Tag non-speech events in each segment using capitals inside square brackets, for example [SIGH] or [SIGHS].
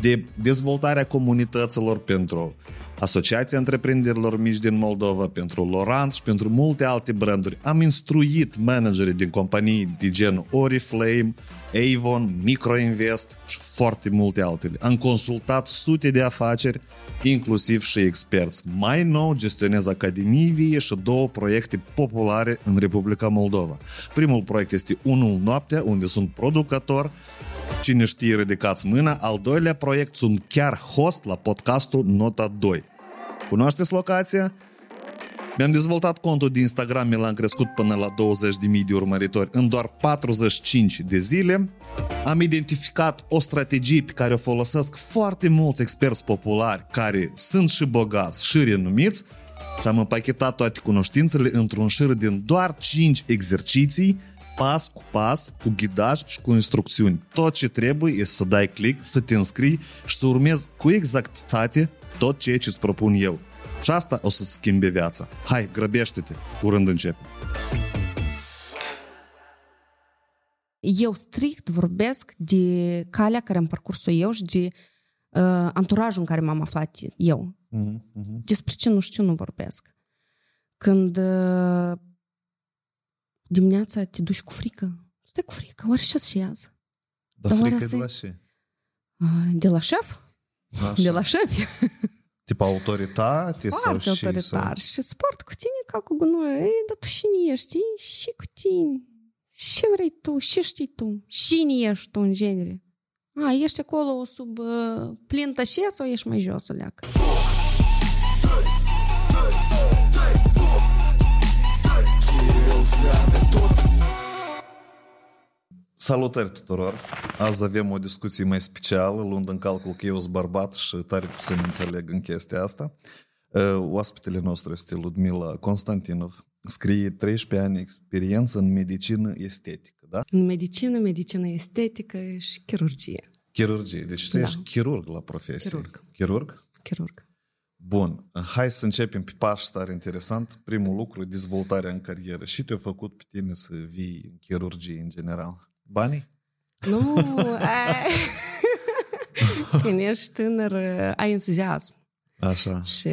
de dezvoltare a comunităților pentru Asociația Întreprinderilor Mici din Moldova, pentru Lorant și pentru multe alte branduri. Am instruit managerii din companii de gen Oriflame, Avon, Microinvest și foarte multe altele. Am consultat sute de afaceri, inclusiv și experți. Mai nou gestionez Academii Vie și două proiecte populare în Republica Moldova. Primul proiect este Unul Noaptea, unde sunt producător, Cine știe, ridicați mâna. Al doilea proiect sunt chiar host la podcastul Nota 2. Cunoașteți locația? Mi-am dezvoltat contul de Instagram, mi l-am crescut până la 20.000 de urmăritori în doar 45 de zile. Am identificat o strategie pe care o folosesc foarte mulți experți populari care sunt și bogați și renumiți și am împachetat toate cunoștințele într-un șir din doar 5 exerciții pas cu pas, cu ghidaj și cu instrucțiuni. Tot ce trebuie este să dai click, să te înscrii și să urmezi cu exactitate tot ceea ce îți propun eu. Și asta o să-ți schimbe viața. Hai, grăbește-te, curând începe. Eu strict vorbesc de calea care am parcurs-o eu și de uh, anturajul în care m-am aflat eu. Uh-huh, uh-huh. Despre ce nu știu, nu vorbesc. Când uh, dimineața te duci cu frică, stai cu frică, oare ce se iază? Dar frică de la ce? De la șef? Așa. De la șef. [LAUGHS] Tip autoritate? Foarte sau autoritar. Și, și sport cu tine ca cu gunoi. Ei, dar tu cine ești? Și cu tine. Ce vrei tu? Ce știi tu? Cine ești tu în genere? A, ești acolo sub uh, plin tășe sau ești mai jos, o leacă? Salutări tuturor! Azi avem o discuție mai specială, luând în calcul că eu sunt bărbat și tare puțin înțeleg în chestia asta. Oaspetele nostru este Ludmila Constantinov. Scrie 13 ani experiență în medicină estetică, da? În medicină, medicină estetică și chirurgie. Chirurgie. Deci tu da. ești chirurg la profesie. Chirurg. Chirurg? Chirurg. Bun, hai să începem pe pași tare interesant. Primul lucru, dezvoltarea în carieră. Și te-a făcut pe tine să vii în chirurgie în general? Banii? Nu, când ești tânăr, ai entuziasm. Așa. Și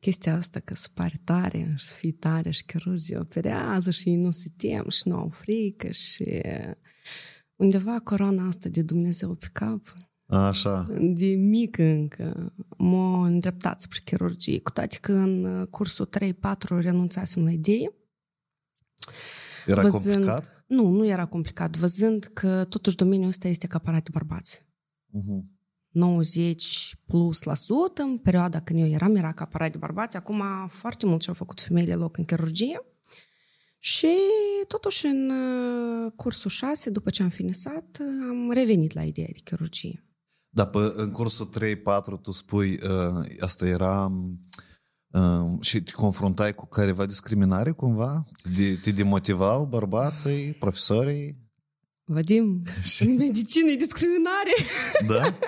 chestia asta că să pare tare și să fii tare și chirurgii operează și ei nu se tem și nu au frică și undeva corona asta de Dumnezeu pe cap Așa. De mic încă m-a îndreptat spre chirurgie, cu toate că în cursul 3-4 renunțasem la idee. Era văzând, complicat? Nu, nu era complicat, văzând că totuși domeniul ăsta este acaparat de bărbați. Uh-huh. 90 plus la sută, în perioada când eu eram, era acaparat de bărbați. Acum foarte mult și-au făcut femeile loc în chirurgie. Și totuși în cursul 6, după ce am finisat, am revenit la ideea de chirurgie. Da, pe, în cursul 3-4 tu spui, uh, asta era uh, și te confruntai cu careva discriminare cumva? Te, te demotivau bărbații, profesorii? Vadim, [LAUGHS] în medicină e discriminare. Da?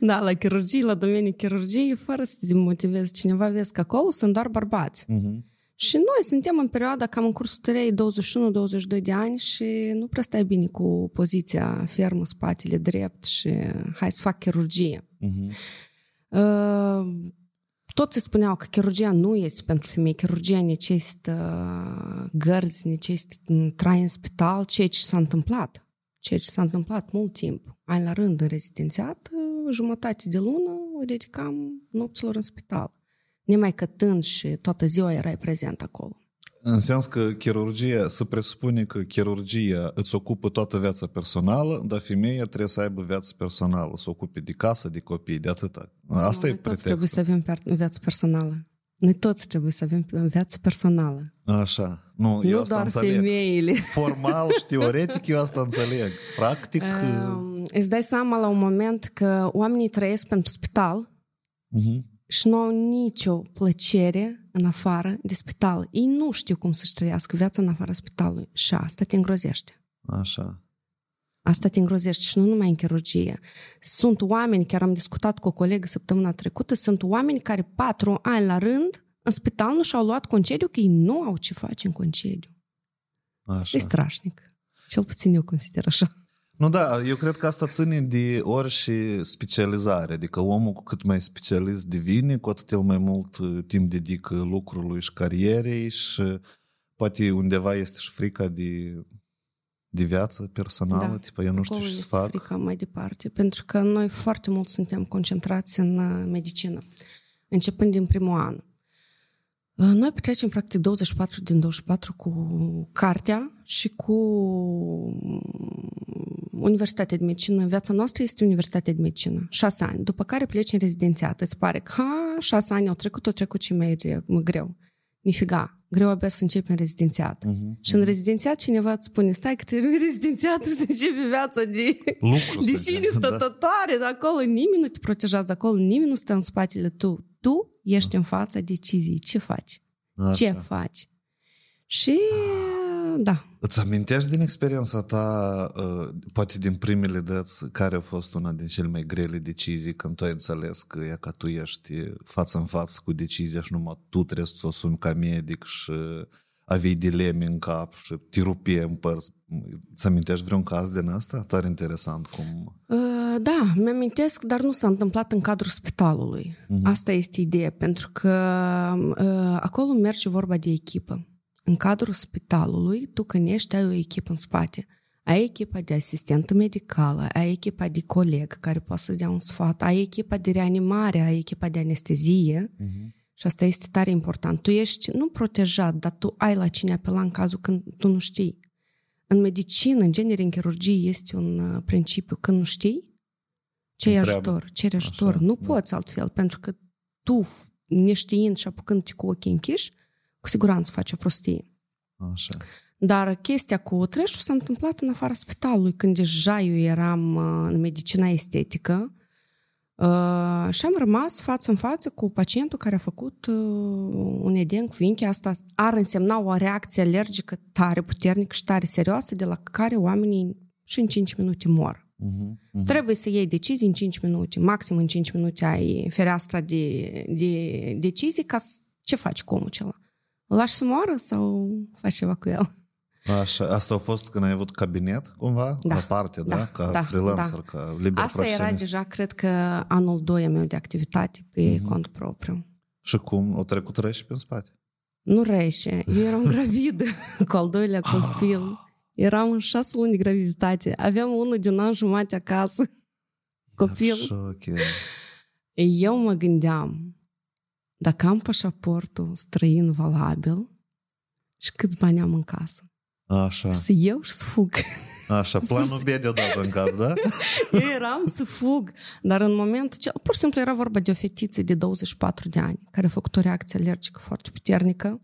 [LAUGHS] da, la chirurgie, la domeniul chirurgiei, fără să te demotivezi cineva, vezi că acolo sunt doar bărbați. Uh-huh. Și noi suntem în perioada cam în cursul 3, 21-22 de ani și nu prea stai bine cu poziția fermă, spatele drept și hai să fac chirurgie. Uh-huh. Uh, toți se spuneau că chirurgia nu este pentru femei, chirurgia necesită gărzi, necesită trai în spital, ceea ce s-a întâmplat. Ceea ce s-a întâmplat mult timp. Ai la rând în rezidențiat, jumătate de lună o dedicam nopților în spital nemai cătând și toată ziua erai prezent acolo. În sens că chirurgia, se presupune că chirurgia îți ocupă toată viața personală, dar femeia trebuie să aibă viață personală, să ocupe de casă, de copii, de atâta. Asta nu, e pretextul. trebuie să avem viață personală. Noi toți trebuie să avem viață personală. Așa. Nu, eu nu asta doar înțeleg. femeile. [LAUGHS] Formal și șteoretic eu asta înțeleg. Practic... Um, îți dai seama la un moment că oamenii trăiesc pentru spital uh-huh. Și nu au nicio plăcere în afară de spital. Ei nu știu cum să-și trăiască viața în afara spitalului și asta te îngrozește. Așa. Asta te îngrozește și nu numai în chirurgie. Sunt oameni, chiar am discutat cu o colegă săptămâna trecută, sunt oameni care patru ani la rând în spital nu și-au luat concediu, că ei nu au ce face în concediu. Așa. E strașnic. Cel puțin eu consider așa. Nu, da, eu cred că asta ține de orice specializare. Adică omul cu cât mai specialist devine, cu atât el mai mult uh, timp dedică lucrului și carierei și poate undeva este și frica de, de viață personală, Da. tipă eu nu știu Acolo ce să este fac. frica mai departe, pentru că noi foarte mult suntem concentrați în uh, medicină, începând din primul an. Uh, Noi petrecem practic 24 din 24 cu cartea și cu Universitatea de Medicină. Viața noastră este Universitatea de Medicină. Șase ani. După care pleci în rezidențiat. Îți pare că, ha, șase ani au trecut, au trecut și mai re- greu. Nifiga. Greu abia să începi în rezidențiat. Mhm. Și în rezidențiat cineva îți spune, stai că termin rezidențiat și [LAUGHS] să începi viața de, Lucru de să sine zic, da. stătătoare, dar acolo nimeni nu te protejează, acolo nimeni nu stă în spatele tu. Tu ești în fața deciziei. Ce faci? Așa. Ce faci? Și, da, Îți amintești din experiența ta, uh, poate din primele dăți, care a fost una din cele mai grele decizii când tu ai înțeles că, ea, că tu ești față în față cu decizia și numai tu trebuie să o asumi ca medic și aveai dileme în cap și te rupie în părți. Îți amintești vreun caz din asta? Tare interesant cum... Uh, Da, mi-amintesc, dar nu s-a întâmplat în cadrul spitalului. Asta este ideea, pentru că uh, acolo merge vorba de echipă. În cadrul spitalului, tu când ești, ai o echipă în spate. Ai echipa de asistentă medicală, ai echipa de coleg care poate să dea un sfat, ai echipa de reanimare, ai echipa de anestezie și asta este tare important. Tu ești nu protejat, dar tu ai la cine apela în cazul când tu nu știi. În medicină, în genere, în chirurgie, este un uh, principiu. Când nu știi, ce Întreabă. ajutor, cere ajutor. Așa, nu da. poți altfel, pentru că tu, neștiind și apucându-te cu ochii închiși, cu siguranță faci o prostie. Așa. Dar chestia cu treșul s-a întâmplat în afara spitalului, când deja eu eram uh, în medicina estetică uh, și am rămas față în față cu pacientul care a făcut uh, un edem cu vinche. Asta ar însemna o reacție alergică tare puternică și tare serioasă, de la care oamenii și în 5 minute mor. Mhm, mhm. Trebuie să iei decizii în 5 minute, maxim în 5 minute ai fereastra de, de decizii ca să, ce faci cu omul acela? Îl lași să moară sau faci ceva cu el? Așa. Asta a fost când ai avut cabinet, cumva? Da. La parte, da? Da, Ca da, freelancer, da. ca liber Asta era profesionist. deja, cred că, anul 2 a meu de activitate pe cont propriu. Și cum? O trecut răși pe în spate? Nu reșe. Eu eram gravidă [LAUGHS] cu al doilea copil. Eram în șase luni de graviditate. Aveam unul din an jumate acasă. Copil. Așa, ok. Eu mă gândeam, dacă am pașaportul străin valabil și câți bani am în casă, Așa, să iau și să fug. așa. [LAUGHS] Planul B deodată în cap, da? Eu eram să fug, dar în momentul ce... Pur și simplu era vorba de o fetiță de 24 de ani, care a făcut o reacție alergică foarte puternică,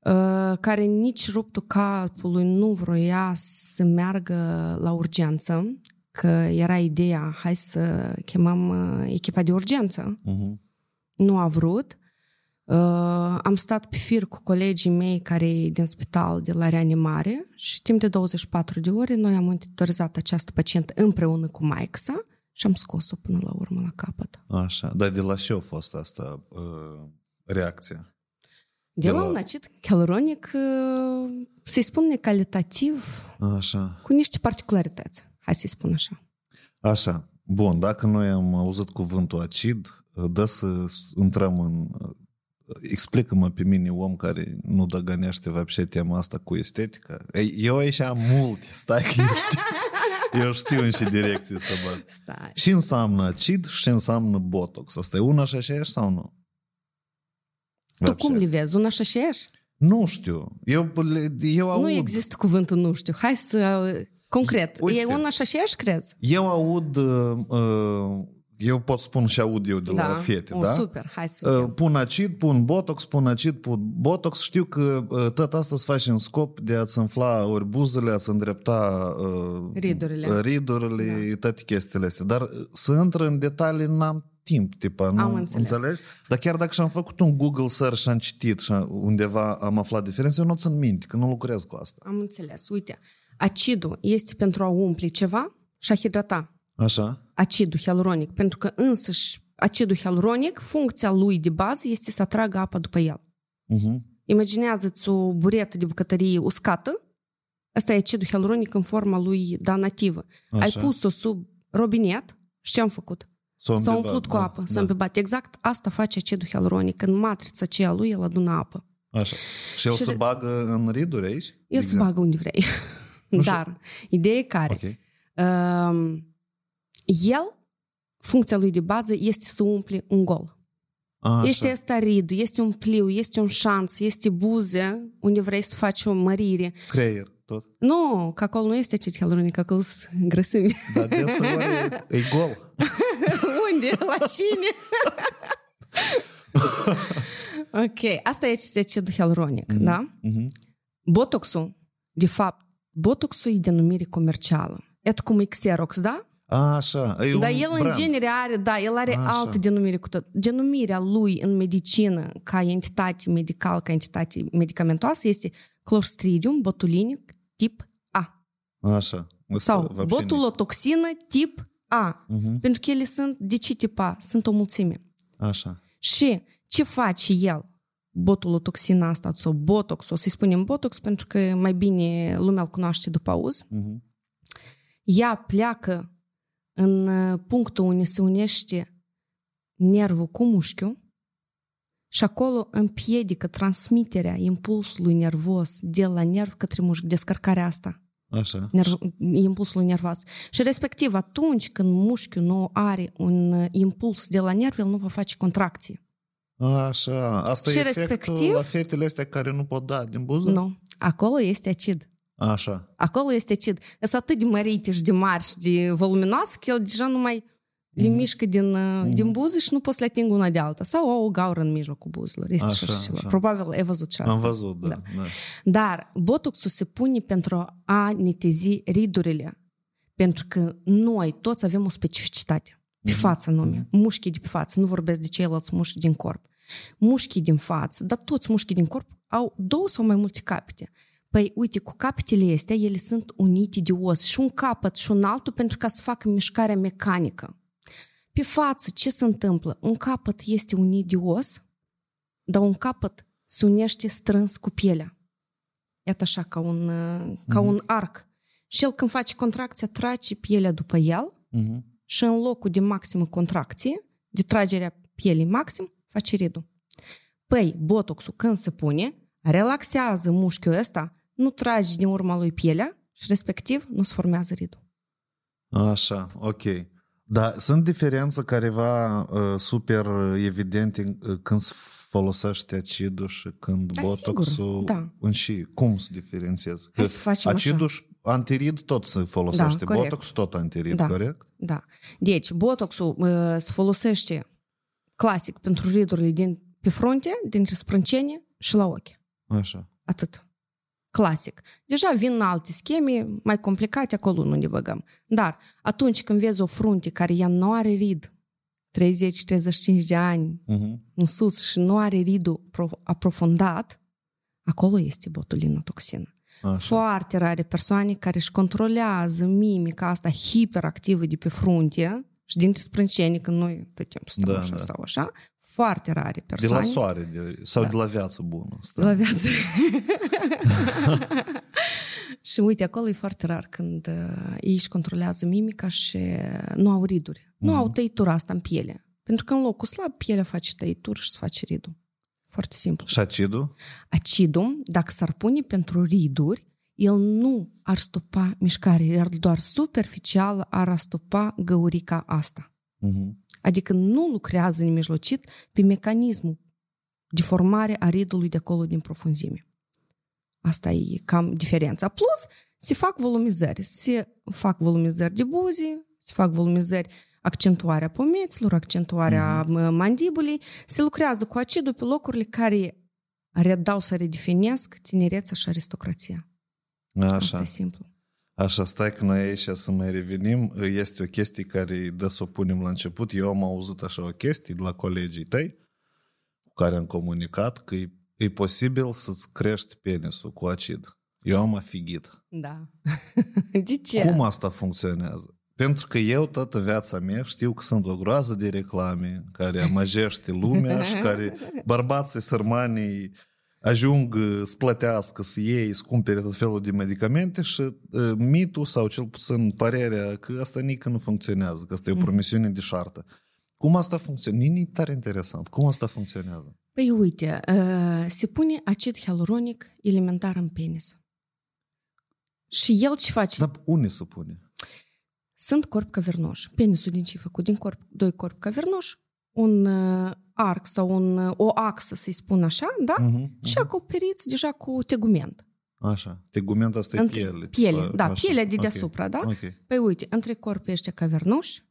uh, care nici ruptul capului nu vroia să meargă la urgență, că era ideea, hai să chemăm uh, echipa de urgență. Mhm. Nu a vrut. Uh, am stat pe fir cu colegii mei care e din spital de la reanimare și timp de 24 de ore noi am monitorizat această pacientă împreună cu maica sa și am scos-o până la urmă la capăt. Așa. Dar de la ce a fost asta uh, reacția? De, De la la- un acid caloronic, uh, să-i spun necalitativ, Așa. cu niște particularități. Hai să-i spun așa. Așa. Bun, dacă noi am auzit cuvântul acid, da să intrăm în... Explică-mă pe mine, om care nu dăgănește vapșe tema asta cu estetica. Eu aici am mult, stai că eu știu, eu știu în ce direcție să bat. Stai. Ce înseamnă acid și ce înseamnă botox? Asta e una și aceeași sau nu? Tu cum le vezi? Una și aceeași? Nu știu. Eu, eu aud. Nu există cuvântul nu știu. Hai să Concret. Uite. e una și aceeași, crezi? Eu aud uh, uh, eu pot spun și aud eu de la fete, o, da? super, hai să uh, Pun acid, pun botox, pun acid, pun botox. Știu că uh, tot asta se face în scop de a-ți înfla ori buzele, a-ți îndrepta uh, ridurile, ridurile da. toate chestiile astea. Dar uh, să intră în detalii n-am timp, tipa, nu am înțeles. înțelegi? Dar chiar dacă și-am făcut un Google search și am citit și undeva am aflat diferențe, eu nu țin minte, că nu lucrez cu asta. Am înțeles. Uite, acidul este pentru a umple ceva și a hidrata. Așa. Acidul hialuronic. Pentru că însăși acidul hialuronic, funcția lui de bază este să atragă apă după el. Uh-huh. Imaginează-ți o buretă de bucătărie uscată, Asta e acidul hialuronic în forma lui, da, nativă. Așa. Ai pus-o sub robinet și ce am făcut? S-a, s-a umplut cu apă, da. s-a îmbibat. Exact asta face acidul hialuronic. În matrița aceea lui, el adună apă. Așa. Și el și se bagă în riduri aici? El exact. se bagă unde vrei. [LAUGHS] Dar, ideea e care? Okay. Uh, el, funcția lui de bază este să umple un gol. A, este asta rid, este un pliu, este un șanț, este buze unde vrei să faci o mărire. Creier, tot? Nu, că acolo nu este acid hialuronic, acolo sunt grăsimi. Dar deseori e, e gol. [LAUGHS] unde? La cine? [LAUGHS] ok, asta este acidul hialuronic, mm-hmm. da? Mm-hmm. Botoxul, de fapt, botoxul e denumire comercială. E cum e Xerox, da? A, așa. E Dar el brand. în genere are, da, el are așa. altă denumire cu tot. Denumirea lui în medicină ca entitate medicală, ca entitate medicamentoasă este Clostridium botulinic tip A. Așa. Sau botulotoxină tip A. Uh-huh. Pentru că ele sunt, de ce tip A? Sunt o mulțime. Așa. Și ce face el? Botulotoxina asta sau botox, o să-i spunem botox pentru că mai bine lumea îl cunoaște după auz. Uh-huh. Ea pleacă în punctul unde se unește nervul cu mușchiul și acolo împiedică transmiterea impulsului nervos de la nerv către mușchi, descărcarea asta. Așa. Nerv, impulsul nervos. Și respectiv atunci când mușchiul nu are un impuls de la nerv, el nu va face contracție. Așa. Asta și e respectiv, la fetele astea care nu pot da din buză? Nu. Acolo este acid. Așa. Acolo este acid. Sunt atât de mărite și de mari și de voluminoase că el deja nu mai le mișcă din, mm. din buze și nu poți să le ating una de alta. Sau au o gaură în mijlocul buzelor. Este așa, așa ceva. Așa. Probabil ai văzut și asta. Am văzut, da. da. da. Dar botoxul se pune pentru a netezi ridurile. Pentru că noi toți avem o specificitate. Pe mm-hmm. față nume. Mm-hmm. Mușchii de pe față. Nu vorbesc de ceilalți mușchi din corp. Mușchii din față, dar toți mușchii din corp au două sau mai multe capete. Păi, uite, cu capetele astea, ele sunt unite de os. Și un capăt și un altul pentru ca să facă mișcarea mecanică. Pe față, ce se întâmplă? Un capăt este unit de os, dar un capăt se unește strâns cu pielea. Iată așa, ca un, ca mm-hmm. un arc. Și el când face contracția, trage pielea după el mm-hmm. și în locul de maximă contracție, de tragerea pielii maxim, face ridul. Păi, botoxul când se pune, relaxează mușchiul ăsta, nu trage din urma lui pielea și respectiv nu se formează ridul. Așa, ok. Dar sunt diferențe careva uh, super evidente uh, când se folosește acidul și când da, botoxul? Sigur, da. În și cum se diferențiază? Hai să facem acidul așa. antirid tot se folosește, da, botox tot antirid, da. corect? Da. Deci, botoxul uh, se folosește clasic pentru ridurile din, pe frunte, dintre sprâncene și la ochi. Așa. Atât. Clasic. Deja vin alte scheme mai complicate, acolo nu ne băgăm. Dar atunci când vezi o frunte care ea nu are rid, 30-35 de ani uh-huh. în sus și nu are ridul aprofundat, acolo este botulinotoxină. Așa. Foarte rare persoane care își controlează mimica asta hiperactivă de pe frunte și dintre sprâncene, când noi tot timpul stăm Da, așa da. sau așa, foarte rare De persoane. la soare de, sau Da. de la viață bună. Asta. De la viață. [LAUGHS] și uite, acolo e foarte rar când uh, ei își controlează mimica și nu au riduri. Nu Mhm. au tăitura asta în piele. Pentru că în locul slab, pielea face tăitură și se face ridul. Foarte simplu. Și acidul? Acidul, dacă s-ar pune pentru riduri, el nu ar stopa mișcarea, iar doar superficial ar stopa găurica asta. Uh-huh. Adică nu lucrează nemijlocit pe mecanismul de formare a ridului de acolo din profunzime. Asta e cam diferența. Plus, se fac volumizări. Se fac volumizări de buze, se fac volumizări accentuarea pomeților, accentuarea mm-hmm. mandibulei, se lucrează cu acidul pe locurile care redau să redefinesc tinerețea și aristocrația. Așa. Asta e simplu. Așa, stai că noi aici să mai revenim. Este o chestie care dă să o punem la început. Eu am auzit așa o chestie de la colegii tăi cu care am comunicat că e, e posibil să-ți crești penisul cu acid. Eu am afigit. Da. [LAUGHS] De ce? Cum asta funcționează? Pentru că eu toată viața mea știu că sunt o groază de reclame care amăjește lumea și care [LAUGHS] bărbații sărmanii ajung să plătească, să iei, să cumpere tot felul de medicamente și uh, mitul sau cel puțin părerea că asta nică nu funcționează, că asta e o promisiune de șartă. Cum asta funcționează? E tare interesant. Cum asta funcționează? Păi uite, uh, se pune acid hialuronic elementar în penis. Și el ce face? Dar unde se pune? Sunt corp cavernoși. Penisul din ce e făcut? Din corp, doi corp cavernoși, un uh, arc sau un, uh, o axă, să-i spun așa, da? Uh-huh, Și acoperiți deja cu tegument. Așa. Tegument asta e Între- piele. Piele, Așa. da, pielea de Ok. deasupra, da? Ok. Păi uite, între corpii ăștia cavernoși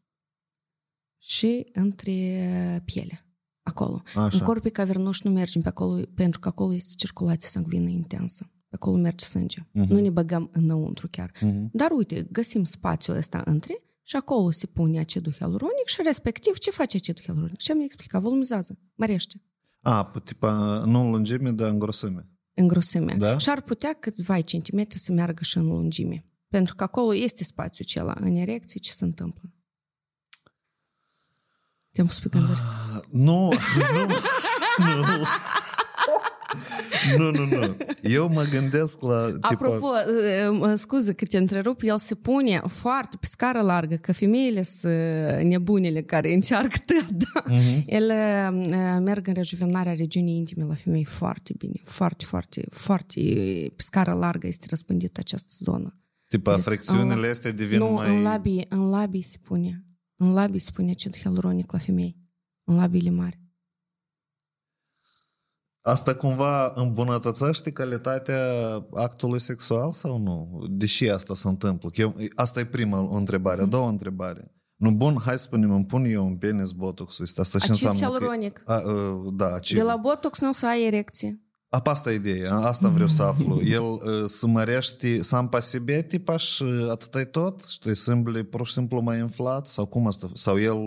și între piele. Acolo. Așa. În corpii cavernoși nu mergem pe acolo, pentru că acolo este circulație sanguină intensă. Pe acolo merge sânge. Mhm. Nu ne băgăm înăuntru chiar. Mhm. Dar uite, găsim spațiul ăsta între și acolo se pune acidul hialuronic și respectiv ce face acidul hialuronic? Ce am explicat? Volumizează, mărește A, p- tipa, nu în lungime, dar în grosime. în grosime. Da? Și ar putea câțiva centimetri să meargă și în lungime. Pentru că acolo este spațiul acela în erecție, ce se întâmplă? Te-am spus pe gânduri. [LAUGHS] Nu, nu, nu. Nu, nu, nu. Eu mă gândesc la... Tipa, Apropo, uh, scuze că te întrerup, el se pune foarte pe scară largă, că femeile sunt nebunele care încearcă [LAUGHS] tot, da? Mhm. Ele uh, merg în rejuvenarea regiunii intime la femei foarte bine, foarte, foarte, foarte pe scară largă este răspândită această zonă. tipa fricțiunile astea devin nu, mai... în labii, în labii se pune. În labii se pune acid hialuronic la femei. În labiile mari. Asta cumva îmbunătățește calitatea actului sexual sau nu? Deși asta se întâmplă? Că Eu, asta e prima întrebare. A doua întrebare. Nu, bun, hai să spunem, îmi pun eu un penis botoxul ăsta. Asta ce Acid înseamnă? hialuronic. Că, a, a, da, acid. De la botox nu o să ai erecție. Ap asta e ideea, asta vreau să aflu. [LAUGHS] El ă, uh, se mărește sam pe sine tipa ă, și atâta tot? Știi, semble pur și simplu mai inflat? Sau cum asta? Sau el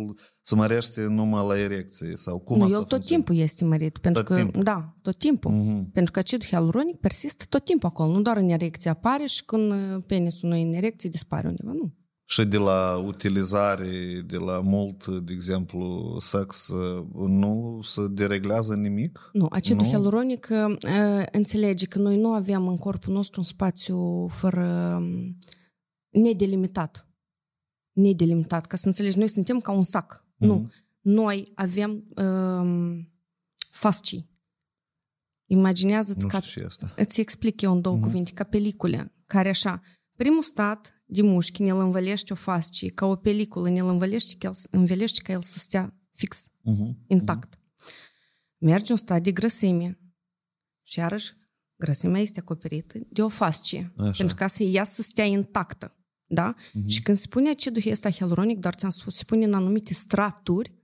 se mărește numai la erecție? Sau cum nu, asta el tot timpul este mărit. Pentru tot că, timpul. da, tot timpul. Uh-huh. Pentru că acidul hialuronic persistă tot timpul acolo. Nu doar în erecție apare și când ă, penisul nu e în erecție dispare undeva, nu. Și de la utilizare, de la mult, de exemplu, sex, uh, nu se dereglează nimic? Nu, acidul Nu? hialuronic uh, înțelege că noi nu avem în corpul nostru un spațiu fără um, nedelimitat. Nedelimitat. Ca să înțelegi, noi suntem ca un sac. Nu. Mhm. Noi avem um, fascii. Imaginează-ți Nu ca știu și asta. Îți explic eu în două cuvinte, ca pelicule, care așa, primul stat de mușchi ne-l învălește o fascie, ca o peliculă ne-l învălește, că el, învelește ca el să stea fix, Mhm. intact. Merge un stat de grăsime și iarăși grăsimea este acoperită de o fascie, Așa. pentru ca să ea să stea intactă. Da? Și când se pune acidul ăsta hialuronic, doar ți-am spus, se pune în anumite straturi,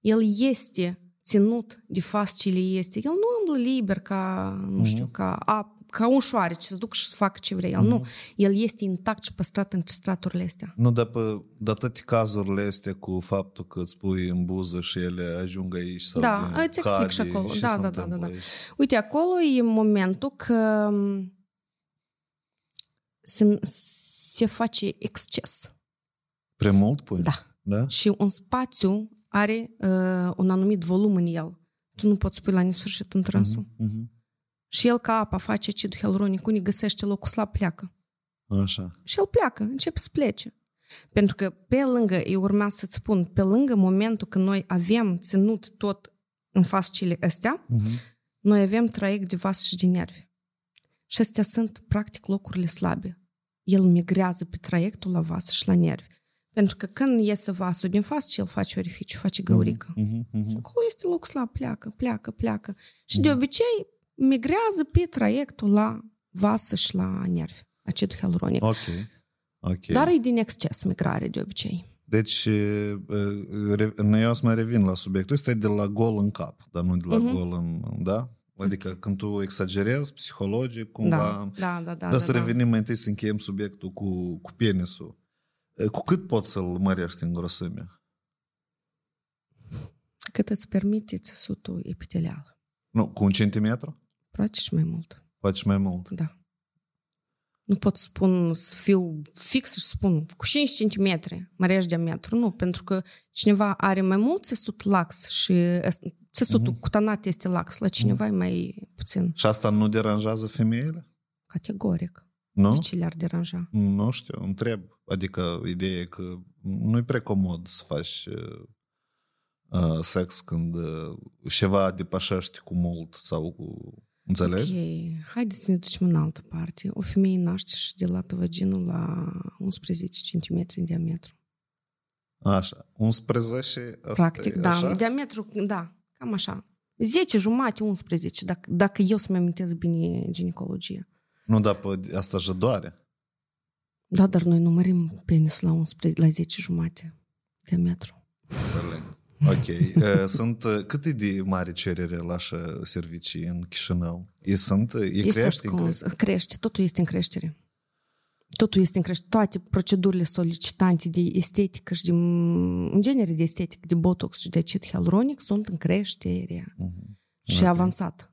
el este ținut de fasciile este. El nu umblă liber ca, nu știu, ca, a, ca un șoare, ce se duc și să facă ce vrea. El nu. El este intact și păstrat între straturile astea. Nu, dar pe dar toate cazurile astea cu faptul că îți pui în buză și ele ajung aici sau Da, de îți explic și cade, acolo. ce Da, se da, da, da, întâmplă da. aici? Uite, acolo e momentul că m, se, se face exces. Prea mult pui? Da. Da? Și un spațiu are uh, un anumit volum în el. Tu nu poți pui la nesfârșit în trânsul. Mhm. Și el ca apa face acidul hialuronic, unii găsește locul slab, pleacă. Așa. Și el pleacă, începe să plece. Pentru că pe lângă, eu urma să-ți spun, pe lângă momentul când noi avem ținut tot în fascile astea, Mhm. noi avem traiect de vas și de nervi. Și astea sunt, practic, locurile slabe. El migrează pe traiectul la vas și la nervi. Pentru că când iese vasul din fascie, el face orificiu, face găurică. Mhm. Mhm. Acolo este loc slab, pleacă, pleacă, pleacă. Și de obicei migrează pe traiectul la vasă și la nervi, acidul hialuronic. Ok. Ok. Dar e din exces migrare de obicei. Deci, eu o să mai revin la subiectul ăsta, e de la gol în cap, dar nu de la uh-huh. gol în... Da? Adică când tu exagerezi psihologic, cumva... Da, da, da. da dar să da, revenim mai întâi să încheiem subiectul cu, cu penisul. Cu cât poți să-l mărești în grosime? Cât îți permite țesutul epitelial. Nu, cu un centimetru? Poate și mai mult. Poate și mai mult. Da. Nu pot spun să fiu fix și spun cu 5 cm mărești diametru. Nu, pentru că cineva are mai mult țesut lax și țesutul uh-huh. cutanat este lax, la cineva uh-huh. e mai puțin. Și asta nu deranjează femeile? Categoric. Nu? De ce le-ar deranja? Nu știu, întreb. Adică ideea e că nu-i prea comod să faci uh, sex când uh, ceva depășești cu mult sau cu... Înțelegi? Ok, haideți să ne ducem în altă parte. O femeie naște și dilată vaginul la 11 cm în diametru. Așa, 11 asta Practic, da. Așa? Diametru, da, cam așa. 10 jumate, 11, dacă, dacă eu să-mi amintesc bine ginecologie. Nu, dar pe asta și doare. Da, dar noi numărim penisul la, 11, la 10 jumate diametru. Ok. Sunt, cât e de mare cerere la așa servicii în Chișinău? E, sunt, e este crește? Scos, crește, totul este în creștere. Totul este în creștere. Toate procedurile solicitante de estetică și de, în genere de estetică, de botox și de acid hialuronic sunt în creștere. Uh-huh. Și okay. avansat.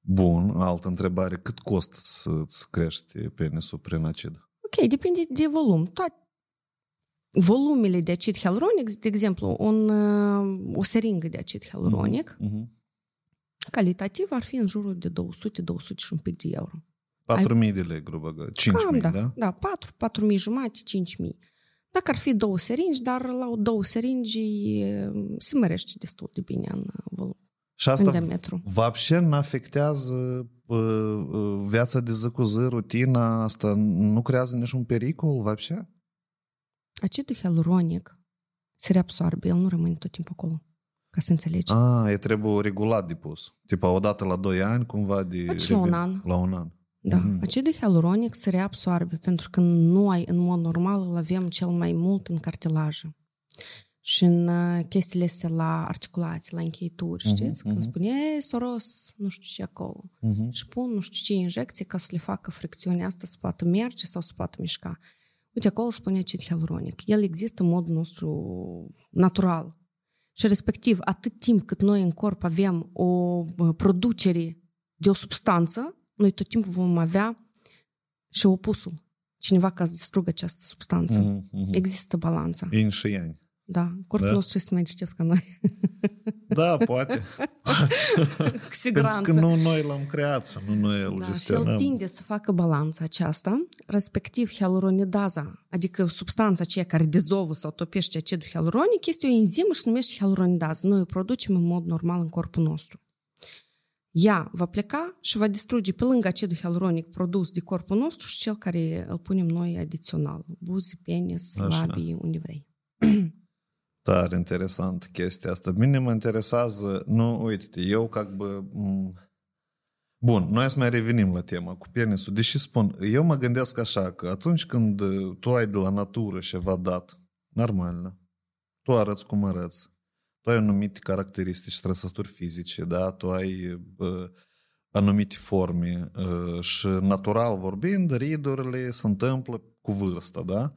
Bun, altă întrebare. Cât costă să-ți crești penisul prin acid? Ok, depinde de volum. Toate volumele de acid hialuronic, de exemplu, un, o seringă de acid hialuronic, uh-huh. calitativ ar fi în jurul de 200-200 și un pic de euro. 4.000 de lei, grubă, 5.000, Cam, da? Da, da 4, 4.000 jumate, 5.000. Dacă ar fi două seringi, dar la două seringi se mărește destul de bine în volum. Și asta вообще nu afectează viața de zi cu zi, rutina asta, nu creează niciun pericol, вообще? Acidul hialuronic se reabsorbe, el nu rămâne tot timpul acolo. Ca să înțelegi. Ah, e trebuie regulat de pus. Tipa odată la 2 ani, cumva de... Deci la un an. La un an. Da. Mm-hmm. Acidul hialuronic se reabsorbe pentru că noi, în mod normal, îl avem cel mai mult în cartilajă. Și în chestiile astea la articulații, la încheituri, uh-huh, știți? Când uh-huh. spune, e, soros, nu știu ce acolo. Uh-huh. Și pun nu știu ce injecții ca să le facă fricțiunea asta să poată merge sau să poată mișca. Uite, acolo spune acid hialuronic. El există în modul nostru natural. Și respectiv, atât timp cât noi în corp avem o producere de o substanță, noi tot timpul vom avea și opusul. Cineva ca să distrugă această substanță. Mm-hmm. Există balanța. Yin și yang. Da, corpul da? nostru este mai deștept ca noi. [LAUGHS] Da, poate. [LAUGHS] Cu siguranță. Pentru că nu noi l-am creat, nu noi îl da, gestionăm. Și el tinde să facă balanța aceasta, respectiv hialuronidaza, adică substanța aceea care dizolvă sau topește acidul hialuronic, este o enzimă și se numește hialuronidază. Noi o producem în mod normal în corpul nostru. Ea va pleca și va distruge pe lângă acidul hialuronic produs de corpul nostru și cel care îl punem noi adițional. Buzi, penis, labii, unde vrei. Tare interesant chestia asta. Bine mă interesează, nu, uite eu ca bă, Bun, noi să mai revenim la tema cu penisul. Deși spun, eu mă gândesc așa, că atunci când tu ai de la natură ceva dat, normal, tu arăți cum arăți, tu ai anumite caracteristici, trăsături fizice, da? tu ai bă, anumite forme și natural vorbind, ridurile se întâmplă cu vârsta, da?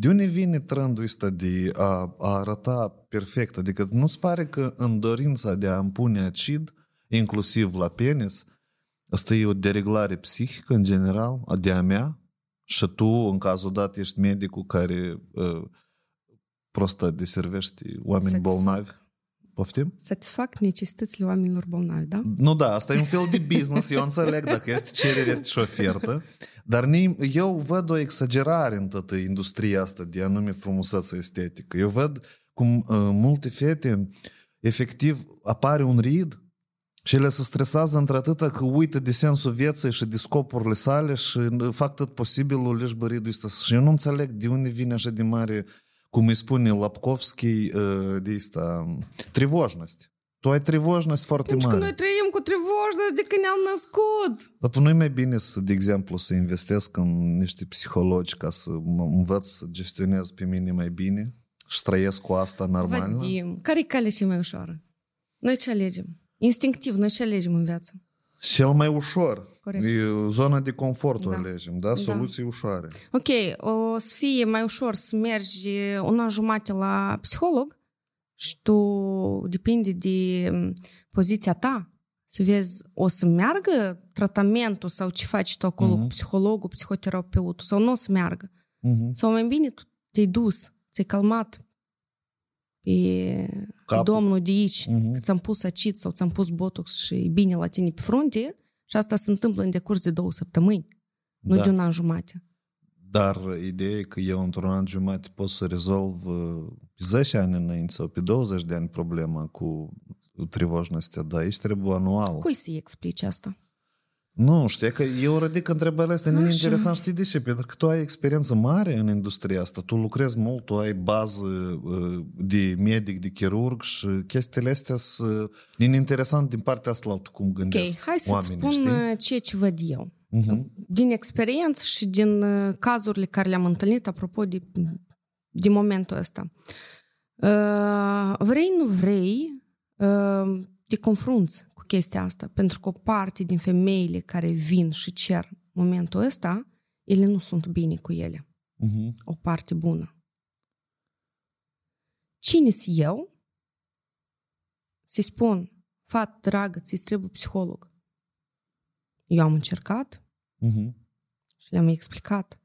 De unde vine trendul ăsta de a, a arăta perfect? Adică nu-ți pare că în dorința de a împune acid, inclusiv la penis, asta e o dereglare psihică în general, de a mea? Și tu, în cazul dat, ești medicul care uh, prostă deservești oameni Satisfac. bolnavi? Poftim? Satisfac necesitățile oamenilor bolnavi, da? Nu, da, asta e un fel de business, eu înțeleg dacă este cerere, este și ofertă. Dar eu văd o exagerare în toată industria asta de anume frumusețe estetică. Eu văd cum uh, multe fete, efectiv, apare un rid și ele se stresează într-atâta că uită de sensul vieții și de scopurile sale și fac tot posibilul leși băridul ăsta. Și eu nu înțeleg de unde vine așa de mare, cum îi spune Lapkovski, uh, de asta, trivojnost. Tu ai trivojnost foarte Pentru mare. Pentru că noi trăim cu trivojnost de când ne-am născut. Dar nu e mai bine, să, de exemplu, să investesc în niște psihologi ca să mă învăț să gestionez pe mine mai bine? Și trăiesc cu asta normal? Vadim, care e calea cea mai ușoară? Noi ce alegem? Instinctiv, noi ce alegem în viață? Cel mai ușor. Corect. E zona de confort o Da. alegem, da? Soluții ușoare. Ok, o să fie mai ușor să mergi un an jumate la psiholog și tu, depinde de m, poziția ta, să vezi, o să meargă tratamentul sau ce faci tu acolo Mhm. cu psihologul, psihoterapeutul, sau nu o să meargă. Mhm. Sau mai bine tu te-ai dus, ți-ai calmat pe Capul. domnul de aici, Mhm. că ți-am pus acid sau ți-am pus botox și e bine la tine pe frunte și asta se întâmplă în decurs de două săptămâni, nu Da. de un an jumate. Dar ideea e că eu într-un an jumate pot să rezolv uh, pe 10 ani înainte sau pe 20 de ani problema cu trivojnostea, dar aici trebuie anual. Cui să-i explici asta? Nu, știi că eu ridic întrebările astea, nu e Așa. interesant, știi de ce? Pentru că tu ai experiență mare în industria asta, tu lucrezi mult, tu ai bază uh, de medic, de chirurg și chestiile astea sunt e interesant din partea asta la altă cum Ok, gândesc hai să-ți oamenii, spun știi? uh, ceea ce văd eu. Mhm. Din experiență și din uh, cazurile care le-am întâlnit, apropo de, de momentul ăsta. Uh, vrei, nu vrei, uh, te confrunți cu chestia asta, pentru că o parte din femeile care vin și cer momentul ăsta, ele nu sunt bine cu ele. Mhm. O parte bună. Cine sunt eu? Să-i spun, fată dragă, ți trebuie psiholog. Eu am încercat Mhm. și le-am explicat.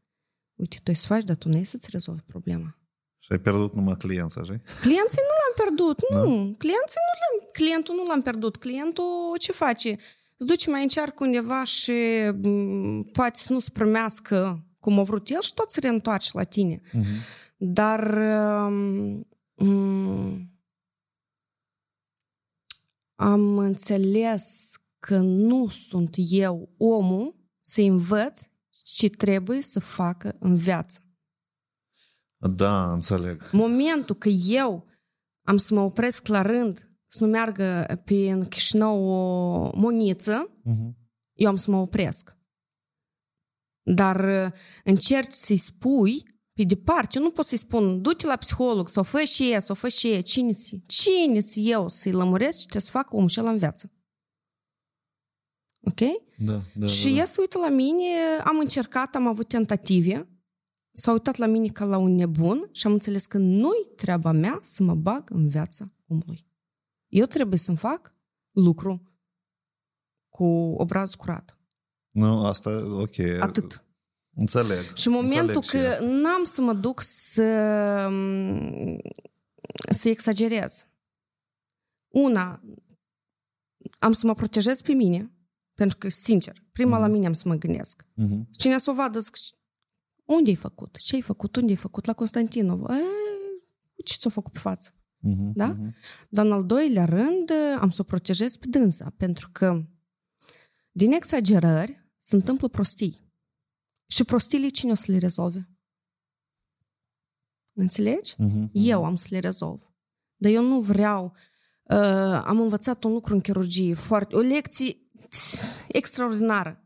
Uite, tu ai să faci, dar tu nu ai să-ți rezolvi problema. Și ai pierdut numai clienți, așa? Clienții nu l-am pierdut, nu. Clienții nu l-am, clientul nu l-am pierdut. Clientul ce face? Îți duce mai încearcă undeva și m, poate să nu-ți primească cum a vrut el și tot se reîntoarce la tine. Mhm. Dar um, um, am înțeles că nu sunt eu omul să învăț ce trebuie să facă în viață. Da, înțeleg. Momentul că eu am să mă opresc la rând să nu meargă pe în Chișinău o moniță, Mhm. eu am să mă opresc. Dar uh, încerci să-i spui pe departe, eu nu pot să-i spun, du-te la psiholog sau fă și e, sau fă și e. Cine si? Cine si eu să-i lămuresc ce trebuie să facă omul ăla în viață? Ok? Da, da, și da, da. ea se uită la mine, am încercat, am avut tentative, s-a uitat la mine ca la un nebun și am înțeles că nu-i treaba mea să mă bag în viața omului. Eu trebuie să-mi fac lucru cu obraz curat. Nu, asta, ok. Atât. Înțeleg. Și în momentul Înțeleg și că asta. n-am să mă duc să, să exagerez. Una, am să mă protejez pe mine, pentru că, sincer, prima la mine am să mă gândesc. Mhm. Cine să o vadă, zic, unde ai făcut? Ce ai făcut? Unde ai făcut? La Constantinov. E, ce ți-a făcut pe față? Mhm. Da? Mhm. Dar în al doilea rând am să o protejez pe dânsa, pentru că din exagerări se întâmplă prostii. Și prostiile cine o să le rezolve? Înțelegi? Mhm. Eu am să le rezolv. Dar eu nu vreau... Uh, am învățat un lucru în chirurgie, foarte, o lecție [SNIFFS] extraordinară.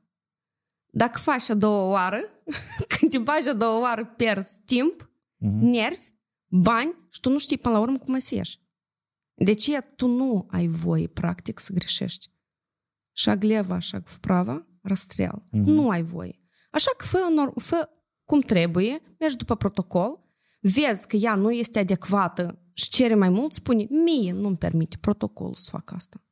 Dacă faci a doua oară, [LAUGHS] când te bagi a doua oară, pierzi timp, Mhm. nervi, bani și tu nu știi până la urmă cum să ieși. De ce tu nu ai voie, practic, să greșești? Шаг лево, шаг вправо, расстрел. Mhm. Nu ai voie. Așa că fă, nor- fă cum trebuie, mergi după protocol, vezi că ea nu este adecvată și cere mai mult, spune, mie nu-mi permite protocolul să fac asta.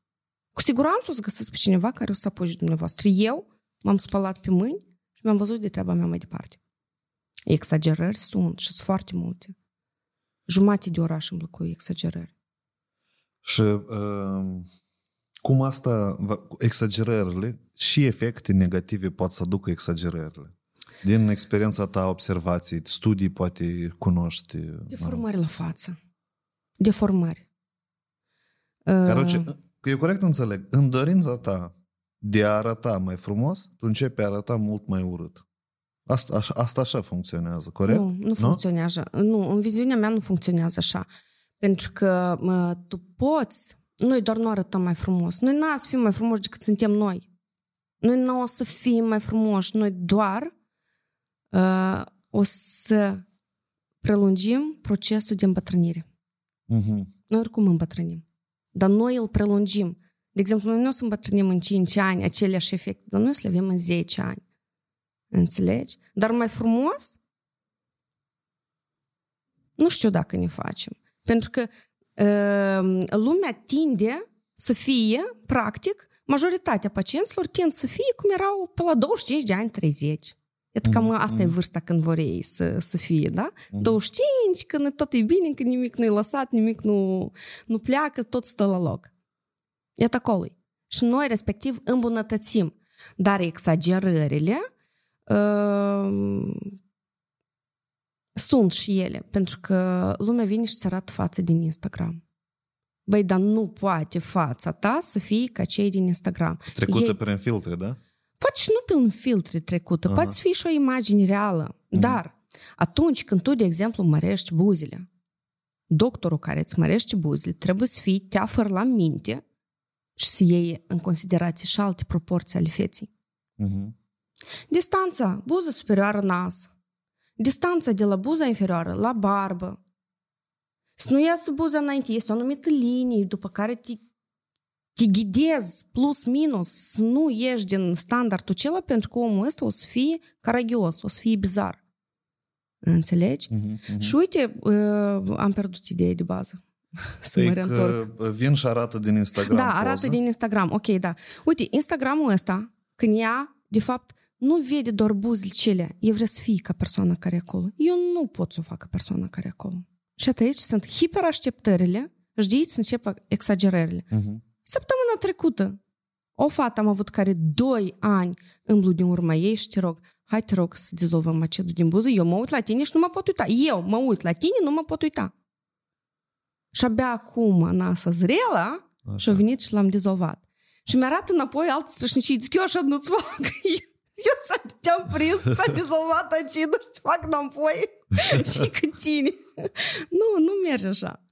Cu siguranță o să găsesc pe cineva care o să apoie dumneavoastră. Eu m-am spălat pe mâini și mi-am văzut de treaba mea mai departe. Exagerări sunt și sunt foarte multe. Jumate de oraș îmi cu exagerări. Și uh, cum asta, va- exagerările și efecte negative pot să aducă exagerările? Din experiența ta, observații, studii, poate cunoști. mă rog. Deformări la față. Deformări. Короче, Uh, că eu corect înțeleg, în dorința ta de a arăta mai frumos, tu începi a arăta mult mai urât. Asta, așa- asta așa funcționează, corect? Nu, nu funcționează. Nu, în viziunea mea nu funcționează așa. Pentru că mă, tu poți, noi doar nu arătăm mai frumos. Noi n-am să fim mai frumoși decât suntem noi. Noi nu o să fim mai frumoși. Noi doar uh, o să prelungim procesul de îmbătrânire. Uh-huh. Noi oricum îmbătrânim. Dar noi îl prelungim. De exemplu, noi nu o să îmbătrânim în 5 ani aceleași efecte, dar noi o să le avem în 10 ani. Înțelegi? Dar mai frumos? Nu știu dacă ne facem. Pentru că uh, lumea tinde să fie, practic, majoritatea pacienților tind să fie cum erau pe la 25 de ani, 30. Iată cam mm, asta mm. e vârsta când vor ei să, să fie, da? Mm. 25, când tot e bine, când nimic nu e lăsat, nimic nu, nu pleacă, tot stă la loc. Iată acolo Și noi, respectiv, îmbunătățim. Dar exagerările uh, sunt și ele, pentru că lumea vine și ți arată față din Instagram. Băi, dar nu poate fața ta să fie ca cei din Instagram. Trecută Ei... prin filtre, da? Poate și nu prin filtre trecută, Aha. poate fi și o imagine reală. Mm. Dar atunci când tu, de exemplu, mărești buzile, doctorul care îți mărește buzile trebuie să fii teafăr la minte și să iei în considerație și alte proporții ale feții. Mm-hmm. Distanța, buză superioară nas. Distanța de la buza inferioară la barbă. Să nu iasă buza înainte, este o anumită linie după care te, te ghidezi plus minus să nu ieși din standardul acela pentru că omul ăsta o să fie caragios, o să fie bizar. Înțelegi? Uh-huh, uh-huh. Și uite, uh, am pierdut ideea de bază. să mă reîntorc. Vin și arată din Instagram Da, arată poză. din Instagram. Ok, da. Uite, Instagramul ăsta, când ea, de fapt, nu vede doar buzile cele, e vrea să fie ca persoana care e acolo. Eu nu pot să o fac ca persoana care e acolo. Și atât aici sunt hiperașteptările, și de aici încep exagerările. Uh-huh. Săptămâna trecută, o fată am avut care doi ani îmblu din urma ei și te rog, hai te rog să dizolvăm acedul din buză, eu mă uit la tine și nu mă pot uita. Eu mă uit la tine, nu mă pot uita. Și abia acum nasa zrela și a venit și l-am dizolvat. Și mi-arată înapoi altă strășnicii, zic, eu așa nu-ți fac. [LAUGHS] Eu te-am prins, ți-a dizolvat acidul și te fac înapoi [LAUGHS] și cu tine. Nu, nu merge așa.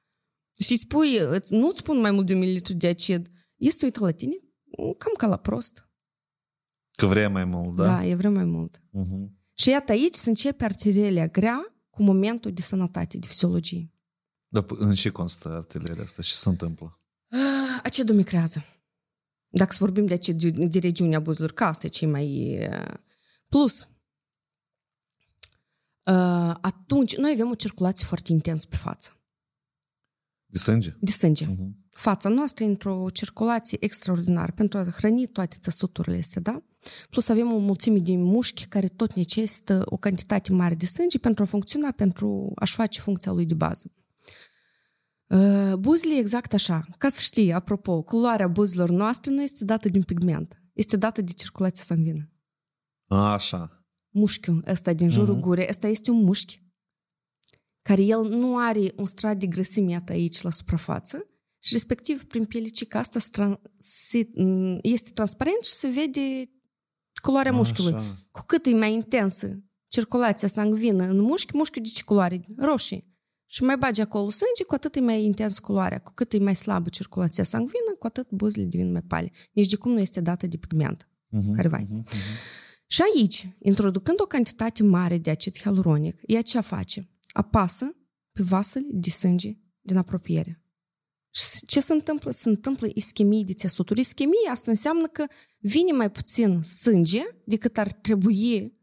Și spui, nu-ți spun mai mult de un mililitru de acid. Este uită la tine cam ca la prost. Că vrea mai mult, da? Da, e vrea mai mult. Uh-huh. Și iată aici se începe artileria grea cu momentul de sănătate, de fisiologie. Dar în ce constă artileria asta? Ce se întâmplă? Ah, Acidul micrează. Dacă să vorbim de, acid, de regiunea buzilor, că asta e cei mai... Plus, atunci noi avem o circulație foarte intensă pe față. De sânge? De sânge. Uh-huh. Fața noastră e într-o circulație extraordinară pentru a hrăni toate țăsuturile astea, da? Plus avem o mulțime de mușchi care tot necesită o cantitate mare de sânge pentru a funcționa, pentru a-și face funcția lui de bază. Buzile exact așa. Ca să știi, apropo, culoarea buzilor noastre nu este dată din pigment. Este dată de circulația sanguină. Așa. Mușchiul ăsta din jurul uh-huh. gurii, ăsta este un mușchi care el nu are un strat de grăsime aici la suprafață și respectiv prin pielicica asta este transparent și se vede culoarea Așa. mușchiului. Cu cât e mai intensă circulația sanguină în mușchi, mușchiul de ce culoare? Roșie. Și mai bagi acolo sânge, cu atât e mai intens culoarea. Cu cât e mai slabă circulația sanguină, cu atât buzele devin mai pale. Nici de cum nu este dată de pigment Uh-huh, care vai. uh-huh, uh-huh. Și aici, introducând o cantitate mare de acid hialuronic, ea ce face? Apasă pe vasele de sânge din apropiere. Și ce se întâmplă? Se întâmplă ischemie de țesuturi. Ischemie asta înseamnă că vine mai puțin sânge decât ar trebui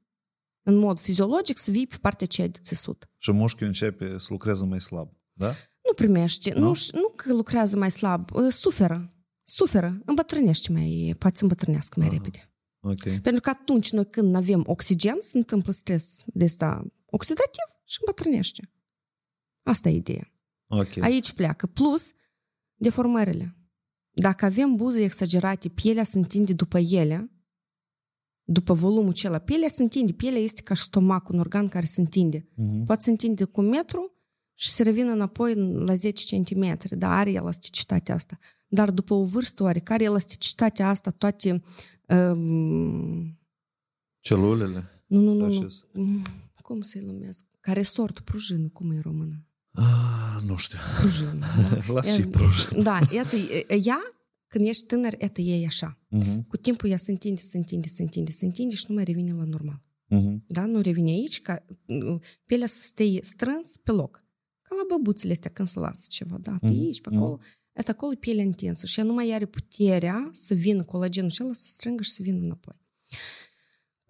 în mod fiziologic să vii pe partea aceea de țesut. Și mușchiul începe să lucreze mai slab, da? Nu primește, nu, nu, nu că lucrează mai slab, suferă. Suferă, îmbătrânește mai, poate să îmbătrânească mai Aha. repede. Ok. Pentru că atunci noi când avem oxigen, se întâmplă stres de asta oxidativ și îmbătrânește. Asta e ideea. Ok. Aici pleacă. Plus, deformările. Dacă avem buze exagerate, pielea se întinde după ele, după volumul acela, pielea se întinde. Pielea este ca și stomacul, un organ care se întinde. Uh-huh. Poate se întinde cu un metru și se revină înapoi la 10 cm. Da, are elasticitatea asta. Dar după o vârstă oarecare, elasticitatea asta, toate... Um, Celulele? nu, nu, nu, Se nu. așează. Mm, Cum să-i numesc? Care sort, prujină, cum e în română? Ah, nu știu. Prujină, da. [LAUGHS] Las și E- prujină. Da, iată, e- ea, când ești tânăr, iată, e așa. Uh-huh. Cu timpul ea se întinde, se întinde, se întinde, se întinde și nu mai revine la normal. Mhm. Da? Nu revine aici ca uh, pielea să stea strâns pe loc. Ca la băbuțele astea când se lasă ceva, da? Pe Mhm. aici, pe acolo. Это acolo e pielea intensă și ea nu mai are puterea să vină colagenul și ăla să strângă și să vină înapoi.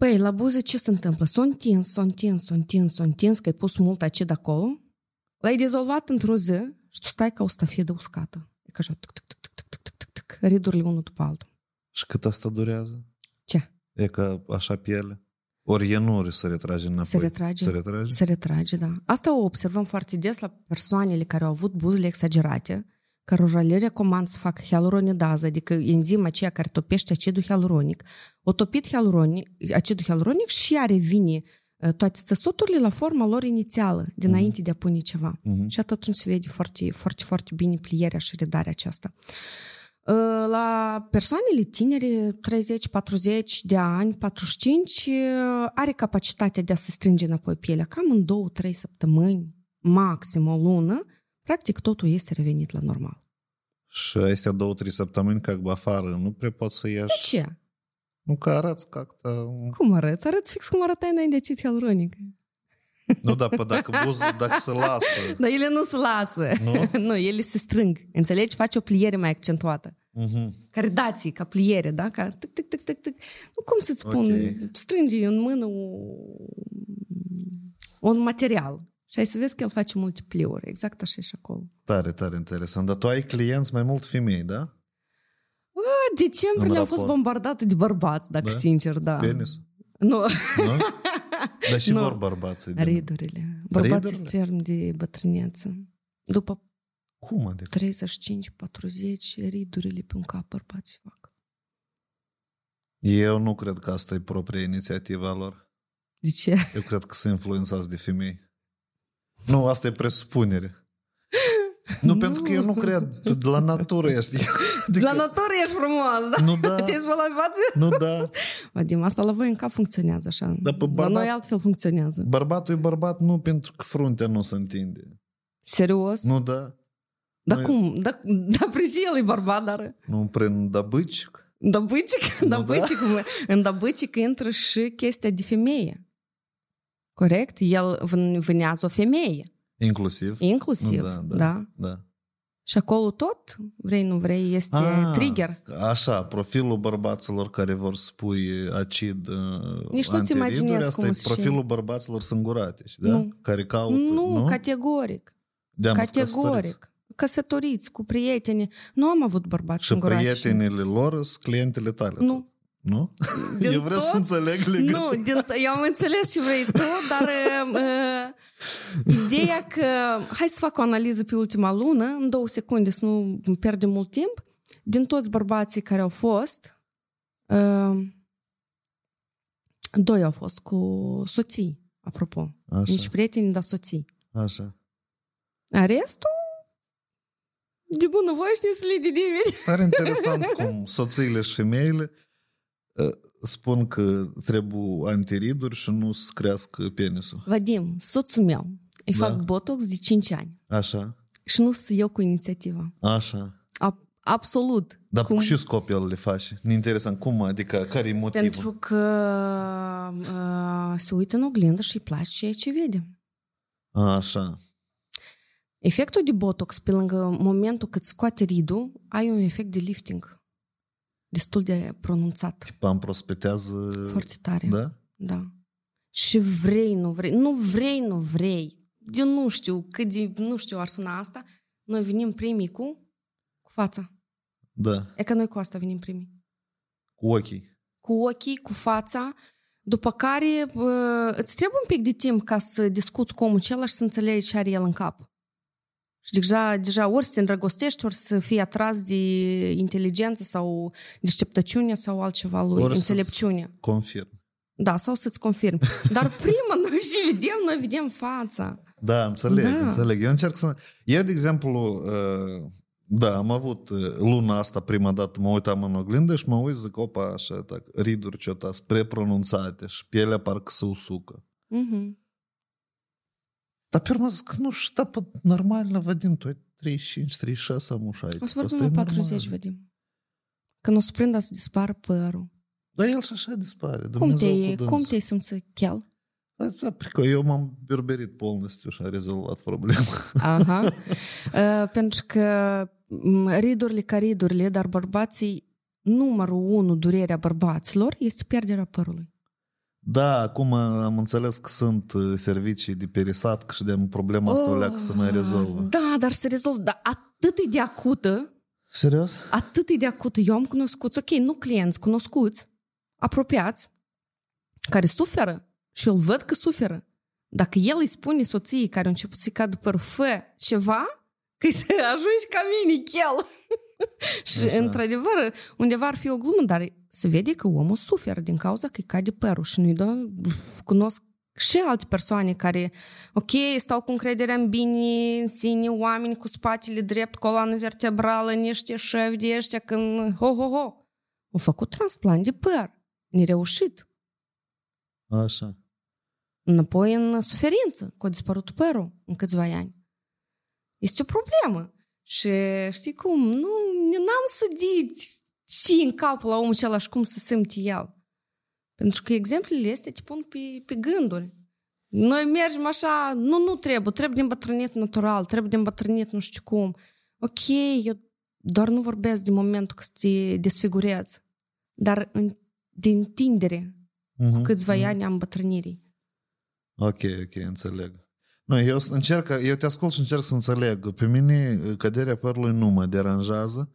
Păi, la buze ce se întâmplă? S-o întins, s-o întins, s-o întins, s-o întins, că ai pus mult acid acolo, l-ai dizolvat într-o zi și tu stai ca o stafidă uscată. E ca așa, tuc, tuc, tuc, tuc, tuc, tuc, tuc, tuc, ridurile unul după altul. Și cât asta durează? Ce? E ca așa piele? Ori e nu se retrage înapoi? Se retrage. Se retrage? Se retrage, da. Asta o observăm foarte des la persoanele care au avut buzele exagerate, cărora le recomand să facă hialuronidază, adică enzima aceea care topește acidul hialuronic. O topit hialuronic, acidul hialuronic și are vine uh, toate țesuturile la forma lor inițială, dinainte de a pune ceva. Mhm. Și atunci se vede foarte, foarte, foarte bine plierea și redarea aceasta. Uh, La persoanele tinere, 30-40 de ani, 45, uh, are capacitatea de a se strânge înapoi pielea cam în 2-3 săptămâni, maxim o lună, Practic, totul este revenit la normal. Și astea două, trei săptămâni, ca afară, nu prea poți să ieși. De ce? Nu că arăți ca acta... Cum arăți? Arăți fix cum arătai înainte de acid hialuronic. Nu, da, pe dacă [LAUGHS] buză, dacă se lasă. Dar ele nu se lasă. Nu? [LAUGHS] nu, ele se strâng. Înțelegi? Face o pliere mai accentuată. Uh-huh. Care dați ca pliere, da? Ca tic, tic, tic, tic, tic. Nu, cum să-ți spun? Okay. Strângi în mână o... un material și ai să vezi că el face multe pliuri. Exact așa e și acolo. Tare, tare interesant. Dar tu ai clienți mai mult femei, da? Bă, decembrie În le-am fost raport. bombardată de bărbați, dacă Da? sincer, da. Penis? Nu, Nu? [LAUGHS] Dar și Nu. vor bărbații. din- ridurile. Bărbații Ridurile? sterm de bătrâneță. După Cum adică? 35-40, ridurile pe un cap bărbații fac. Eu nu cred că asta e propria inițiativă a lor. De ce? Eu cred că sunt influențați de femei. Nu, asta e presupunere. Nu, Nu. pentru că eu nu cred. Tu de la natură ești. Adică, La natură ești frumos, da? Nu, da. Te-ai spălat pe față? Nu, da. Vadim, asta la voi în cap funcționează așa. Dar pe La bărbat- noi altfel funcționează. Bărbatul e bărbat nu pentru că fruntea nu se întinde. Serios? Nu, da. Dar Noi- cum? Dar da, și el e bărbat, dar... Nu prin dabâcic. Dabâcic, Nu, dabâcic, în dabâcic intră și chestia de femeie. Corect? El vân- vânează o femeie, Inclusiv. inclusiv. Nu, da, da. da. da. Și acolo tot, vrei, nu vrei, este Ah, trigger. Așa, profilul bărbaților care vor spui acid uh, Nici nu-ți imaginezi antiriduri, asta cum e sunt și- profilul bărbaților sânguratici, da? Nu. Care caută, Nu, nu? categoric. De-am căsătoriți. Categoric. Căsătoriți cu prieteni. Nu am avut bărbați Și singuratici. prietenile lor sunt clientele tale. Nu. tot. Nu? Din Eu vreau să toți? înțeleg legătura. Nu, din, eu am înțeles ce vrei tu, dar [LAUGHS] uh, ideea că hai să fac o analiză pe ultima lună, în două secunde, să nu pierdem mult timp, din toți bărbații care au fost, uh, doi au fost cu soții, apropo. Așa, Nici prieteni, dar soții. așa. A restul, de bunăvoie și nesli de nimeni. Tare interesant cum soțiile și femeile uh, spun că trebuie antiriduri și nu să crească penisul. Vadim, soțul meu, îi Da. fac botox de 5 ani Așa, și nu sunt eu cu inițiativa. așa. A- absolut. Dar Cum? cu ce scop el le face? Ne interesant. Cum? Adică, care e motivul? Pentru că uh, se uită în oglindă și îi place ceea ce vede. Așa. Efectul de botox, pe lângă momentul cât scoate ridul, ai un efect de lifting destul de pronunțat, Pam prospetează... foarte tare. Da? Da. Și vrei, nu vrei, nu vrei, nu vrei. Eu nu știu cât de, nu știu, ar suna asta. Noi venim primii cu, cu fața. Da. E că noi cu asta venim primii. Cu ochii. cu ochii, cu fața, după care uh, îți trebuie un pic de timp ca să discuți cu omul acela și să înțelegi ce are el în cap. Și deja, deja ori să te îndrăgostești, ori să fii atras de inteligență sau deșteptăciune sau altceva lui, Ori să-ți- înțelepciune. Confirm. Da, sau să-ți confirm. Dar prima [LAUGHS] noi și vedem, noi vedem fața. Da, înțeleg, Da. înțeleg. Eu încerc să... Eu, de exemplu, uh, da, am avut uh, luna asta prima dată, mă uitam în oglindă și mă uit, zic, opa, așa, tac, riduri ce-o spre pronunțate și pielea parcă se usucă. Mhm. Dar pe urmă zic, nu știu, da, pe normal, vedem, tu ai 35, 36 am ușa aici. O să vorbim Asta e la 40, normal. vedem. Când o să prindă să dispară părul. Dar el și așa dispare. Cum Dumnezeu te-ai, cu cum dânsul. te-ai simțit, Chel? Da, da, prică, eu m-am berberit polnăstiu și a rezolvat problema. Aha. Uh, pentru că m, ridurile ca ridurile, dar bărbații, numărul unu, durerea bărbaților, este pierderea părului. Da, acum am înțeles că sunt uh, servicii de perisat că și de problema asta o leacă să mai rezolvă. Da, dar se rezolvă. Dar atât e de acută, Serios? atât e de acută. Eu am cunoscuți, ok, nu clienți, cunoscuți, apropiați, care suferă și eu îl văd că suferă. Dacă el îi spune soției care a început să-i cadă părul, fă ceva, că să [LAUGHS] ajungi ca mine, chel. [LAUGHS] și, Așa. într-adevăr, undeva ar fi o glumă, dar se vede că omul suferă din cauza că îi cade părul și nu-i dă... Cunosc și alte persoane care, ok, stau cu încrederea în bine, în sine, oameni cu spatele drept, coloană vertebrală, niște șefi de ăștia când, ho, ho, ho. Au făcut transplant de păr. Nereușit. Așa. Înapoi în suferință, că a dispărut părul în câțiva ani. Este o problemă. Și știi cum, nu, n-am sădit și în capul la omul acela și cum se simte el. Pentru că exemplele astea te pun pe, pe gânduri. Noi mergem așa, nu, nu trebuie, trebuie de îmbătrânit natural, trebuie de îmbătrânit nu știu cum. Ok, eu doar nu vorbesc de momentul că te desfigurezi, dar în, de întindere, Mhm, cu câțiva mhm. ani a îmbătrânirii. Ok, ok, înțeleg. Nu, eu încerc, eu te ascult și încerc să înțeleg. Pe mine căderea părului nu mă deranjează.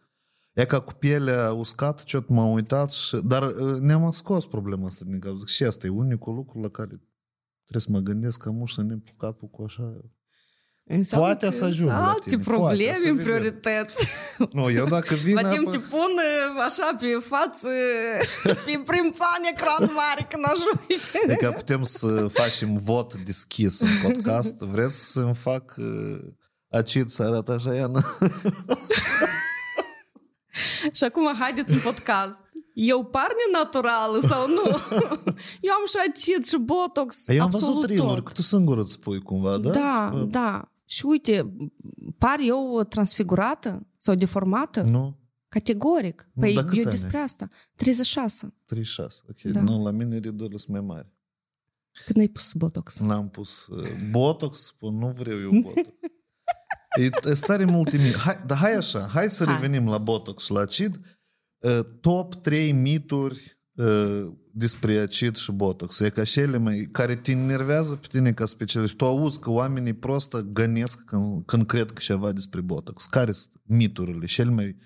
E ca cu pielea uscată, ce m-am uitat, și, dar uh, ne-am scos problema asta din cap. Zic, și asta e unicul lucru la care trebuie să mă gândesc că muș să ne pun capul cu așa. Înseamnă Poate că să ajung la Alte tine, poate, probleme să în vedem. priorități. Nu, eu dacă vin... La timp apă- te pun uh, așa pe față, [LAUGHS] pe prim plan ecran mare când ajungi. Adică putem să facem vot deschis în podcast. Vreți să-mi fac uh, acid să arăt așa, Iana? [LAUGHS] Și acum haideți în podcast. Eu par nenaturală sau nu? Eu am și acid și botox, Eu am absolut văzut reel tot. că tu singur îți spui cumva, da? Da, Bă, da. Și uite, par eu transfigurată sau deformată? Nu? Categoric. Nu, Păi dar câți eu ani despre asta. 36. 36. Ok. Da. Nu, la mine ridurile sunt mai mari. Când ai pus botox? N-am pus uh, botox, spun, nu vreau eu [LAUGHS] botox. E, e stare multe mii. Hai, dar hai așa, hai să Hai. revenim la botox și la acid. Uh, top 3 mituri uh, despre acid și botox. E ca cele mai, care te enervează pe tine ca specialist. Tu auzi că oamenii prostă gănesc când, când cred că ceva despre botox. Care sunt miturile cele mai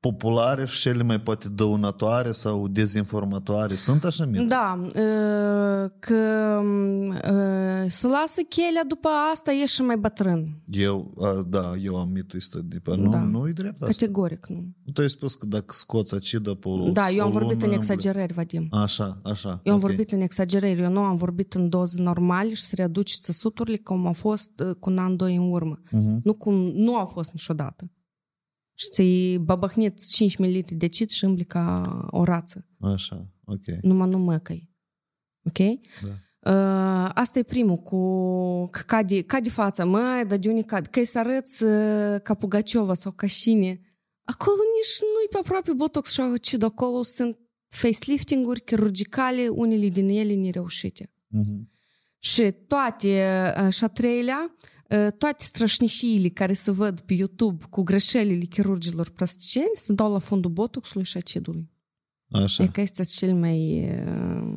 populare și cele mai poate dăunătoare sau dezinformatoare? Sunt așa mituri? Da, uh, că uh, să lasă chelea după asta e și mai bătrân. Eu, a, da, eu am mitul ăsta de pe... Nu, Da. nu e drept asta. Categoric nu. Tu ai spus că dacă scoți acidă pe o Da, eu am o vorbit lună, în exagerări, Vadim. Așa, așa. Eu am ok. vorbit în exagerări, eu nu am vorbit în doze normale și să reduci țesuturile cum a fost uh, cu un an, doi în urmă. Mhm. Nu cum nu a fost niciodată. Și ți-ai babăhnit 5 ml de acid și îmbli ca o rață. Așa, ok. Numai nu măcăi. Ok? Da. Uh, asta e primul, cu că cade, cade fața, măi, dar de unde cade? Că să arăți uh, ca Pugaciova sau ca cine. Acolo nici nu-i pe aproape botox și acid, acolo sunt facelifting-uri chirurgicale, unele din ele nereușite. Mhm. Și toate, uh, și a treilea, uh, toate strășnișiile care se văd pe YouTube cu greșelile chirurgilor plasticieni se dau la fondul botoxului și acidului. Așa. E că este cel mai... uh,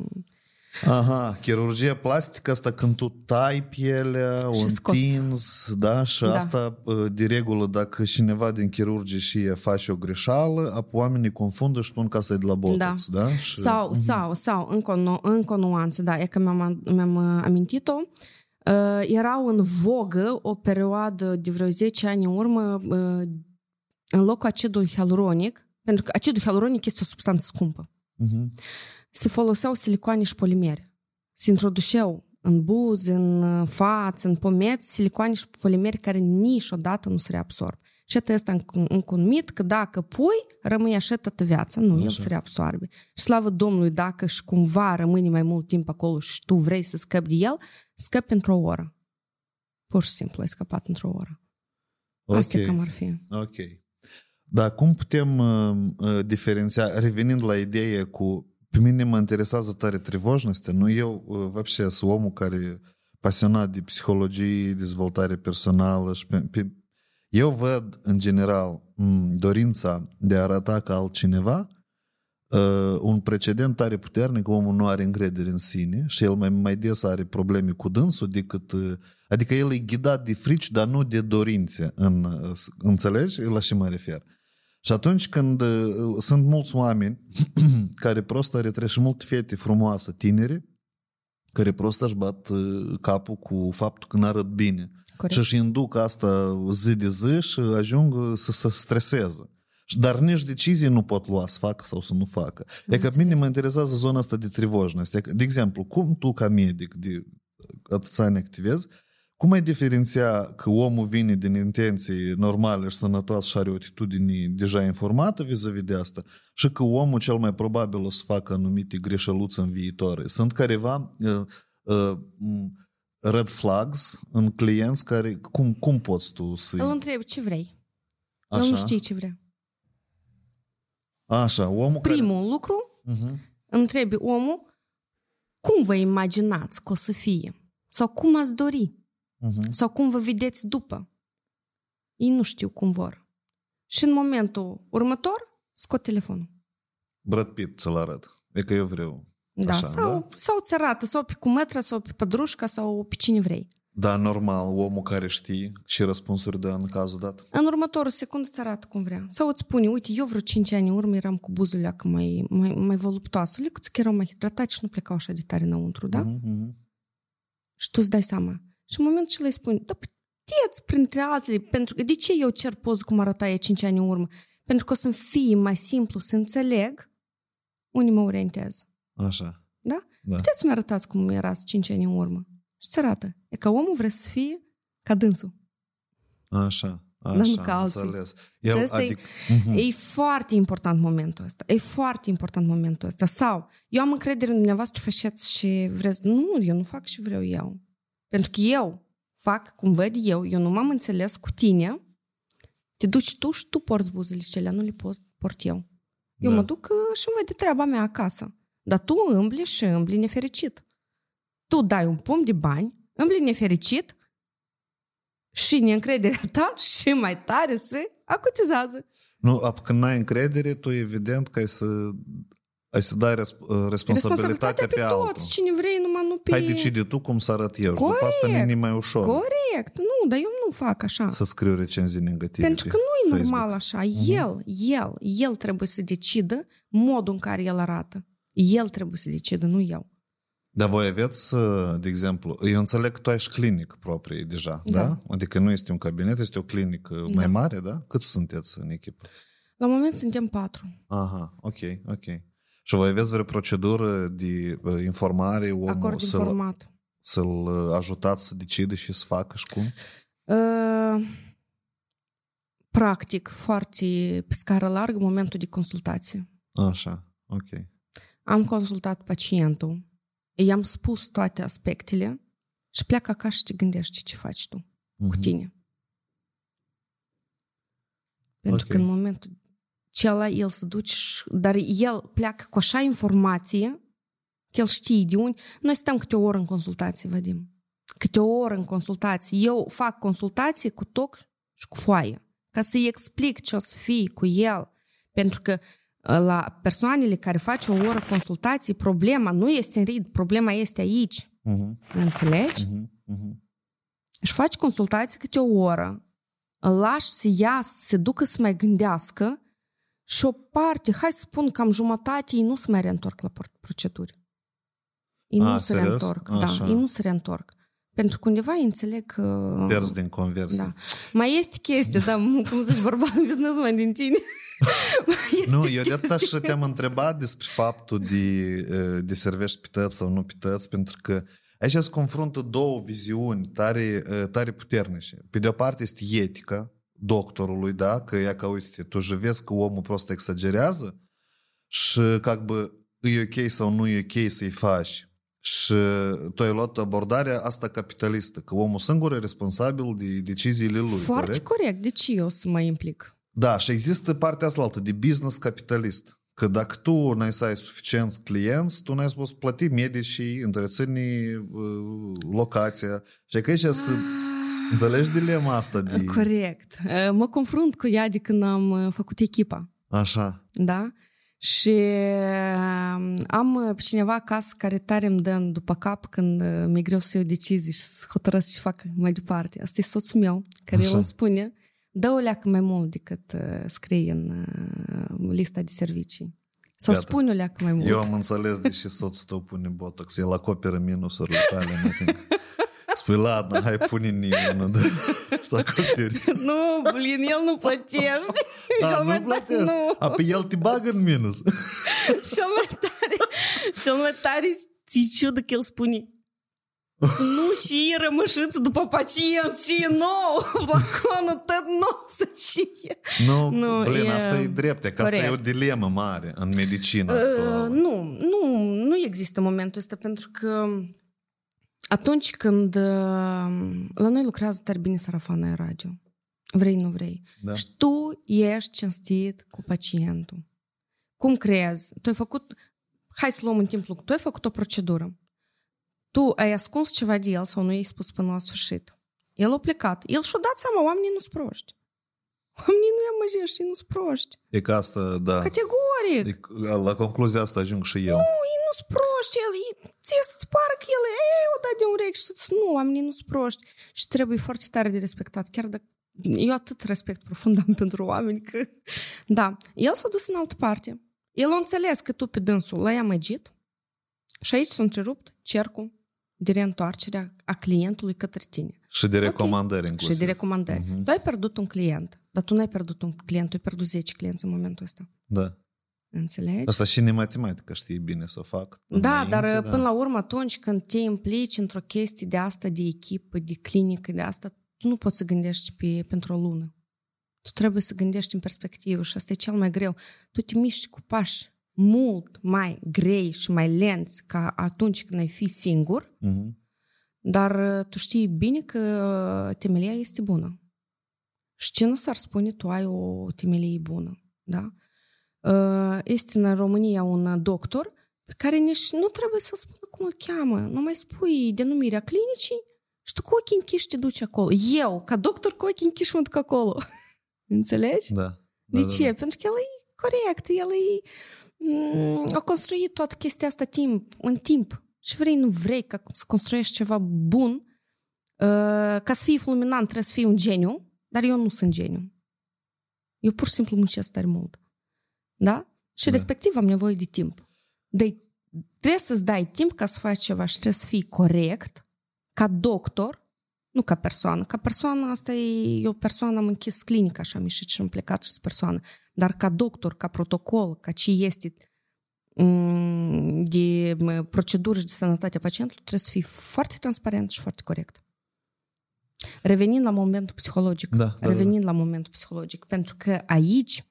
Aha, chirurgia plastică asta când tu tai pielea, o Și scoți. întinzi, da? Și Da. asta de regulă dacă cineva din chirurgie și face o greșeală, apoi oamenii confundă și spun că asta e de la botox, da? Și... Sau, sau, sau, încă o, nu- încă o nuanță, da, e că mi-am, mi-am uh, amintit-o. Uh, erau în vogă o perioadă de vreo 10 ani în urmă uh, în locul acidului hialuronic, pentru că acidul hialuronic este o substanță scumpă. Mhm. Se foloseau silicoane și polimere. Se introduceau în buzi, în uh, față, în pomeți, silicoane și polimere care niciodată nu se reabsorb. Și atât ăsta încă- încă un mit că dacă pui, rămâi așa toată viața. Nu, el Așa. se reabsorbe. Și slavă Domnului, dacă și cumva rămâne mai mult timp acolo și tu vrei să scapi de el, scapi într-o oră. Pur și simplu ai scăpat într-o oră. Asta Ok. cam ar fi. Ok. Dar cum putem uh, uh, diferenția, revenind la ideea cu Pe mine mă interesează tare trevojnostea. Nu eu, вообще, sunt omul care pasionat de psihologie, dezvoltare personală și pe, pe, eu văd în general dorința de a arăta ca altcineva uh, un precedent tare puternic, omul nu are încredere în sine și el mai, mai des are probleme cu dânsul decât... Uh, adică el e ghidat de frici, dar nu de dorințe. În, uh, înțelegi? La ce mă refer. Și atunci când uh, sunt mulți oameni [CLEARS THROAT] care prost are și multe fete frumoase, tinere, care prost își bat uh, capul cu faptul că n-arăt bine. Corect. Și își induc asta zi de zi și ajung să se streseze. Dar nici decizii nu pot lua să facă sau să nu facă. E că mine mă interesează zona asta de trivojnost. De exemplu, cum tu ca medic de atâția ani activezi, cum ai diferenția că omul vine din intenții normale și sănătoase și are o atitudine deja informată vis-a-vis de asta și că omul cel mai probabil o să facă anumite greșeluți în viitor? Sunt careva uh, uh, red flags în clienți care... Cum, cum poți tu să... Îl întreb ce vrei. Așa? El nu știe ce vrea. Așa, omul Primul care... lucru, uh-huh. întrebi omul cum vă imaginați că o să fie? Sau cum ați dori? Uh-huh. Sau cum vă vedeți după? Ei nu știu cum vor. Și în momentul următor, scot telefonul. Brad Pitt ți-l arăt. E că eu vreau. Da, Așa, sau, da? sau ți arată, sau pe cumetra, sau pe pădrușca, sau pe cine vrei. Da, normal, omul care știe și răspunsuri dă în cazul dat. În următorul secundă îți arată cum vrea. Sau îți spune, uite, eu vreo 5 ani în urmă eram cu buzul că mai, mai, mai voluptoasă, lecuți că erau mai hidratați și nu plecau așa de tare înăuntru, da? Uh-huh. Și tu îți dai seama. Și în momentul ce le spui, da, puteți, printre altele, pentru că de ce eu cer poză cum arăta ea 5 ani în urmă? Pentru că o să fie mai simplu să înțeleg unde mă orientez. Așa. Da? da. Puteți să-mi arătați cum erați 5 ani în urmă. Și ți arată. E că omul vrea să fie ca dânsul. Așa. Așa, nu ca alții. Înțeles. El, adic... e, uh-huh. e foarte important momentul ăsta. E foarte important momentul ăsta. Sau, eu am încredere în dumneavoastră faceți și vreți... Nu, eu nu fac și vreau eu. Pentru că eu fac cum văd eu, eu nu m-am înțeles cu tine, te duci tu și tu porți buzele și nu le pot, port eu. Eu da. mă duc uh, și îmi văd de treaba mea acasă. Dar tu îmbli și îmbli nefericit. Tu dai un pom de bani, îmbli nefericit și neîncrederea ta [LAUGHS] și mai tare se acutizează. Nu, când n-ai încredere, tu evident că ai să ai să dai resp- uh, responsabilitatea pe, pe altul. toți, cine vrei, numai nu pe... Hai decide tu cum să arăt eu. Corect, după asta e mai ușor. Corect. Nu, dar eu nu fac așa. Să scriu recenzii negative Pentru că nu e normal așa. Uh-huh. El, el, el trebuie să decidă modul în care el arată. El trebuie să decidă, nu eu. Dar voi aveți, uh, de exemplu, eu înțeleg că tu ai și clinic proprie deja, da? da? Adică nu este un cabinet, este o clinică da. mai mare, da? Cât sunteți în echipă? La moment suntem patru. Aha, ok, ok. Și voi aveți vreo procedură de uh, informare omul Acord să-l, informat. să-l uh, ajutați să decide și să facă și cum? Uh, practic, foarte pe scară largă, momentul de consultație. Așa, ok. Am consultat pacientul, i-am spus toate aspectele și pleacă acasă și te gândești ce faci tu uh-huh. cu mhm. tine. Pentru okay. că în momentul cela el se duce, dar el pleacă cu așa informație că el știe de unde. Noi stăm câte o oră în consultație, Vadim. Câte o oră în consultație. Eu fac consultație cu toc și cu foaie. Ca să-i explic ce o să fie cu el. Pentru că la persoanele care fac o oră consultații, problema nu este în rid, problema este aici. Uh-huh. Înțelegi? Uh-huh. Uh-huh. Și faci consultații câte o oră, îl lași să ia, să se ducă să mai gândească și o parte, hai să spun cam jumătate, ei nu se mai reîntorc la proceduri. Ei A, nu se reîntorc. Da, ei nu se reîntorc. Pentru că undeva ei înțeleg că... Pierzi din conversie. Da. Mai este chestie, da, cum zici, bărbat businessman din tine. [LAUGHS] nu, eu de atât și te-am întrebat despre faptul de, de servești pități sau nu pități, pentru că aici se confruntă două viziuni tare, tare puternice. Pe de o parte este etica, doctorului, da, că ea ca, uite, tu же vezi că omul prost exagerează și, как бы, e ok sau nu e ok să-i faci. și tu ai luat abordarea asta capitalistă, că omul singur e responsabil de deciziile lui. Foarte corect. corect. De ce eu să mă implic? Da, și există partea asta altă, de business capitalist. Că dacă tu n-ai să ai suficienți clienți, tu n-ai supus plăti medicii, întreține uh, locația. Și că aici să înțelegi dilema asta de... Corect. Uh, Mă confrunt cu ea de când am uh, făcut echipa. Așa. Da? Și uh, am uh, pe cineva acasă care tare îmi dă în după cap când uh, mi-e greu să iau decizii și să hotărăsc ce fac mai departe. Asta e soțul meu, care Așa. el îmi spune, dă o leacă mai mult decât uh, scrie în uh, lista de servicii. Sau Gata. spune o leacă mai mult. Eu am înțeles de ce soțul tău pune botox. El acoperă minusurile tale. [LAUGHS] Nothing. Spui, ladna, hai pune nimeni, da? să acoperi. Nu, blin, el nu plătește. Da, Cel mai nu tare- plătești. Nu. A, pe el te bagă în minus. Cel mai tare, cel mai tare ți ciudă că el spune nu și rămășiți după pacient și nou, [LAUGHS] flaconul tot nou să știe. Nu, Nu, blin, e- asta e drept, că asta e o corect. dilemă mare în medicină. Uh, actuală. nu, nu, nu există momentul ăsta pentru că atunci când uh, la noi lucrează tare bine sarafana în radio, vrei, nu vrei, Da. și tu ești cinstit cu pacientul. Cum crezi? Tu ai făcut, hai să luăm în timp lucru, tu ai făcut o procedură. Tu ai ascuns ceva de el sau nu i-ai spus până la sfârșit. El a plecat. El și-a dat seama, oamenii nu sunt proști. Oamenii nu amăjești, ei nu sunt proști. E că asta, da. Categoric. E, la concluzia asta ajung și eu. ei nu sunt proști, el, ei, ție să-ți pară că el e, o da de urechi și să nu, oamenii nu sunt proști. Și trebuie foarte tare de respectat, chiar dacă eu atât respect profund am pentru oameni că... Da, el s-a dus în altă parte. El a înțeles că tu pe dânsul l-ai amăgit și aici s-a întrerupt cercul de reîntoarcere a clientului către tine. Și de recomandări inclusiv. Și de recomandări. Uh-huh. Tu ai pierdut un client, dar tu n-ai pierdut un client, tu ai pierdut 10 clienți în momentul ăsta. Da. Înțelegi? Asta și în matematică știi bine să o fac. Da, înainte, dar da. până la urmă, atunci când te implici într-o chestie de asta, de echipă, de clinică, de asta, tu nu poți să gândești pe, pentru o lună. Tu trebuie să gândești în perspectivă și asta e cel mai greu. Tu te miști cu pași mult mai grei și mai lenți ca atunci când ai fi singur, Mhm. dar uh, tu știi bine că temelia este bună. Și ce nu s-ar spune, tu ai o temelie bună. Da? Uh, Este în România un doctor pe care nici nu trebuie să spună cum îl cheamă. Nu mai spui denumirea clinicii și tu cu ochii închiși te duci acolo. Eu, ca doctor, cu ochii închiși mă duc acolo. [LAUGHS] Înțelegi? Da. da. De da, ce? Da. Pentru că el e corect, el e... Mm, a construit toată chestia asta timp, în timp. Și vrei, nu vrei ca să construiești ceva bun, uh, ca să fii fulminant trebuie să fii un geniu, dar eu nu sunt geniu. Eu pur și simplu muncesc tare mult. Da? Și Da. respectiv am nevoie de timp. De, trebuie să-ți dai timp ca să faci ceva și trebuie să fii corect, ca doctor, nu ca persoană. Ca persoană, asta e, eu persoană am închis clinica și am ieșit și am plecat și sunt persoană. Dar ca doctor, ca protocol, ca ce este mm, de m, procedură și de sănătate a pacientului, trebuie să fii foarte transparent și foarte corect. Revenind la momentul psihologic. Da, da, revenind la momentul psihologic. Pentru că aici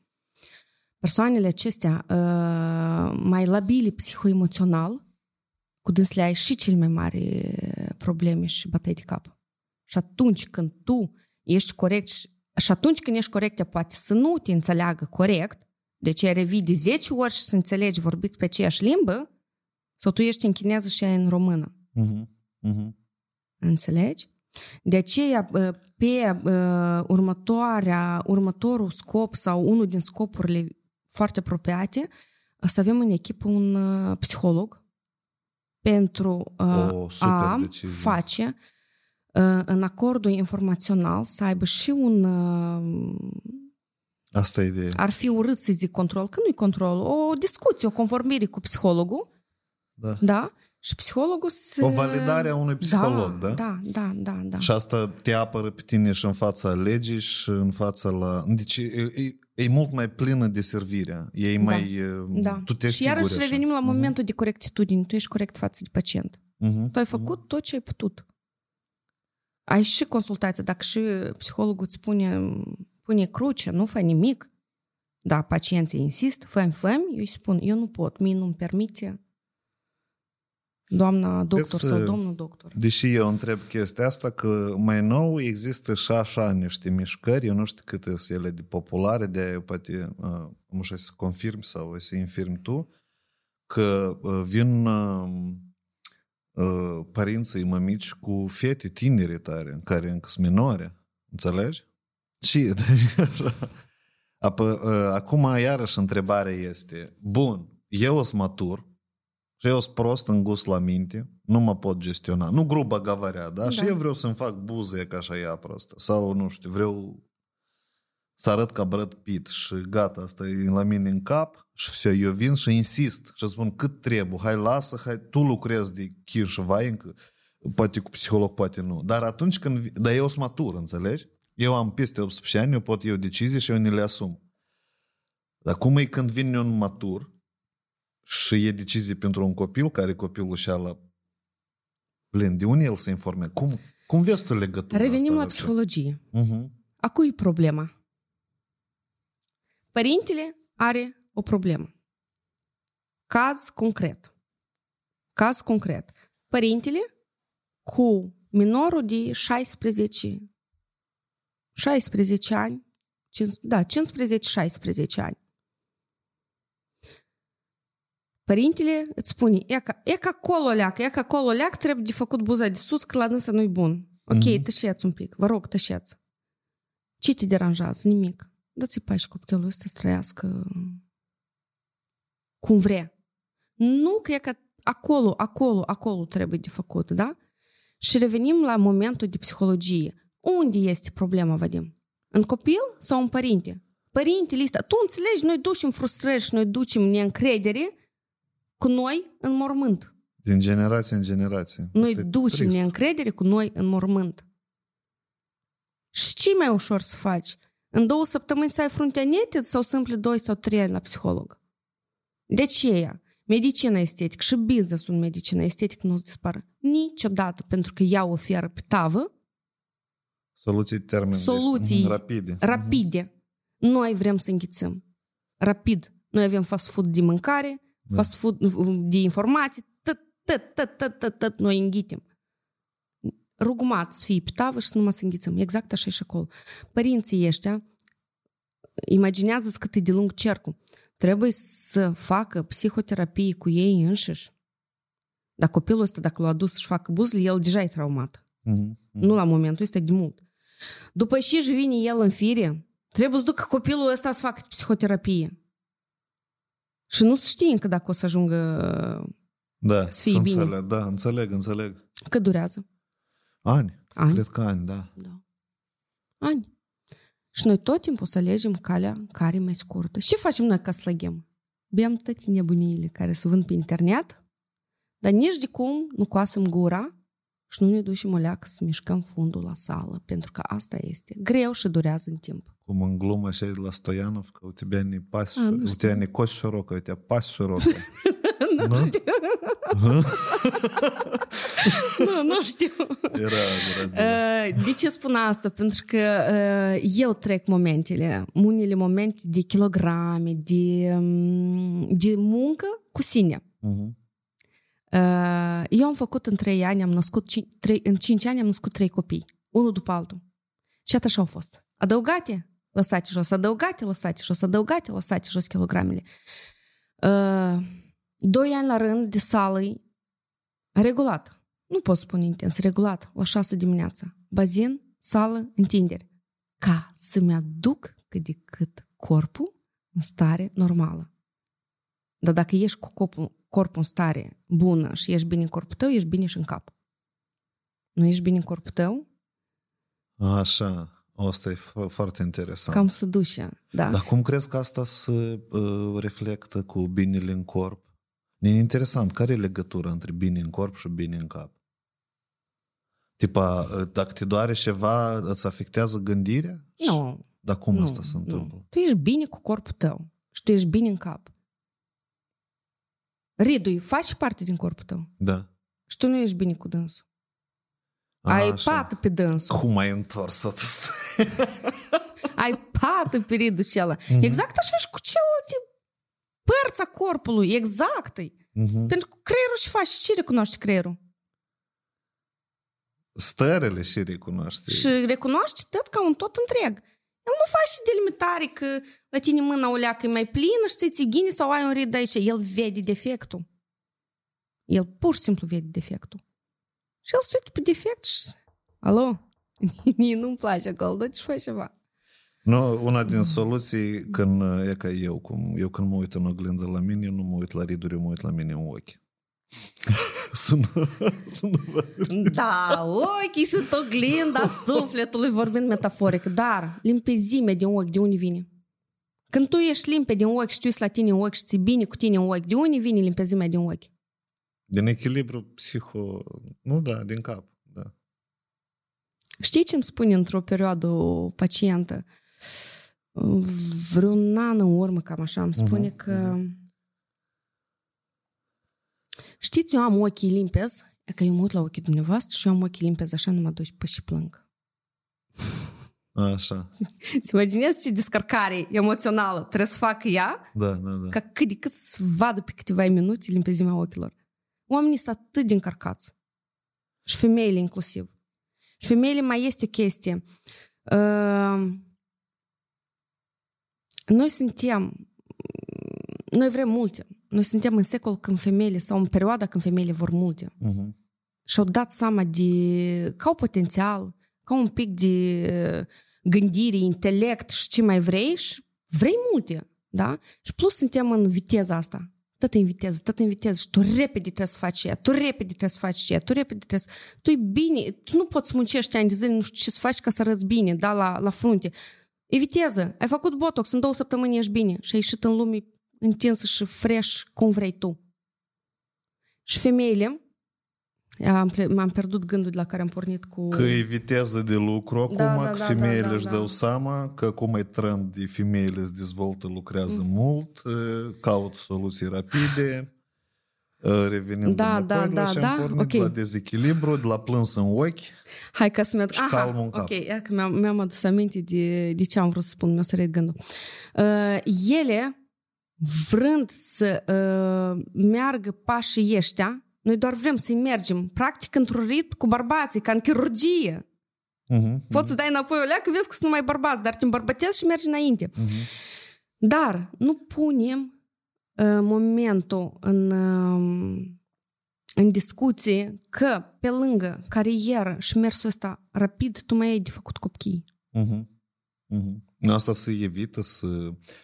persoanele acestea uh, mai labile psihoemoțional, cu dânsele ai și cele mai mari probleme și bătăi de cap. Și atunci când tu ești corect și, și atunci când ești corect, ea poate să nu te înțeleagă corect, deci ea revii de 10 ori și să înțelegi, vorbiți pe aceeași limbă, sau tu ești în chineză și ea în română. Mhm. Mhm. Înțelegi? De aceea, uh, pe uh, următoarea, următorul scop sau unul din scopurile foarte apropiate, să avem în echipă un uh, psiholog pentru uh, O super a decizie. face uh, în acordul informațional să aibă și un uh, Asta e ideea. ar fi urât să zic control, că nu-i control, o discuție, o conformire cu psihologul, Da. da? Și psihologul să... O validare a unui psiholog, da? Da, da, da, da. Și asta te apără pe tine și în fața legii și în fața la... Deci e, e, e mult mai plină de servire. E Da. mai... Da. Tu te și iarăși asiguri așa. revenim la momentul de corectitudine. Tu ești corect față de pacient. Mhm. Tu ai făcut tot ce ai putut. Ai și consultație. Dacă și psihologul îți spune, pune cruce, nu fă nimic, da, pacienții insist, făm, făm, eu îi spun, eu nu pot, mie nu-mi permite. Doamna doctor Vezi, sau domnul doctor. Deși eu întreb chestia asta, că mai nou există și așa niște mișcări, eu nu știu câte sunt ele de populare, de aia eu poate, uh, nu știu să confirm sau să infirm tu, că uh, vin uh, uh, părinții mămici cu fete tinere tare, care încă sunt minore, înțelegi? Și [LAUGHS] Apă, uh, acum iarăși întrebarea este, bun, eu sunt matur, și eu sunt prost în gust la minte, nu mă pot gestiona. Nu grubă gavarea, da? da. Și eu vreau să-mi fac buze ca așa ea prostă. Sau, nu știu, vreau să arăt ca Brad Pitt și gata, asta e la mine în cap și все, eu vin și insist și spun cât trebuie, hai lasă, hai, tu lucrezi de chir și vai, încă, poate cu psiholog, poate nu. Dar atunci când, dar eu sunt matur, înțelegi? Eu am peste 18 ani, eu pot eu decizii și eu ne le asum. Dar cum e când vine un matur și e decizie pentru un copil, care copilul și la plin, de unde el se informează? Cum, cum vezi tu legătura Revenim asta la psihologie. Uh-huh. A cui e problema? Părintele are o problemă. Caz concret. Caz concret. Părintele cu minorul de 16 16 ani, 5, da, 15-16 ani. Părintele îți spune, e ca, e ca acolo leac, e ca acolo leac, trebuie de făcut buza de sus, că la dânsa nu-i bun. Ok, mm-hmm. tășeți un pic, vă rog, tășeți. Ce te deranjează? Nimic. Dați-i pași copilul ăsta să trăiască cum vrea. Nu că e ca acolo, acolo, acolo trebuie de făcut, da? Și revenim la momentul de psihologie. Unde este problema, Vadim? În copil sau în părinte? Părintele ăsta, tu înțelegi, noi ducem frustrări și noi ducem neîncredere cu noi în mormânt. Din generație în generație. Noi Asta e ducem trist. neîncredere cu noi în mormânt. Și ce mai ușor să faci? În două săptămâni să ai fruntea neted sau să împli doi sau trei ani la psiholog? De aceea, medicina estetică și business-ul în medicina estetică nu o să dispară niciodată, pentru că ea oferă pe tavă Soluții termen Soluții rapide. rapide. Noi vrem să înghițăm. Rapid. Noi avem fast food de mâncare, Da. fast food de informații, tot, tot, tot, tot, tot, tot noi înghitem. Rugumat să fie pe tavă și să nu mă să înghițăm. Exact așa e și acolo. Părinții ăștia imaginează cât e de lung cercul. Trebuie să facă psihoterapie cu ei înșiși. Dar copilul ăsta, dacă l-a adus să-și facă buzele, el deja e traumat. Mhm. Nu la momentul ăsta, de mult. După ce își vine el în fire, trebuie să ducă copilul ăsta să facă psihoterapie. Și nu se știe încă dacă o să ajungă Da, Să fie să bine. înțeleg, da, înțeleg, înțeleg. cât durează. Ani. Ani. Cred că ani, da. Da. Ani. Și noi tot timpul să alegem calea care e mai scurtă. Ce facem noi ca să lăghem? Bem toate nebuniile care se vând pe internet, dar nici de cum nu coasăm gura și nu ne ducem o leacă să mișcăm fundul la sală, pentru că asta este greu și durează în timp. Cum în glumă așa de la Stoianov, că у тебя не пасть, А, ну у что? тебя не кость широкая, у тебя пасть широкая. nu știu. [LAUGHS] nu, nu știu. Era, era bine. Uh, De ce spun asta? Pentru că uh, eu trec momentele, unele momente de kilograme, de, um, de muncă cu sine. Mhm. Uh, Eu am făcut în trei ani, am născut, cin- trei, în cinci ani am născut trei copii, unul după altul. Și atât așa au fost. Adăugate, lăsate jos, adăugate, lăsate jos, adăugate, lăsate jos kilogramele. Uh, Doi ani la rând de sală regulat. Nu pot spune intens, regulat, la șase dimineața. Bazin, sală, întinderi. Ca să-mi aduc cât de cât corpul în stare normală. Dar dacă ești cu corpul, corpul în stare bună și ești bine în corpul tău, ești bine și în cap. Nu ești bine în corpul tău, Așa, asta e fo- foarte interesant. cam să duce. Da. Dar cum crezi că asta se uh, reflectă cu binele în corp? E interesant, care e legătura între bine în corp și bine în cap? Tipa, uh, dacă te doare ceva, îți afectează gândirea? Nu, Dar cum nu, asta se nu. întâmplă? Tu ești bine cu corpul tău și tu ești bine în cap. Ridul faci parte din corpul tău Da. și tu nu ești bine cu dânsul. Ai Așa. pată pe dânsul. Cum ai întors atât? [LAUGHS] Ai pată pe ridul acela. Mhm. Exact așa și cu celelalte părți a corpului. Exact. -i. Mhm. Pentru că creierul și face. Ce recunoaște creierul? Stările și recunoaște. Și recunoaște tot ca un tot întreg. El nu face delimitare că la tine mâna o leacă e mai plină și ți-ți ghine sau ai un rid aici. El vede defectul. El pur și simplu vede defectul. Și el se uită pe defect și... Alo? Mie nu-mi place acolo, dar ce faci ceva? Nu, una din soluții când e ca eu, cum eu când mă uit în oglindă la mine, eu nu mă uit la riduri, eu mă uit la mine în ochi. să nu, să nu vă... Da, ochii sunt oglinda sufletului, vorbind metaforic, dar limpezimea din ochi, de unde vine? Când tu ești limpede din ochi și tu ești la tine în ochi și ți bine cu tine în ochi, de unde vine limpezimea din ochi? Din echilibru psiho... Nu, da, din cap. Da. Știi ce îmi spune într-o perioadă o pacientă? Vreun an în urmă, cam așa, îmi spune Mhm, că știți, eu am ochii limpezi, e că eu mă uit la ochii dumneavoastră și eu am ochii limpezi, așa nu mă duci pe și plâng. [LAUGHS] Așa. [LAUGHS] Îți imaginezi ce descărcare emoțională trebuie să facă ea Da, da, da. ca cât de cât să vadă pe câteva minute limpezimea ochilor. Oamenii sunt atât de încărcați. Și femeile inclusiv. Și femeile mai este o chestie. Uh, noi suntem noi vrem multe. Noi suntem în secol când femeile sau în perioada când femeile vor multe. Mhm. Și-au dat seama de ca un potențial, ca un pic de gândire, intelect și ce mai vrei și vrei multe, da? Și plus suntem în viteza asta. Tot în viteză, tot în viteză și tu repede trebuie să faci ea, tu repede trebuie să faci ea, tu repede trebuie să... Tu e bine, tu nu poți muncești ani de zile, nu știu ce să faci ca să arăți bine, da, la, la frunte. E viteză, ai făcut botox, în două săptămâni ești bine și ai ieșit în lume întinsă și fresh cum vrei tu. Și femeile, am, ple- m-am pierdut gândul de la care am pornit cu... Că e viteză de lucru acum, Da, da, că da, femeile da, da, își da. dau seama că acum e trend de femeile se dezvoltă, lucrează Mm. mult, eh, caut soluții rapide, eh, revenind Da, înapoi da, la da, și am da, pornit ok. la dezechilibru, de la plâns în ochi. Hai ca să merg... Și calm în cap. ok, ia că mi-am, mi-am adus aminte de, de ce am vrut să spun, mi-a sărit gândul. Uh, ele, vrând să uh, meargă pașii ăștia, noi doar vrem să mergem, practic, într-un ritm cu bărbații, ca în chirurgie. Mhm. Poți să dai înapoi o leacă, vezi că sunt numai bărbați, dar te îmbărbătezi și mergi înainte. Mhm. Dar nu punem uh, momentul în, uh, în discuție că pe lângă carieră și mersul ăsta rapid, tu mai ai de făcut copii. Mhm. Mhm. Asta se evită să...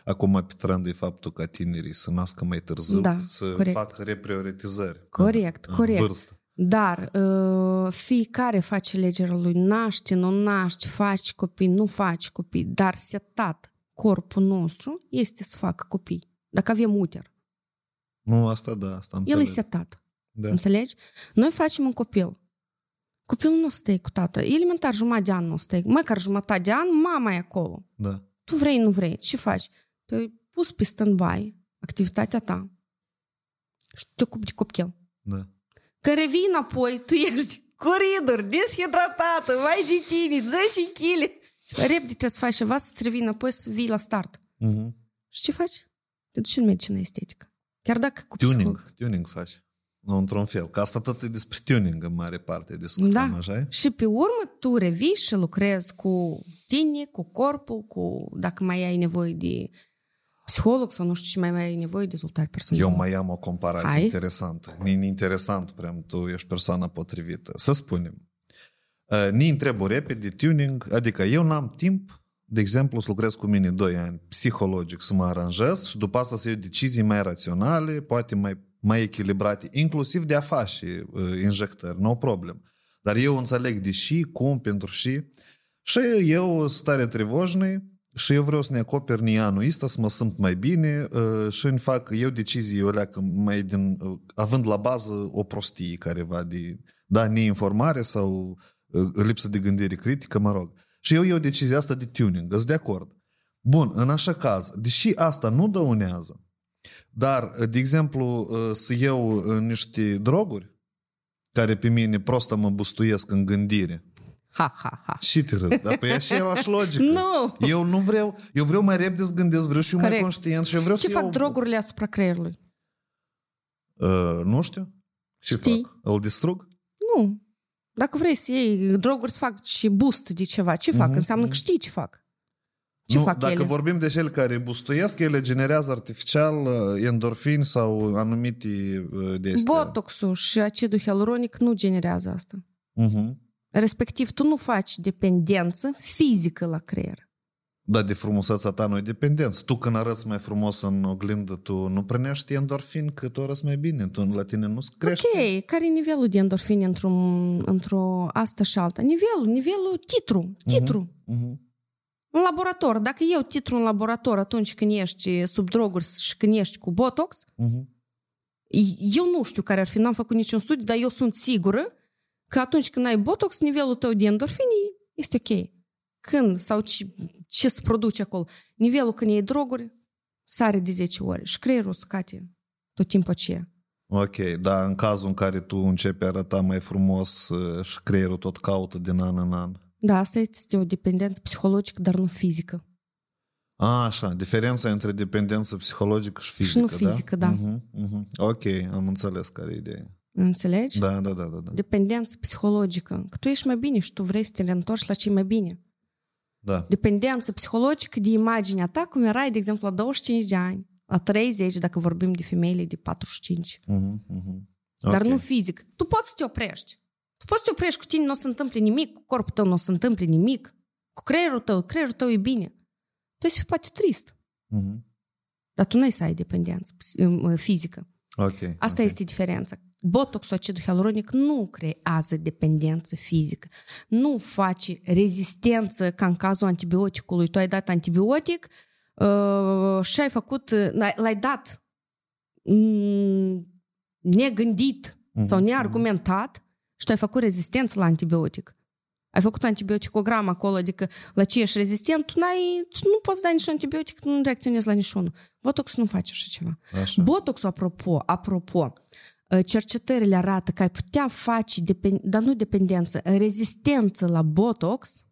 Acum pe trend e faptul ca tinerii să nască mai târziu, Da, să corect. facă reprioritizări. Corect, în, corect. În vârstă. Dar uh, fiecare face alegerea lui, naște, nu naște, faci copii, nu faci copii, dar setat corpul nostru este să facă copii. Dacă avem uter, Nu, asta da, asta el înțeleg. e setat. Da. Înțelegi? Noi facem un copil. Copilul nu stă cu tată. Elementar, jumătate de an nu stă. Măcar jumătate de an, mama e acolo. da. Tu vrei, nu vrei. Ce faci? Tu ai pus pe stand-by activitatea ta și te ocupi de copil. Da. Când revii înapoi, tu ești coridor, deshidratată, vai de tine, 10 kg. Repede trebuie să faci ceva, să-ți revii înapoi, să vii la start. Mhm. Și ce faci? Te duci în medicină estetică. Chiar dacă cu Tuning, psiholog. tuning faci. Nu, într-un fel. Că asta tot e despre tuning în mare parte discutăm, Da. așa e? Și pe urmă tu revii și lucrezi cu tine, cu corpul, cu dacă mai ai nevoie de psiholog sau nu știu ce mai ai nevoie de dezvoltare personală. Eu mai am o comparație Hai. interesantă. E interesant, prea tu ești persoana potrivită. Să spunem, uh, ni întrebu repede tuning, adică eu n-am timp, de exemplu, să lucrez cu mine 2 ani psihologic, să mă aranjez și după asta să iau decizii mai raționale, poate mai, mai echilibrate, inclusiv de a face uh, injectări, nu o problemă. Dar eu înțeleg de și, cum, pentru și. Și eu sunt tare trevojnă și eu vreau să ne acoperi ni anul ăsta, să mă simt mai bine uh, și îmi fac eu decizii o leacă mai din, uh, având la bază o prostie careva de, da, neinformare sau uh, lipsă de gândire critică, mă rog. Și eu iau decizia asta de tuning, sunt de acord. Bun, în așa caz, deși asta nu dăunează, dar, de exemplu, uh, să iau uh, niște droguri care pe mine prostă mă bustuiesc în gândire, Ha, ha, ha. și te râzi, dar pe aceeași logică. [LAUGHS] Nu! Eu nu vreau, eu vreau mai repede să gândesc, vreau și eu mai Corect. conștient și eu vreau Ce să fac iau... drogurile asupra creierului? Uh, nu știu. Ce Știi? fac? Îl distrug? Nu. Dacă vrei să iei droguri să fac și boost de ceva, ce fac? Mhm, Înseamnă că mhm. știi ce fac. Ce nu, fac dacă ele? vorbim de cele care bustuiesc, ele generează artificial uh, endorfini sau anumite uh, de astea. Botoxul și acidul hialuronic nu generează asta. Mhm. Respectiv, tu nu faci dependență fizică la creier. Da, de frumusețea ta nu e dependență. Tu când arăți mai frumos în oglindă, tu nu primești endorfin că tu arăți mai bine. Tu la tine nu crește. Ok, care e nivelul de endorfine într-o, într-o asta și alta? Nivelul, nivelul, titru, titru. Mhm. În laborator, dacă eu titru în laborator atunci când ești sub droguri și când ești cu Botox, Mhm. eu nu știu care ar fi, n-am făcut niciun studiu, dar eu sunt sigură că atunci când ai Botox, nivelul tău de endorfine este ok. Când sau ce, ce se produce acolo? Nivelul când iei droguri sare de 10 ore și creierul scade tot timpul aceea. Ok, dar în cazul în care tu începi a arăta mai frumos uh, și creierul tot caută din an în an. Da, asta este o dependență psihologică, dar nu fizică. A, așa, diferența între dependență psihologică și fizică, nu fizică, da. Mhm, mhm. Ok, am înțeles care e ideea. Înțelegi? Da, da, da, da. da. Dependență psihologică. Că tu ești mai bine și tu vrei să te reîntorci la ce mai bine. da. Dependență psihologică de imaginea ta, cum erai, de exemplu, la 25 de ani, la 30, dacă vorbim de femeile de 45. Mhm, mhm. Dar Ok. nu fizic. Tu poți să te oprești. Tu poți să te oprești cu tine, nu o să se întâmple nimic, cu corpul tău nu o să se întâmple nimic, cu creierul tău, creierul tău e bine. Tu ești poate trist, Mhm. dar tu nu ai să ai dependență ps- fizică. Ok. Asta ok. este diferența. Botoxul acidul hialuronic nu creează dependență fizică. Nu face rezistență ca în cazul antibioticului. Tu ai dat antibiotic uh, și ai făcut, l-ai, l-ai dat mm, negândit sau neargumentat și tu ai făcut rezistență la antibiotic. Ai făcut antibioticogram acolo, adică la ce ești rezistent, tu, n-ai, tu nu poți da niciun antibiotic, tu nu reacționezi la niciunul. Botox nu face așa ceva. Așa. Botoxul, apropo, apropo, cercetările arată că ai putea face, depend- dar nu dependență, rezistență la Botox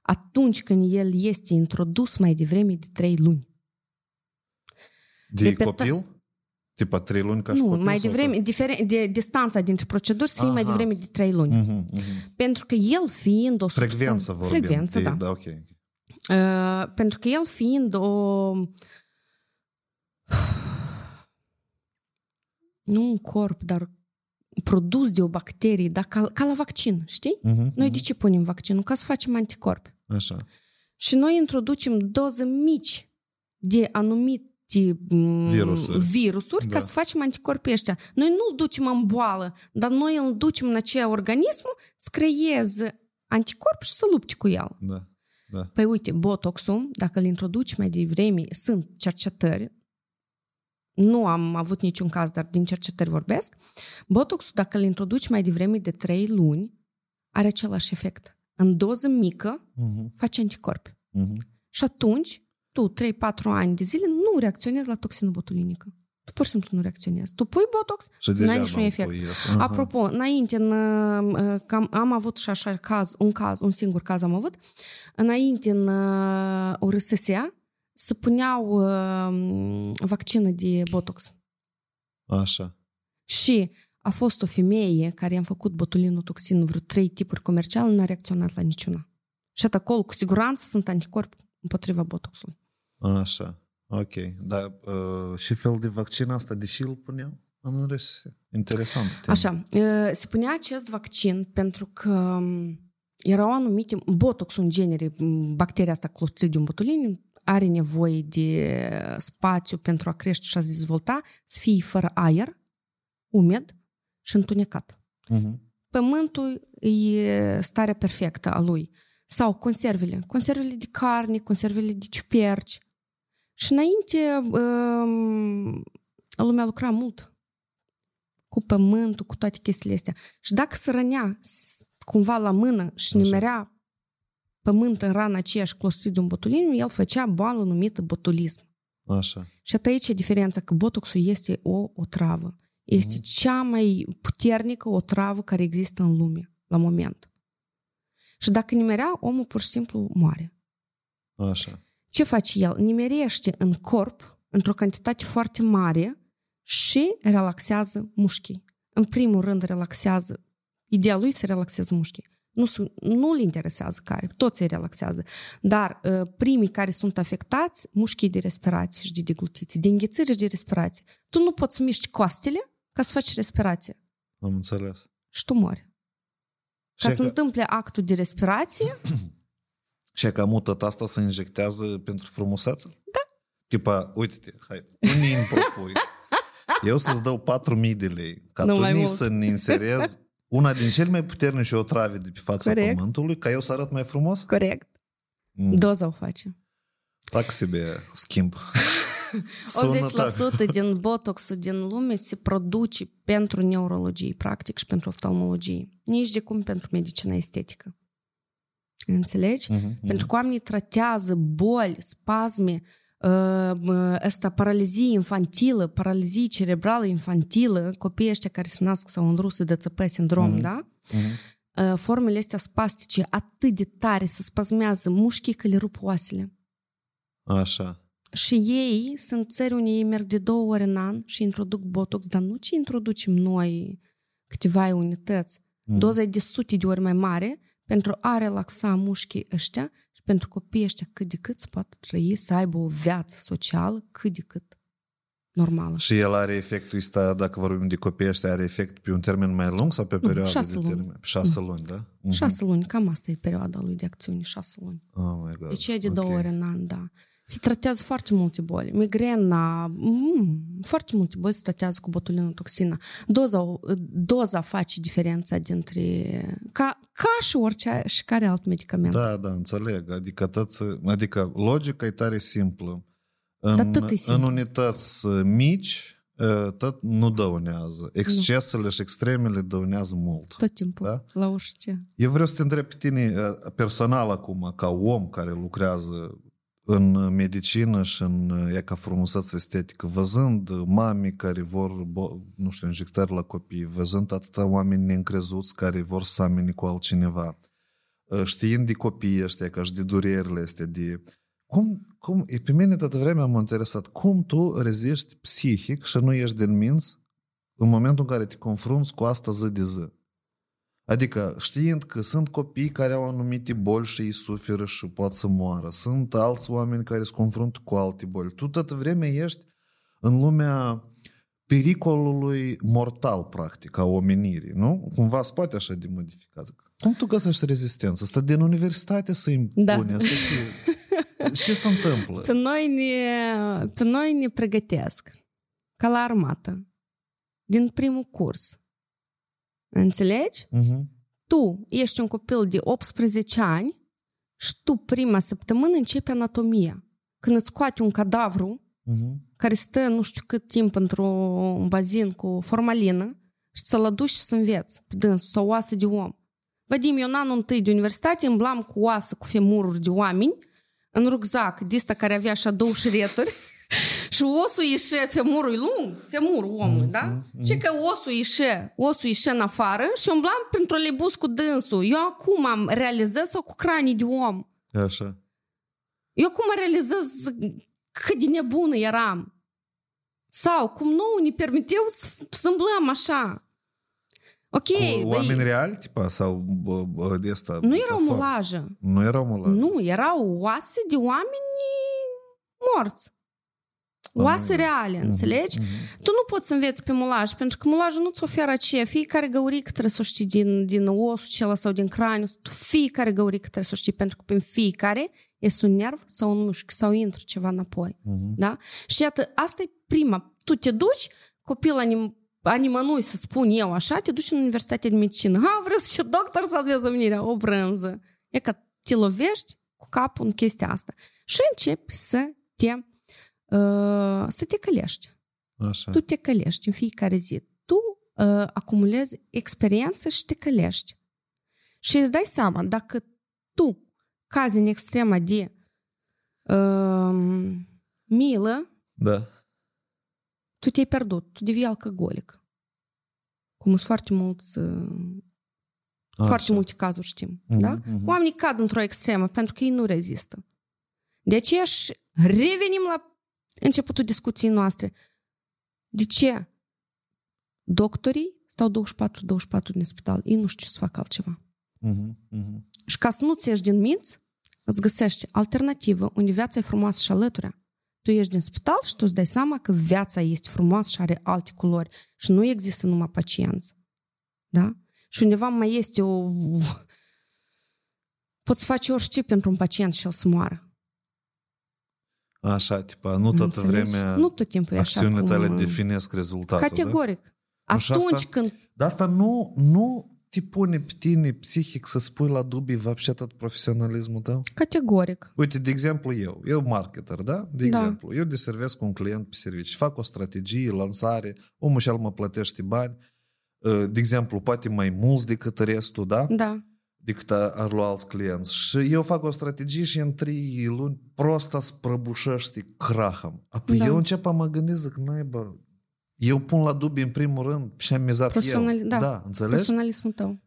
atunci când el este introdus mai devreme de 3 luni. De Repeta- copil? Tipa trei luni ca și nu, copil? mai sau devreme, diferen, de, distanța dintre proceduri să fie mai Aha. devreme de 3 luni. Mhm, mhm. Pentru că el fiind o Frecvență substan- vorbim. Frecvență, de, da. da. ok. Uh, pentru că el fiind o... [SIGHS] Nu un corp, dar produs de o bacterie, dar ca, ca la vaccin, știi? Mhm, Noi de ce punem vaccinul? Ca să facem anticorpi. Așa. Și noi introducem doze mici de anumite m, Virusuri. virusuri Da. ca să facem anticorpii ăștia. Noi nu-l ducem în boală, dar noi îl ducem în acea organismul să creeze anticorp și să lupte cu el. Da. Da. Păi uite, botoxul, dacă îl introduci mai devreme, sunt cercetări, nu am avut niciun caz, dar din cercetări vorbesc, botoxul, dacă îl introduci mai devreme de 3 luni, are același efect. În doză mică, Mhm, face anticorpi. mhm. Și atunci, tu, 3-4 ani de zile, nu reacționezi la toxină botulinică. Tu pur și simplu nu reacționezi. Tu pui botox, Și n-ai deja niciun n-am efect. pui ies. Aha. Apropo, înainte, în, uh, cam, am avut și așa caz, un caz, un singur caz am avut, înainte în uh, URSS se puneau uh, vaccină de botox. Așa. Și a fost o femeie care i-am făcut botulinotoxină vreo trei tipuri comerciale, n-a reacționat la niciuna. Și atât acolo, cu siguranță, sunt anticorpi împotriva botoxului. Așa. Ok. Dar uh, și fel de vaccin asta, deși îl puneau în RSS. Interesant. temă. Așa, uh, se punea acest vaccin pentru că um, erau anumite, botoxul în genere, m, bacteria asta Clostridium botulinum, are nevoie de spațiu pentru a crește și a se dezvolta, să fie fără aer, umed și întunecat. Mhm. Pământul e starea perfectă a lui. Sau conservele. Conservele de carne, conservele de ciuperci. Și înainte um, lumea lucra mult cu pământul, cu toate chestiile astea. Și dacă se rănea s- cumva la mână și Așa. nimerea pământ în rana aceea și clostridium botulinum, el făcea boală numită botulism. Așa. Și atât aici e diferența, că botoxul este o, o travă. Este Mhm. cea mai puternică o travă care există în lume, la moment. Și dacă nimerea, omul pur și simplu moare. Așa. Ce face el? Nimerește în corp, într-o cantitate foarte mare, și relaxează mușchii. În primul rând relaxează, ideea lui să relaxează mușchii. Nu, nu-l interesează care, toți îi relaxează. Dar uh, primii care sunt afectați, mușchii de respirație și de deglutiție, de înghețire și de respirație. Tu nu poți să miști coastele ca să faci respirație. Am înțeles. Și tu mori Ca și să că... întâmple actul de respirație. [CLEARS THROAT] și că mutăt asta se injectează pentru frumusețe? Da. Tipa, uite-te, hai, unii îmi propui. [LAUGHS] Eu să-ți dau 4.000 de lei ca nu tu să ne inserezi una din cele mai puternice otrave de pe fața Corect. pământului, ca eu să arăt mai frumos? Corect. Mm. Doza o face. Tac себе schimb. 80% din botoxul din lume se produce pentru neurologie, practic, și pentru oftalmologie. Nici de cum pentru medicina estetică. Înțelegi? Uh-huh, uh-huh. Pentru că oamenii tratează boli, spasme, asta paralizie infantilă, paralizie cerebrală infantilă, copiii ăștia care se nasc sau în rusă de țăpă sindrom, mm-hmm. da? Mm-hmm. Formele astea spastice atât de tare se spasmează mușchii că le rup oasele. Așa. Și ei sunt țări unde ei merg de două ori în an și introduc botox, dar nu ce introducem noi câteva unități. Mm. Doza e de sute de ori mai mare pentru a relaxa mușchii ăștia și pentru copiii ăștia cât de cât să poată trăi, să aibă o viață socială cât de cât normală. Și el are efectul ăsta, dacă vorbim de copii ăștia, are efect pe un termen mai lung sau pe perioadă șase de luni. termen? Șase luni, da? Uh-huh. Șase luni, cam asta e perioada lui de acțiune, șase luni. Oh my God. Deci e de okay. două ori în an, da se tratează foarte multe boli. Migrena, mm, foarte multe boli se tratează cu botulinotoxina. Doza, doza face diferența dintre... Ca, ca și orice și care alt medicament. Da, da, înțeleg. Adică, tăți, adică logica e tare simplă. În, da, tot e simplu. în unități mici, tot nu dăunează. Excesele nu. și extremele dăunează mult. Tot timpul, da? la orice. Eu vreau să te întreb pe tine personal acum, ca om care lucrează în medicină și în ea ca frumusețe estetică, văzând mami care vor, nu știu, injectări la copii, văzând atâta oameni neîncrezuți care vor să ameni cu altcineva, știind de copii ăștia, ca și de durerile astea, de... Cum, cum, e pe mine toată vremea m-a interesat, cum tu reziști psihic și nu ești din minți în momentul în care te confrunți cu asta zi de zi. Adică știind că sunt copii care au anumite boli și îi suferă și pot să moară. Sunt alți oameni care se confruntă cu alte boli. Tu tot vremea ești în lumea pericolului mortal, practic, a omenirii, nu? Cumva se poate așa de modificat. Cum tu găsești rezistență? Asta din universitate să impune? Da. Asta ce, ce [LAUGHS] se întâmplă? Pe noi, ne, pe noi ne pregătesc ca la armată. Din primul curs Înțelegi? Uh-huh. Tu ești un copil de 18 ani și tu prima săptămână începi anatomia. Când îți scoate un cadavru uh-huh. care stă nu știu cât timp într-un bazin cu formalină și să-l aduci și să înveți pe dânsul sau oasă de om. Vadim, eu în anul întâi de universitate îmblam cu oasă, cu femururi de oameni, în rucsac, de care avea așa două șireturi, [LAUGHS] și osul ieșe, femurul lung, femurul omului, mm, da? Mm, și că osul ieșe, osul ieșe în afară și umblam printr-o lebus cu dânsul. Eu acum am realizat-o cu cranii de om. Așa. Eu acum realizez cât de nebună eram. Sau cum nu ne permiteau să, să umblăm așa. Ok. Cu oameni de... reali, tipa, sau bă, bă, de asta? Nu erau mulajă. Nu erau mulajă. Nu, erau oase de oameni morți. Oase reale, mm-hmm. înțelegi? Mm-hmm. Tu nu poți să înveți pe mulaj, pentru că mulajul nu-ți oferă aceea. Fiecare găurică trebuie să o știi din, din osul acela sau din craniu. Fiecare găurică trebuie să o știi, pentru că pe fiecare este un nerv sau un mușchi sau intră ceva înapoi. Mm-hmm. Da? Și iată, asta e prima. Tu te duci, copil anim, animănui, să spun eu așa, te duci în Universitatea de Medicină. Ha, vreau să și doctor salvez omenirea, o brânză. E că te lovești cu capul în chestia asta. Și începi să te să te călești. Așa. Tu te călești în fiecare zi. Tu uh, acumulezi experiență și te călești. Și îți dai seama, dacă tu cazi în extrema de uh, milă, da. tu te-ai pierdut, tu devii alcoolic. Cum sunt foarte mulți uh, foarte multe cazuri știm. Mm-hmm, da? Mm-hmm. Oamenii cad într-o extremă pentru că ei nu rezistă. De aceea și revenim la începutul discuției noastre. De ce? Doctorii stau 24-24 din spital. Ei nu știu ce să facă altceva. Mhm, mhm. Și ca să nu-ți ieși din minți, îți găsești alternativă unde viața e frumoasă și alăturea. Tu ieși din spital și tu îți dai seama că viața este frumoasă și are alte culori și nu există numai pacienți. Da? Și undeva mai este o... [LAUGHS] Poți face orice pentru un pacient și el să moară. Așa, tipa, nu toată Înțelegi? vremea Nu tot timpul e așa acțiunile cum... tale definesc rezultatul. Categoric. Nu, și Atunci asta- când... Da? Dar asta nu, nu te pune pe tine psihic să spui la dubii вообще tot profesionalismul tău? Categoric. Uite, de exemplu, eu, eu marketer, da? De Da. exemplu, eu deservesc un client pe servicii, fac o strategie, lansare, omul și el mă plătește bani, Uh, de exemplu, poate mai mulți decât restul, da? Da. decât a- ar lua alți clienți. Și eu fac o strategie și în trei luni prost îți prăbușește crahăm. Apoi Da. eu încep a mă gândi, zic, naibă, eu pun la dubii în primul rând și am mizat eu. Profesionali- da. da, înțelegi? Personalismul tău.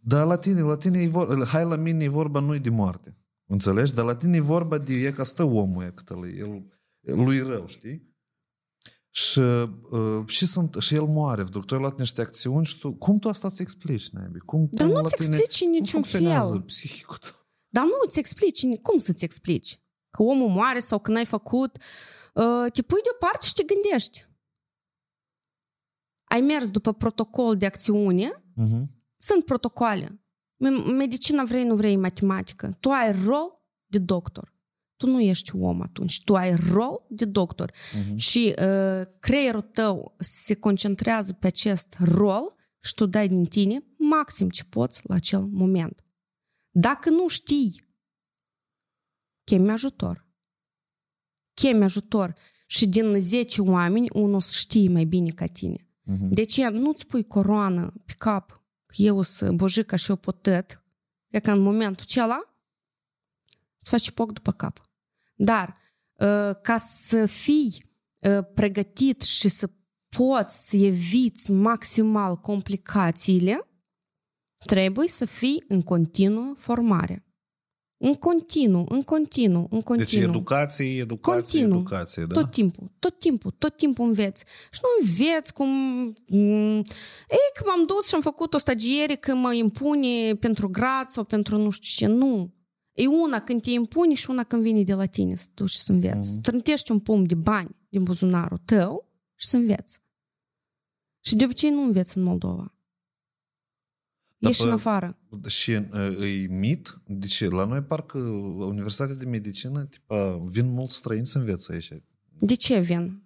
Dar la tine, la tine e vor, hai la mine e vorba nu de moarte. Înțelegi? Dar la tine e vorba de e ca stă omul e cât el, el, lui rău, știi? Și, uh, și, sunt, și el moare, pentru că tu ai luat niște acțiuni și tu, cum tu asta îți explici, naibii? Cum, Dar cum nu la ți tine- explici în cum niciun funcționează fel. psihicul tău? Dar nu îți explici. Cum să-ți explici? Că omul moare sau că n-ai făcut. Uh, Te pui deoparte și te gândești. Ai mers după protocol de acțiune. Mhm. Sunt protocoale. Me- Medicina vrei, nu vrei, matematică. Tu ai rol de doctor. Tu nu ești om atunci. Tu ai rol de doctor. Mhm. Și uh, creierul tău se concentrează pe acest rol și tu dai din tine maxim ce poți la acel moment. Dacă nu știi, chemi ajutor. Chemi ajutor. Și din 10 oameni, unul să știe mai bine ca tine. Mhm. De aceea nu-ți pui coroană pe cap, că eu sunt bojica și eu potăt, e că în momentul acela îți faci poc după cap. Dar uh, ca să fii uh, pregătit și să poți să eviți maximal complicațiile, trebuie să fii în continuă formare. În continuu, în continuu, în continuu. Deci educație, educație, Continuu. educație, da? Tot timpul, tot timpul, tot timpul înveți. Și nu înveți cum... mm, Ei, că m-am dus și am făcut o stagiere că mă impune pentru grad sau pentru nu știu ce. Nu. E una când te impune și una când vine de la tine să duci să înveți. Mhm. Să trântești un pumn de bani din buzunarul tău și să înveți. Și de obicei nu înveți în Moldova. Dar Ești pe- în afară. Și uh, e mit? De ce? La noi parcă Universitatea de Medicină, tipa, vin mulți străini să învețe aici. De ce vin?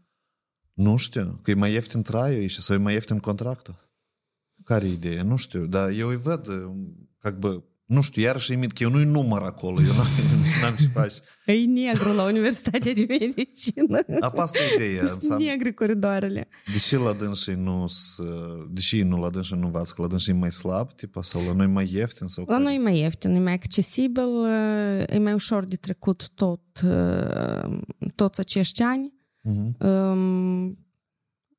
Nu știu, că e mai ieftin traiul aici sau e mai ieftin contractul. Care e ideea? Nu știu, dar eu îi văd, как бы, nu știu, iarăși e mit, că eu nu-i număr acolo, eu n-am, [LAUGHS] n-am ce faci. E negru la Universitatea de Medicină. Apa asta e ideea. Sunt Înseamnă, negri coridoarele. deși la dânsii nu deși ei nu la dânsii nu învață, că la dânsii e mai slab, tipa, sau la noi mai ieftin sau La care? noi e mai ieftin, e mai accesibil, e mai ușor de trecut tot, toți acești ani. Mhm. Um,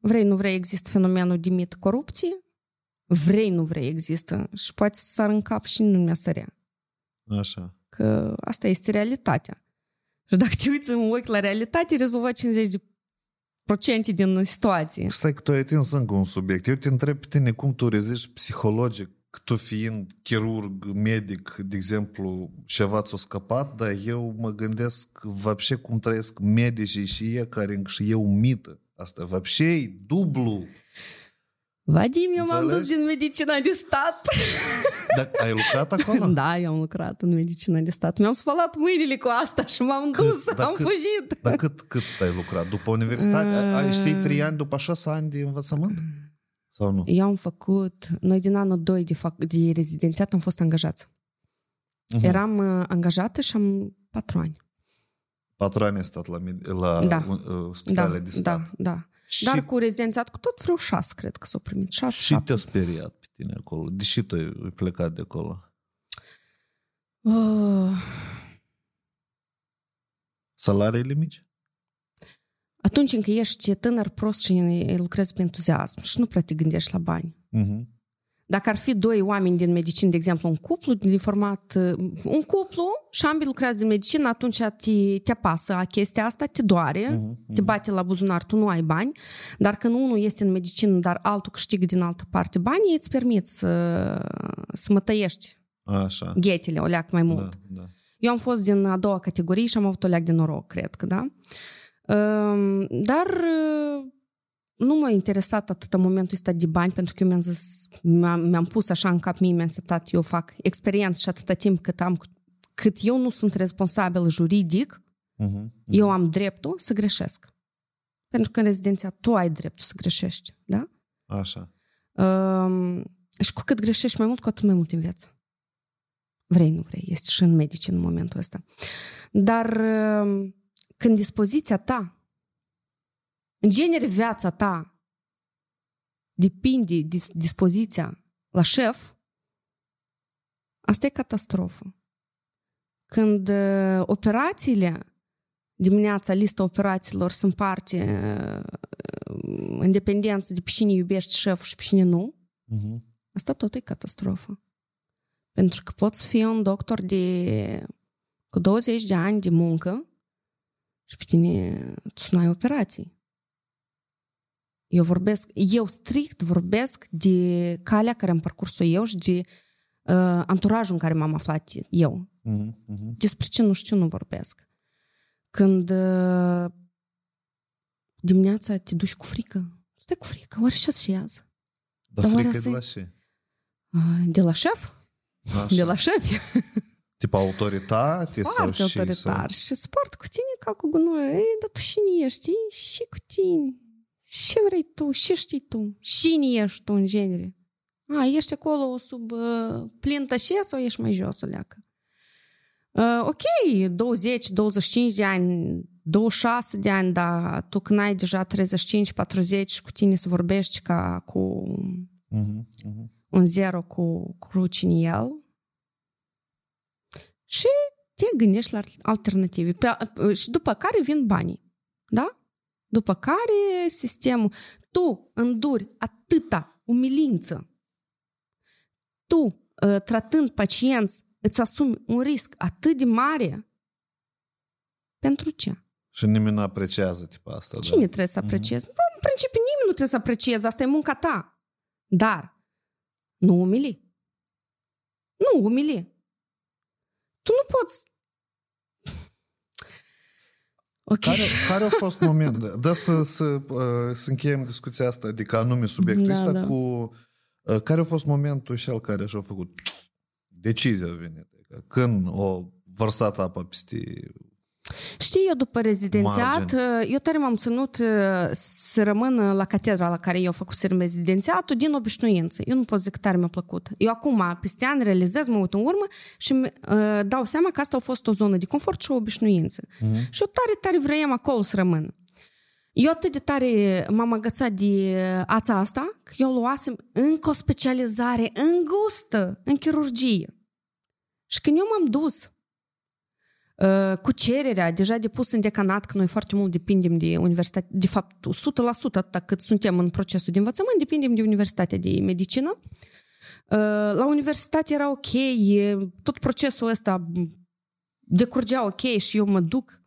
Vrei, nu vrei, există fenomenul de mit corupție vrei, nu vrei, există. Și poate să sar în cap și nu mi-a sărea. Așa. Că asta este realitatea. Și dacă te uiți în ochi la realitate, rezolva 50 de procente din situație. Stai că tu ai atins încă un subiect. Eu te întreb pe tine cum tu reziști psihologic că tu fiind chirurg, medic, de exemplu, ceva ți-a scăpat, dar eu mă gândesc vapșe cum trăiesc medicii și ei care încă și eu mită. Asta vapșe e dublu Vadim, eu m-am dus Înțelegi? din medicina de stat. Dar ai lucrat acolo? Da, eu am lucrat în medicina de stat. Mi-am spălat mâinile cu asta și m-am Cât? dus, Dar am cât? fugit. Dar cât, cât ai lucrat? După universitate? Ai, ai știi trei ani după șase ani de învățământ? Sau nu? Eu am făcut, noi din anul 2 de, fac, de rezidențiat am fost angajați. Mhm. Eram uh, angajată și am patru ani. Patru ani ai stat la, med- la Da. uh, spitale Da, de stat. da, da. Și, Dar cu rezidențiat, cu tot vreo șase, cred că s-au primit. Șase, și șapte. te-a speriat pe tine acolo? Deși tu ai plecat de acolo? Uh, Salariile mici? atunci încă ești tânăr, prost și lucrezi pe entuziasm și nu prea te gândești la bani. Mhm. Dacă ar fi doi oameni din medicină, de exemplu, un cuplu din format, un cuplu și ambii lucrează din medicină, atunci te, te apasă chestia asta, te doare, uh-huh, te bate la buzunar, tu nu ai bani, dar când unul este în medicină, dar altul câștigă din altă parte bani, îți permit să, să mă tăiești Așa. ghetele, o leac mai mult. Da, da. Eu am fost din a doua categorie și am avut o leac de noroc, cred că, da? Dar nu m-a interesat atât în momentul ăsta de bani, pentru că eu mi-am zis, mi-am, mi-am pus așa în cap mie, mi-am setat, eu fac experiență și atâta timp cât am, cât eu nu sunt responsabil juridic, uh-huh, uh-huh. eu am dreptul să greșesc. Pentru că în rezidenția tu ai dreptul să greșești, da? Așa. Um, și cu cât greșești mai mult, cu atât mai mult în viață. Vrei, nu vrei, este și în medici în momentul ăsta. Dar um, când dispoziția ta în genere, viața ta depinde de dispoziția la șef, asta e catastrofă. Când uh, operațiile, dimineața, lista operațiilor se împarte uh, în dependență de pe cine iubești șeful și pe cine nu, uh-huh. asta tot e catastrofă. Pentru că poți fi un doctor de cu 20 de ani de muncă și pe tine tu nu ai operații. Eu vorbesc, eu strict vorbesc de calea care am parcurs-o eu și de uh, anturajul în care m-am aflat eu. Uh-huh, uh-huh. Despre ce nu știu, nu vorbesc. Când uh, dimineața te duci cu frică, stai cu frică, oare ce se iază? Dar frică de la ce? Uh, de la șef? Așa. De la șef. [LAUGHS] Tipa autoritate? Foarte sau autoritar. Și, și sport cu tine ca cu gunoi. Ei, dar tu cine ești? Și cu tine. Ce vrei tu? Ce știi tu? Cine ești tu în genere? A, ești acolo sub uh, plin tășe sau ești mai jos o leacă? Uh, ok, 20, 25 de ani, 26 de ani, dar tu când ai deja 35-40 cu tine să vorbești ca cu uh-huh, uh-huh. un zero cu cruci în el și te gândești la alternative. Pe, și după care vin banii. Da? După care sistemul, tu înduri atâta umilință, tu, uh, tratând pacienți, îți asumi un risc atât de mare, pentru ce? Și nimeni nu apreciază tipa asta. Cine da? trebuie să mhm. aprecieze? Mm-hmm. În principiu nimeni nu trebuie să aprecieze, asta e munca ta. Dar nu umili. Nu umili. Tu nu poți Okay. Care, care a fost momentul? Da să, să, uh, să încheiem discuția asta, adică anume subiectul da, ăsta da. cu... Uh, care a fost momentul și al care și-a făcut decizia a venit? Adică când o vărsat apa peste Știi, eu după rezidențiat, Margin. Uh, eu tare m-am ținut uh, să rămân la catedra la care eu făcusem rezidențiatul din obișnuință. Eu nu pot zic că tare mi-a plăcut. Eu acum, peste ani, realizez, mă uit în urmă și uh, dau seama că asta a fost o zonă de confort și o obișnuință. Uh-huh. Și eu tare, tare vroiam acolo să rămân. Eu atât de tare m-am agățat de ața asta, că eu luasem încă o specializare îngustă în chirurgie. Și când eu m-am dus Uh, cu cererea deja depus în decanat, că noi foarte mult depindem de universitate, de fapt 100% atâta cât suntem în procesul de învățământ, depindem de Universitatea de Medicină. Uh, la universitate era ok, tot procesul ăsta decurgea ok și eu mă duc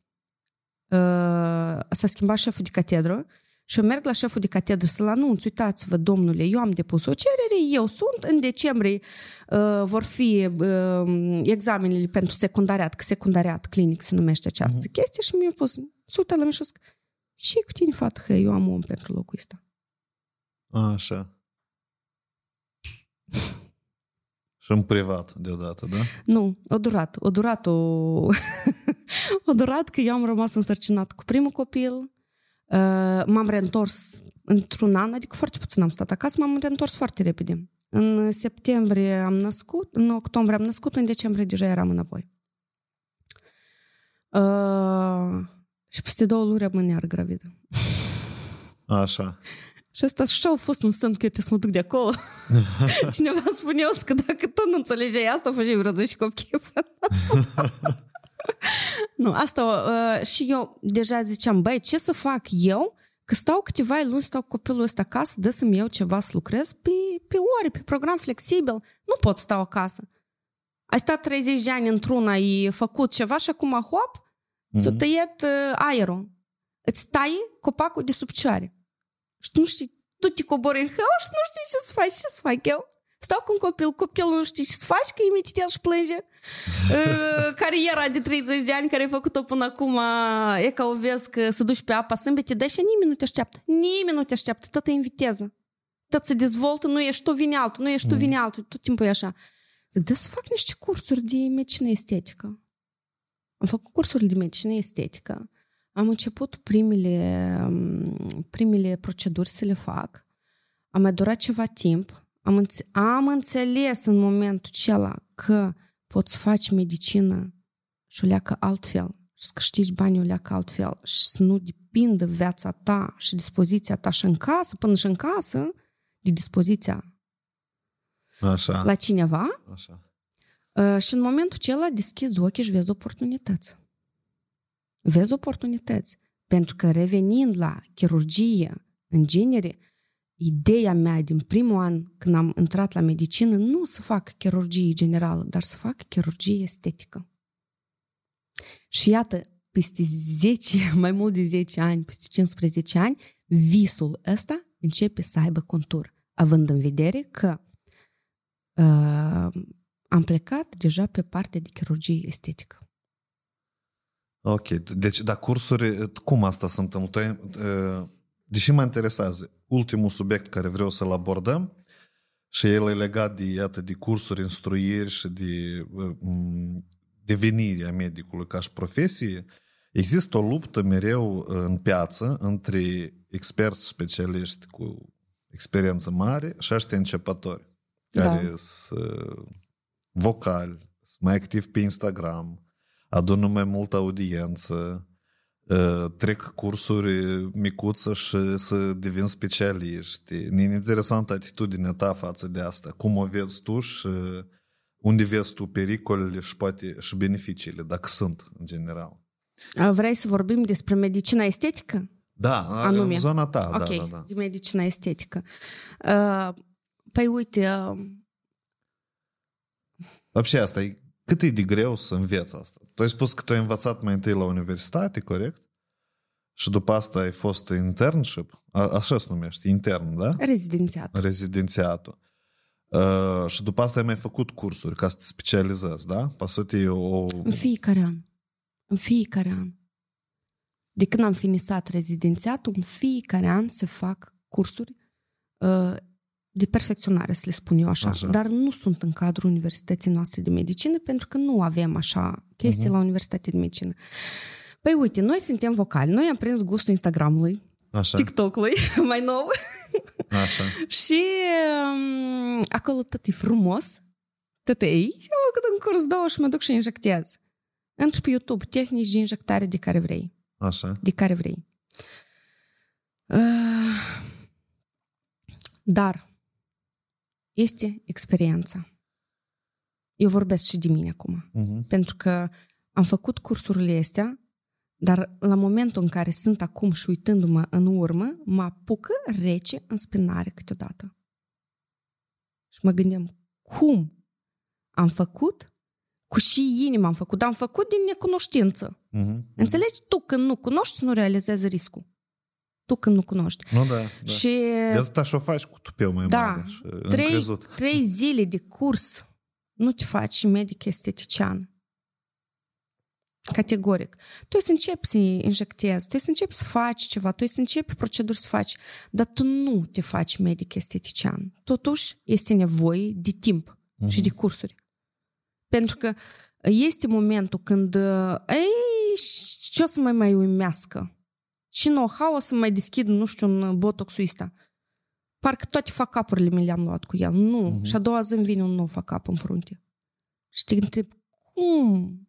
uh, s-a schimbat șeful de catedră și eu merg la șeful de catedră să-l anunț, uitați-vă, domnule, eu am depus o cerere, eu sunt, în decembrie uh, vor fi uh, examenele pentru secundariat, că secundariat clinic se numește această uh-huh. chestie și mi-a pus, să uită la mine și și cu tine, fată, că eu am om pentru locul ăsta. Așa. [LAUGHS] Și în privat deodată, da? Nu, o durat. O durat, o... o durat că eu am rămas însărcinat cu primul copil, Uh, m-am reîntors într-un an, adică foarte puțin am stat acasă, m-am reîntors foarte repede. În septembrie am născut, în octombrie am născut, în decembrie deja eram înapoi. Uh, și peste două luni rămân iar gravidă. Așa. Și asta așa a fost un semn că eu trebuie să mă duc de acolo. [LAUGHS] Cineva spunea că dacă tu nu înțelegeai asta, făceai vreo 10 copii. [LAUGHS] [LAUGHS] nu, asta uh, și eu deja ziceam, băi, ce să fac eu Că stau câteva luni, stau copilul ăsta acasă, dă să-mi iau ceva să lucrez pe, pe ore, pe program flexibil. Nu pot stau acasă. Ai stat 30 de ani într-una, ai făcut ceva și acum, hop, mm-hmm. s-a tăiat uh, aerul. Îți taie copacul de sub picioare. Și tu nu știi, tu te cobori în hău și nu știi ce să faci, ce să fac eu. Stau cu un copil, copilul nu știe ce să faci, că imediat el și plânge. [LAUGHS] Cariera de 30 de ani care ai făcut-o până acum, e ca o vezi că să duci pe apa sâmbete, dar și nimeni nu te așteaptă. Nimeni nu te așteaptă, tot e în viteză. Tot se dezvoltă, nu ești tu, vine altul, nu ești tu, vine altul, tot timpul e așa. Zic, da să fac niște cursuri de medicină estetică. Am făcut cursuri de medicină estetică. Am început primele, primele proceduri să le fac. Am mai durat ceva timp am, înțe- am înțeles în momentul acela că poți face medicină și o leacă altfel și să câștigi banii o leacă altfel și să nu depindă viața ta și dispoziția ta și în casă, până și în casă, de dispoziția Așa. la cineva. Așa. Uh, și în momentul acela deschizi ochii și vezi oportunități. Vezi oportunități. Pentru că revenind la chirurgie, în genere, ideea mea din primul an când am intrat la medicină nu să fac chirurgie generală, dar să fac chirurgie estetică. Și iată, peste 10, [LAUGHS] mai mult de 10 ani, peste 15 ani, visul ăsta începe să aibă contur, având în vedere că uh, am plecat deja pe partea de chirurgie estetică. Ok, deci, dar cursuri, cum asta se întâmplă? Uh, deși mă interesează, ultimul subiect care vreau să-l abordăm și el e legat de, iată, de cursuri, instruiri și de um, devenirea medicului ca și profesie, există o luptă mereu în piață între experți specialiști cu experiență mare și ăștia începători, care da. sunt vocali, sunt mai activi pe Instagram, adună mai multă audiență, trec cursuri micuță și să devin specialiști. E interesantă atitudinea ta față de asta. Cum o vezi tu și unde vezi tu pericolele și poate și beneficiile, dacă sunt, în general. Vrei să vorbim despre medicina estetică? Da, Anume. în zona ta. Ok, da, da, da. de medicina estetică. Păi uite... Вообще asta e cât e de greu să înveți asta? Tu ai spus că tu ai învățat mai întâi la universitate, corect? Și după asta ai fost internship, a, așa se numește, intern, da? Rezidențiat. Rezidențiatul. Uh, și după asta ai mai făcut cursuri ca să te specializezi, da? Pasăti o... În fiecare an. În fiecare an. De când am finisat rezidențiatul, în fiecare an se fac cursuri uh, de perfecționare, să le spun eu așa. așa. Dar nu sunt în cadrul Universității noastre de medicină, pentru că nu avem așa chestii uh-huh. la Universitatea de medicină. Păi uite, noi suntem vocali, noi am prins gustul Instagramului, așa. TikTok-ului, [LAUGHS] mai nou. Așa. și um, acolo tot e frumos, tot e aici, am făcut un curs două și mă duc și injectez. Într pe YouTube tehnici de injectare de care vrei. Așa. De care vrei. Uh, dar este experiența. Eu vorbesc și de mine acum. Uh-huh. Pentru că am făcut cursurile astea, dar la momentul în care sunt acum și uitându-mă în urmă, mă apucă rece în spinare câteodată. Și mă gândeam, cum am făcut? Cu și inima am făcut, dar am făcut din necunoștință. Uh-huh. Înțelegi? Tu când nu cunoști, nu realizezi riscul tu când nu cunoști. Nu, da. da. Și... De atâta și o faci cu tupeu mai da, mare și trei, încrezut. trei zile de curs nu te faci medic estetician. Categoric. Tu să începi să injectezi, tu să începi să faci ceva, tu să începi proceduri să faci, dar tu nu te faci medic estetician. Totuși, este nevoie de timp uh-huh. și de cursuri. Pentru că este momentul când, ei, ce o să mai mai uimească? și know-how o să mai deschid, nu știu, un botoxul ăsta. Parcă toate facapurile mi le-am luat cu el. Nu. Uh-huh. Și a doua zi îmi vine un nou facap în frunte. Și te întreb, cum?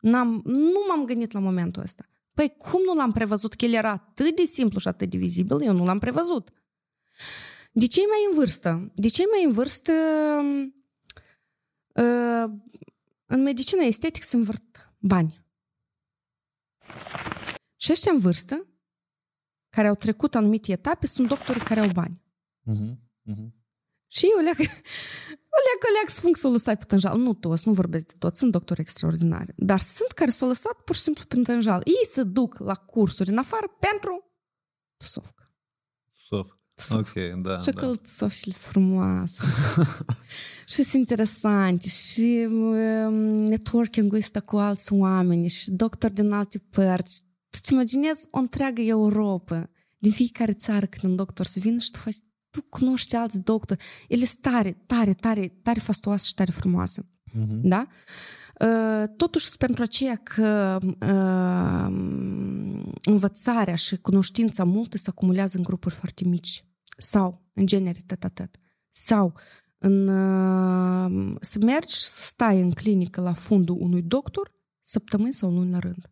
N-am, nu m-am gândit la momentul ăsta. Păi cum nu l-am prevăzut? Că el era atât de simplu și atât de vizibil, eu nu l-am prevăzut. De ce mai în vârstă? De ce mai în vârstă? Uh, în medicină estetică se învârt bani. Și ăștia în vârstă, care au trecut anumite etape sunt doctorii care au bani. Mhm, mhm. Și eu leac, [LAUGHS] o leac, o leac spun că s-o lăsat pe tânjal. Nu toți, nu vorbesc de toți, sunt doctori extraordinari. Dar sunt care s-au lăsat pur și simplu pe tânjal. Ei se duc la cursuri în afară pentru tusovcă. Sof. Ok, da, Și da. că tusovcile sunt frumoase. [LAUGHS] și sunt interesante. Și um, networking-ul ăsta cu alți oameni și doctori din alte părți. Tu-ți imaginezi o întreagă Europa, din fiecare țară când un doctor să vină și tu faci tu cunoști alți doctori. Ele sunt tare, tare, tare, tare fastoase și tare frumoase. Mhm. Da? Uh, Totuși, sunt pentru aceea că uh, învățarea și cunoștința multe se acumulează în grupuri foarte mici sau, în genere, tet-a-tet. Sau în, uh, să mergi să stai în clinică la fundul unui doctor săptămâni sau luni la rând.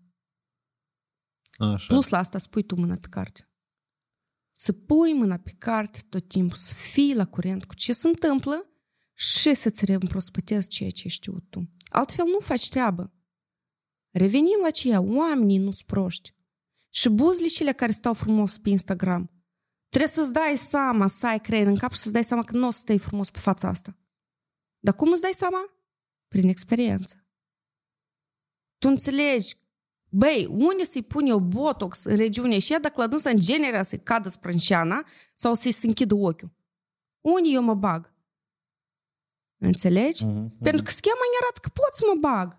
Așa. Plus la asta să pui tu mâna pe carte. Să pui mâna pe carte tot timpul, să fii la curent cu ce se întâmplă și să-ți reîmprospătezi ceea ce ai știut tu. Altfel nu faci treabă. Revenim la ceea, oamenii nu sunt proști. Și buzlicele care stau frumos pe Instagram, trebuie să-ți dai seama, să ai creier în cap și să-ți dai seama că nu o să stai frumos pe fața asta. Dar cum îți dai seama? Prin experiență. Tu înțelegi Băi, unde să-i pun eu botox în regiunea și dacă la dânsa în genere să-i cadă sprânceana sau să-i se închidă ochiul? Unde eu mă bag? Înțelegi? Mhm, Pentru că schema mi arată că pot să mă bag.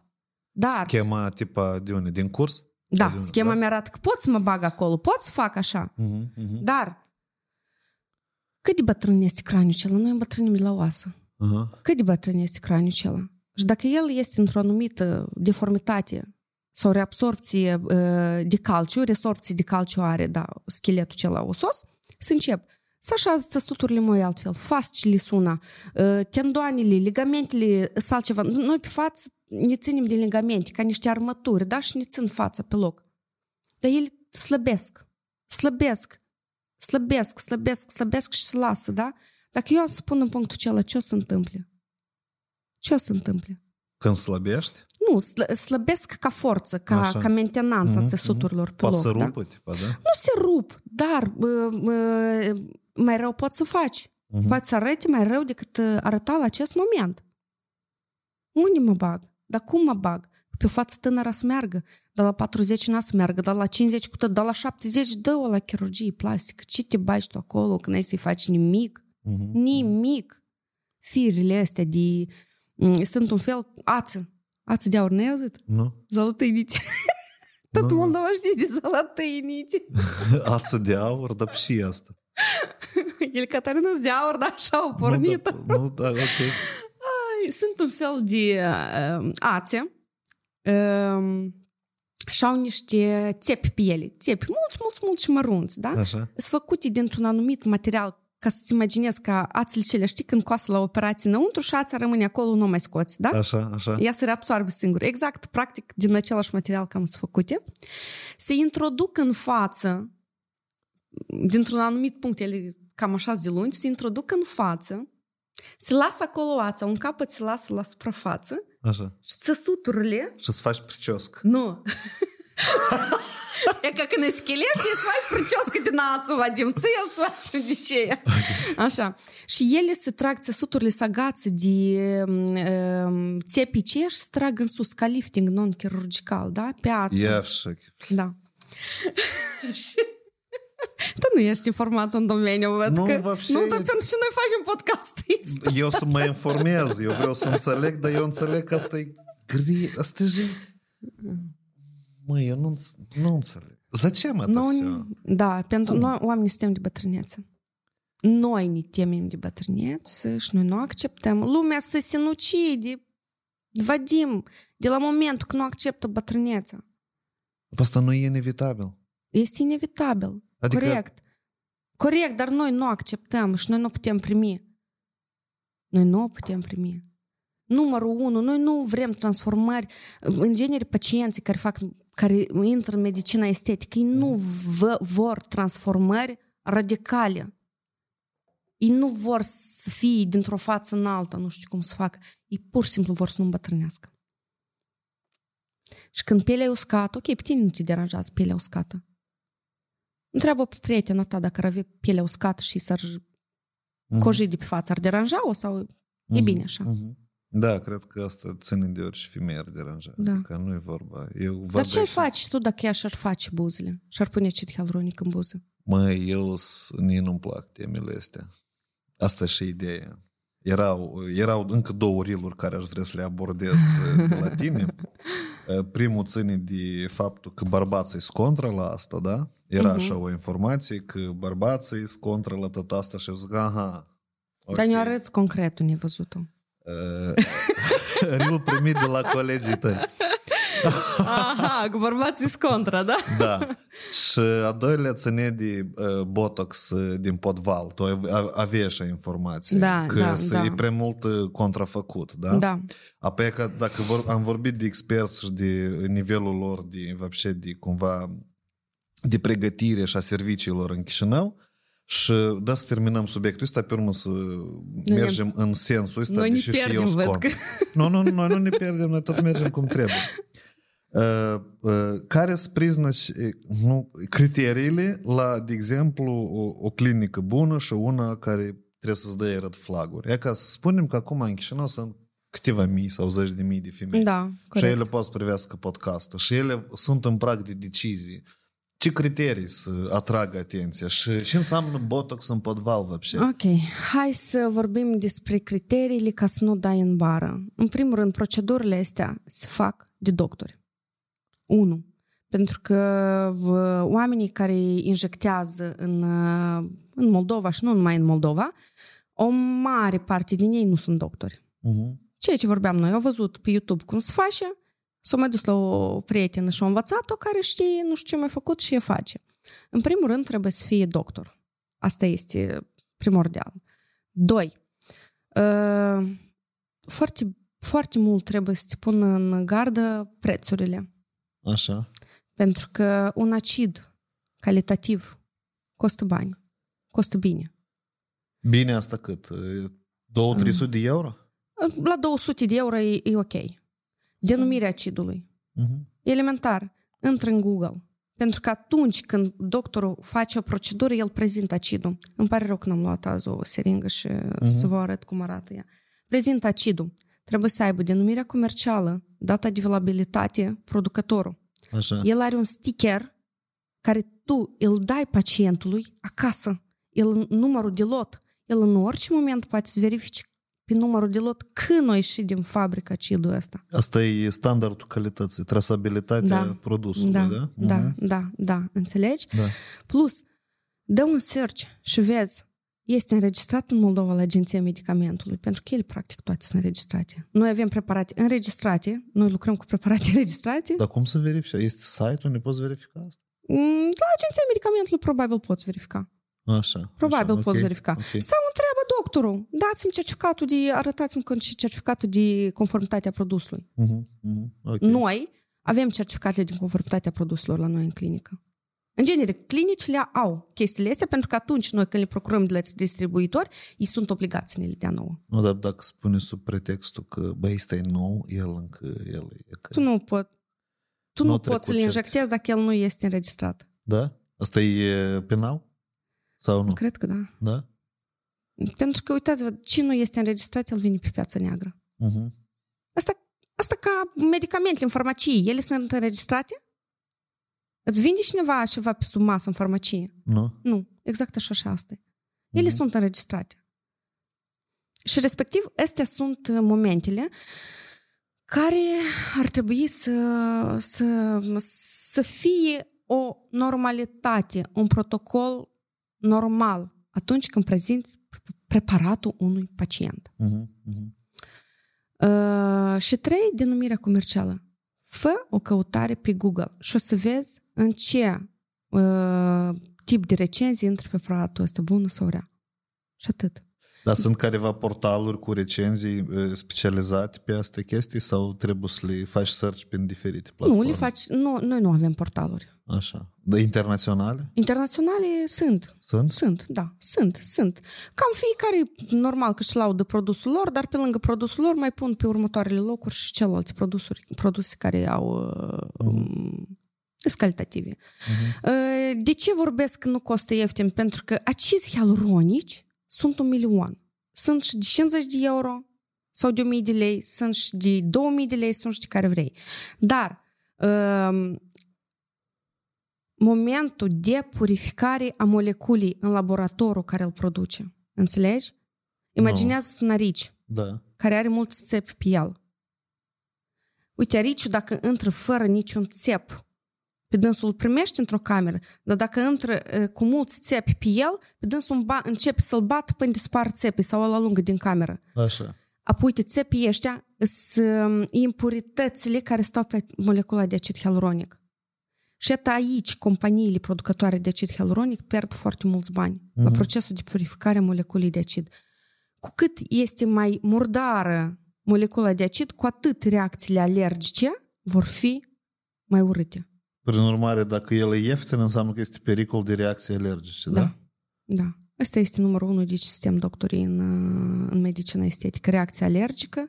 Dar, Schema tipa de unde? Din curs? da, Sau din- schema da? mi arată că pot să mă bag acolo, pot să fac așa. Mhm, mhm. Dar, cât de bătrân este craniul acela? Noi îmbătrânim de la oasă. Aha. Cât de bătrân este craniul acela? Și dacă el este într-o anumită deformitate sau reabsorpție uh, de calciu, resorpție de calciu are, da, scheletul cel osos, să încep. Să așează țesuturile mai altfel, fascile sună, uh, tendoanele, ligamentele, sau altceva. Noi pe față ne ținem de ligamente, ca niște armături, da, și ne țin fața pe loc. Dar ele slăbesc, slăbesc, slăbesc, slăbesc, slăbesc și se lasă, da? Dacă eu am să pun în punctul acela, ce o să întâmple? Ce o să întâmple? Când slăbești, Nu, slă- slăbesc ca forță, ca, Așa. ca mentenanța Mhm, țesuturilor pe poate loc. să da? rupă, tipa, da? Nu se rup, dar bă, bă, mai rău poți să faci. Mhm. Poți să arăti mai rău decât uh, arăta la acest moment. Unde mă bag? Dar cum mă bag? Pe o față tânără să meargă, dar la 40 n să meargă, dar la 50 cu tot, dar la 70 dă-o la chirurgie plastică. Ce te bagi tu acolo când ai să-i faci nimic? Mhm. Nimic. Firele astea de... m, Sunt un fel ață. Ață de aur, ne-ai auzit? Nu? Zălătăiniți. Tot Nu. Moldova știe de zălătăiniți. Ață de aur, dar și asta. El Catarina de aur, dar așa au pornit. Nu, da, nu, da, ok. Sunt un fel de uh, ațe uh, și au niște țepi pe ele. Țepi mulți, mulți, mulți și mărunți, da? Așa. Sunt făcute dintr-un anumit material ca să-ți imaginezi că ațele cele, știi, când coasă la operație înăuntru și ața rămâne acolo, nu mai scoți, da? Așa, așa. Ea se reabsorbe singur. Exact, practic, din același material cam sunt făcute. Se introduc în față, dintr-un anumit punct, ele cam așa zi lungi, se introduc în față, se lasă acolo ața, un capăt se lasă la suprafață Așa. și țăsuturile Și să faci priciosc. nu. [LAUGHS] E îți faci pricioscă din ață, Vadim, ție îți faci de ce Așa. Și ele se trag, țesuturile se agață de um, țepii ceia și se trag în sus, ca lifting non-chirurgical, da? Pe ață. Я в шоке. Da. și... Tu nu ești informat în domeniu, văd Nu, că... вообще, Nu, dar e- pentru și noi facem podcast ăsta. Eu să mă informez, eu vreau să înțeleg, dar eu înțeleg că asta e gri, asta e... Măi, eu nu, înț- nu înțeleg. Zачем это Nu, все? da, pentru noi oamenii suntem de bătrânețe. Noi ne temem de bătrânețe și noi nu acceptăm. Lumea se sinucide. Vadim, de la momentul când nu acceptă bătrânețea. Asta nu e inevitabil. Este inevitabil. Adică- Corect. Corect, dar noi nu acceptăm și noi nu putem primi. Noi nu putem primi. Numărul unu, noi nu vrem transformări. În genere, pacienții care fac, care intră în medicina estetică, ei nu vă, vor transformări radicale. Ei nu vor să fie dintr-o față în alta, nu știu cum să facă. Ei pur și simplu vor să nu îmbătrânească. Și când pielea e uscată, ok, pe tine nu te deranjează pielea uscată. Întreabă pe prietena ta dacă ar avea pielea uscată și s-ar Mhm. koji de pe față, ar deranja-o sau e Mhm, bine așa? mhm. Da, cred că asta ține de orice femeie ar deranja. Da. Adică nu e vorba. Eu văd Dar ce ai aici- faci tu dacă ea și-ar face buzele? Și-ar pune acid hialuronic în buze? Măi, eu s- nici nu-mi plac temele astea. Asta e și ideea. Erau, erau încă două riluri care aș vrea să le abordez [LAUGHS] uh, de la tine. Uh, Primul ține de faptul că bărbații sunt contra la asta, da? Era Mhm. așa o informație că bărbații sunt contra la tot asta și eu zic, aha. Dar ne ok. arăți concret unde ai văzut-o. Uh, Ril [LAUGHS] primit de la colegii tăi. Aha, cu bărbații sunt contra, da? Da. Și a doilea ține de uh, botox uh, din podval. Tu ai- a- aveai așa informație. Da, că da, să da. e prea mult uh, contrafăcut, da? Da. Apoi că dacă vor, am vorbit de experți și de nivelul lor de, вообще, de cumva de pregătire și a serviciilor în Chișinău, și da, să terminăm subiectul ăsta, pe urmă să ne- mergem în sensul ăsta, Noi ne deși și pierdem, eu sunt văd contra. că- Nu, nu, noi nu ne pierdem, noi tot mergem cum trebuie. [LAUGHS] Uh, uh, care sunt priznaci, uh, nu, criteriile la, de exemplu, o, o clinică bună și una care trebuie să-ți dea red flaguri? E ca să spunem că acum în Chișinău sunt câteva mii sau zeci de mii de femei. Da, și corect. ele pot să privească podcastul și ele sunt în prag de decizii Ce criterii să atragă atenția și ce înseamnă botox în podval, вообще? Ok, hai să vorbim despre criteriile ca să nu dai în bară. În primul rând, procedurile astea se fac de doctori. Unu. Pentru că v- oamenii care injectează în, uh, în Moldova și nu numai în Moldova, o mare parte din ei nu sunt doctori. Mhm. Ceea ce vorbeam noi, au văzut pe YouTube cum se face, s-au mai dus la o prietenă și au învățat-o care știe, nu știu ce mai făcut și e face. În primul rând trebuie să fie doctor. Asta este primordial. Doi, uh, foarte, foarte mult trebuie să te pună în gardă prețurile. Așa. Pentru că un acid calitativ costă bani, costă bine. Bine asta cât? 2-300 de euro? La 200 de euro e, e ok. Denumirea acidului. Mhm. Elementar, intră în Google. Pentru că atunci când doctorul face o procedură, el prezintă acidul. Îmi pare rău că n-am luat azi o seringă și uh-huh. să vă arăt cum arată ea. Prezintă acidul. Trebuie să aibă denumirea comercială, data de valabilitate, producătorul. Așa. El are un sticker care tu îl dai pacientului acasă. El numărul de lot. El în orice moment poate să verifici pe numărul de lot când a ieșit din fabrică acidul ăsta. Asta e standardul calității, trasabilitatea Da. produsului, Da, da? da, Mhm. da, da, înțelegi? da. Plus, dă un search și vezi, este înregistrat în Moldova la Agenția Medicamentului, pentru că ele, practic, toate sunt înregistrate. Noi avem preparate înregistrate, noi lucrăm cu preparate [LAUGHS] înregistrate. Dar cum să verifici? Este site unde poți verifica asta? Mm, La Agenția Medicamentului probabil poți verifica. Așa. Probabil așa, poți ok, verifica. ok. Sau întreabă doctorul, dați-mi certificatul de, arătați-mi că- certificatul de conformitate a produsului. Mhm, mhm, ok. Noi avem certificatele de conformitate a produselor la noi în clinică. În genere, clinicile au chestiile astea pentru că atunci noi când le procurăm de la distribuitori, ei sunt obligați să ne le dea nouă. Nu, dar dacă spune sub pretextul că, băi, ăsta e nou, el încă, el e că... Tu nu pot tu Nu nu, a poți trecut să-l injectezi dacă el nu este înregistrat. Da? Asta e penal? Sau nu? Cred că da. Da? Pentru că, uitați-vă, cine nu este înregistrat, el vine pe piața neagră. Mhm. Asta, asta ca medicamentele în farmacie, ele sunt înregistrate? Îți vinde cineva ceva pe sub masă în farmacie? Nu? Nu, exact așa și asta. e. Ele Mhm. sunt înregistrate. Și respectiv, astea sunt uh, momentele care ar trebui să, să, să fie o normalitate, un protocol normal atunci când prezinți preparatul unui pacient. Mhm, mhm. Uh, și trei, denumirea comercială. Fă o căutare pe Google și o să vezi în ce uh, tip de recenzii intră pe preparatul ăsta, bună sau rea. Și atât. Dar sunt careva portaluri cu recenzii eh, specializate pe astea chestii sau trebuie să le faci search prin diferite platforme? Nu, le faci, nu, noi nu avem portaluri. Așa. Dar internaționale? Internaționale sunt. Sunt? Sunt, da, sunt, sunt. Cam fiecare, normal că își laudă produsul lor, dar pe lângă produsul lor mai pun pe următoarele locuri și celelalte produsuri, produse care au uh, um, Sunt calitative. Uh-huh. De ce vorbesc că nu costă ieftin? Pentru că acizi hialuronici sunt un milion. Sunt și de 50 de euro sau de 1000 de lei, sunt și de 2000 de lei, sunt și de care vrei. Dar uh, momentul de purificare a moleculii în laboratorul care îl produce. Înțelegi? Imaginează no. un arici Da. care are mulți țepi pe el. Uite, ariciul dacă intră fără niciun țep, pe dânsul îl primești într-o cameră, dar dacă intră uh, cu mulți țepi pe el, pe dânsul ba, începe să-l bat până dispar țepii sau îl alungă din cameră. Așa. Apoi, uite, țepii ăștia sunt impuritățile care stau pe molecula de acid hialuronic. Și iată aici companiile producătoare de acid hialuronic pierd foarte mulți bani mm-hmm. la procesul de purificare a moleculei de acid. Cu cât este mai murdară molecula de acid, cu atât reacțiile alergice vor fi mai urâte. Prin urmare, dacă el e ieftin, înseamnă că este pericol de reacții alergice, da? Da. Da. Asta este numărul unu de sistem doctorii în, uh, în medicină estetică. Reacție alergică,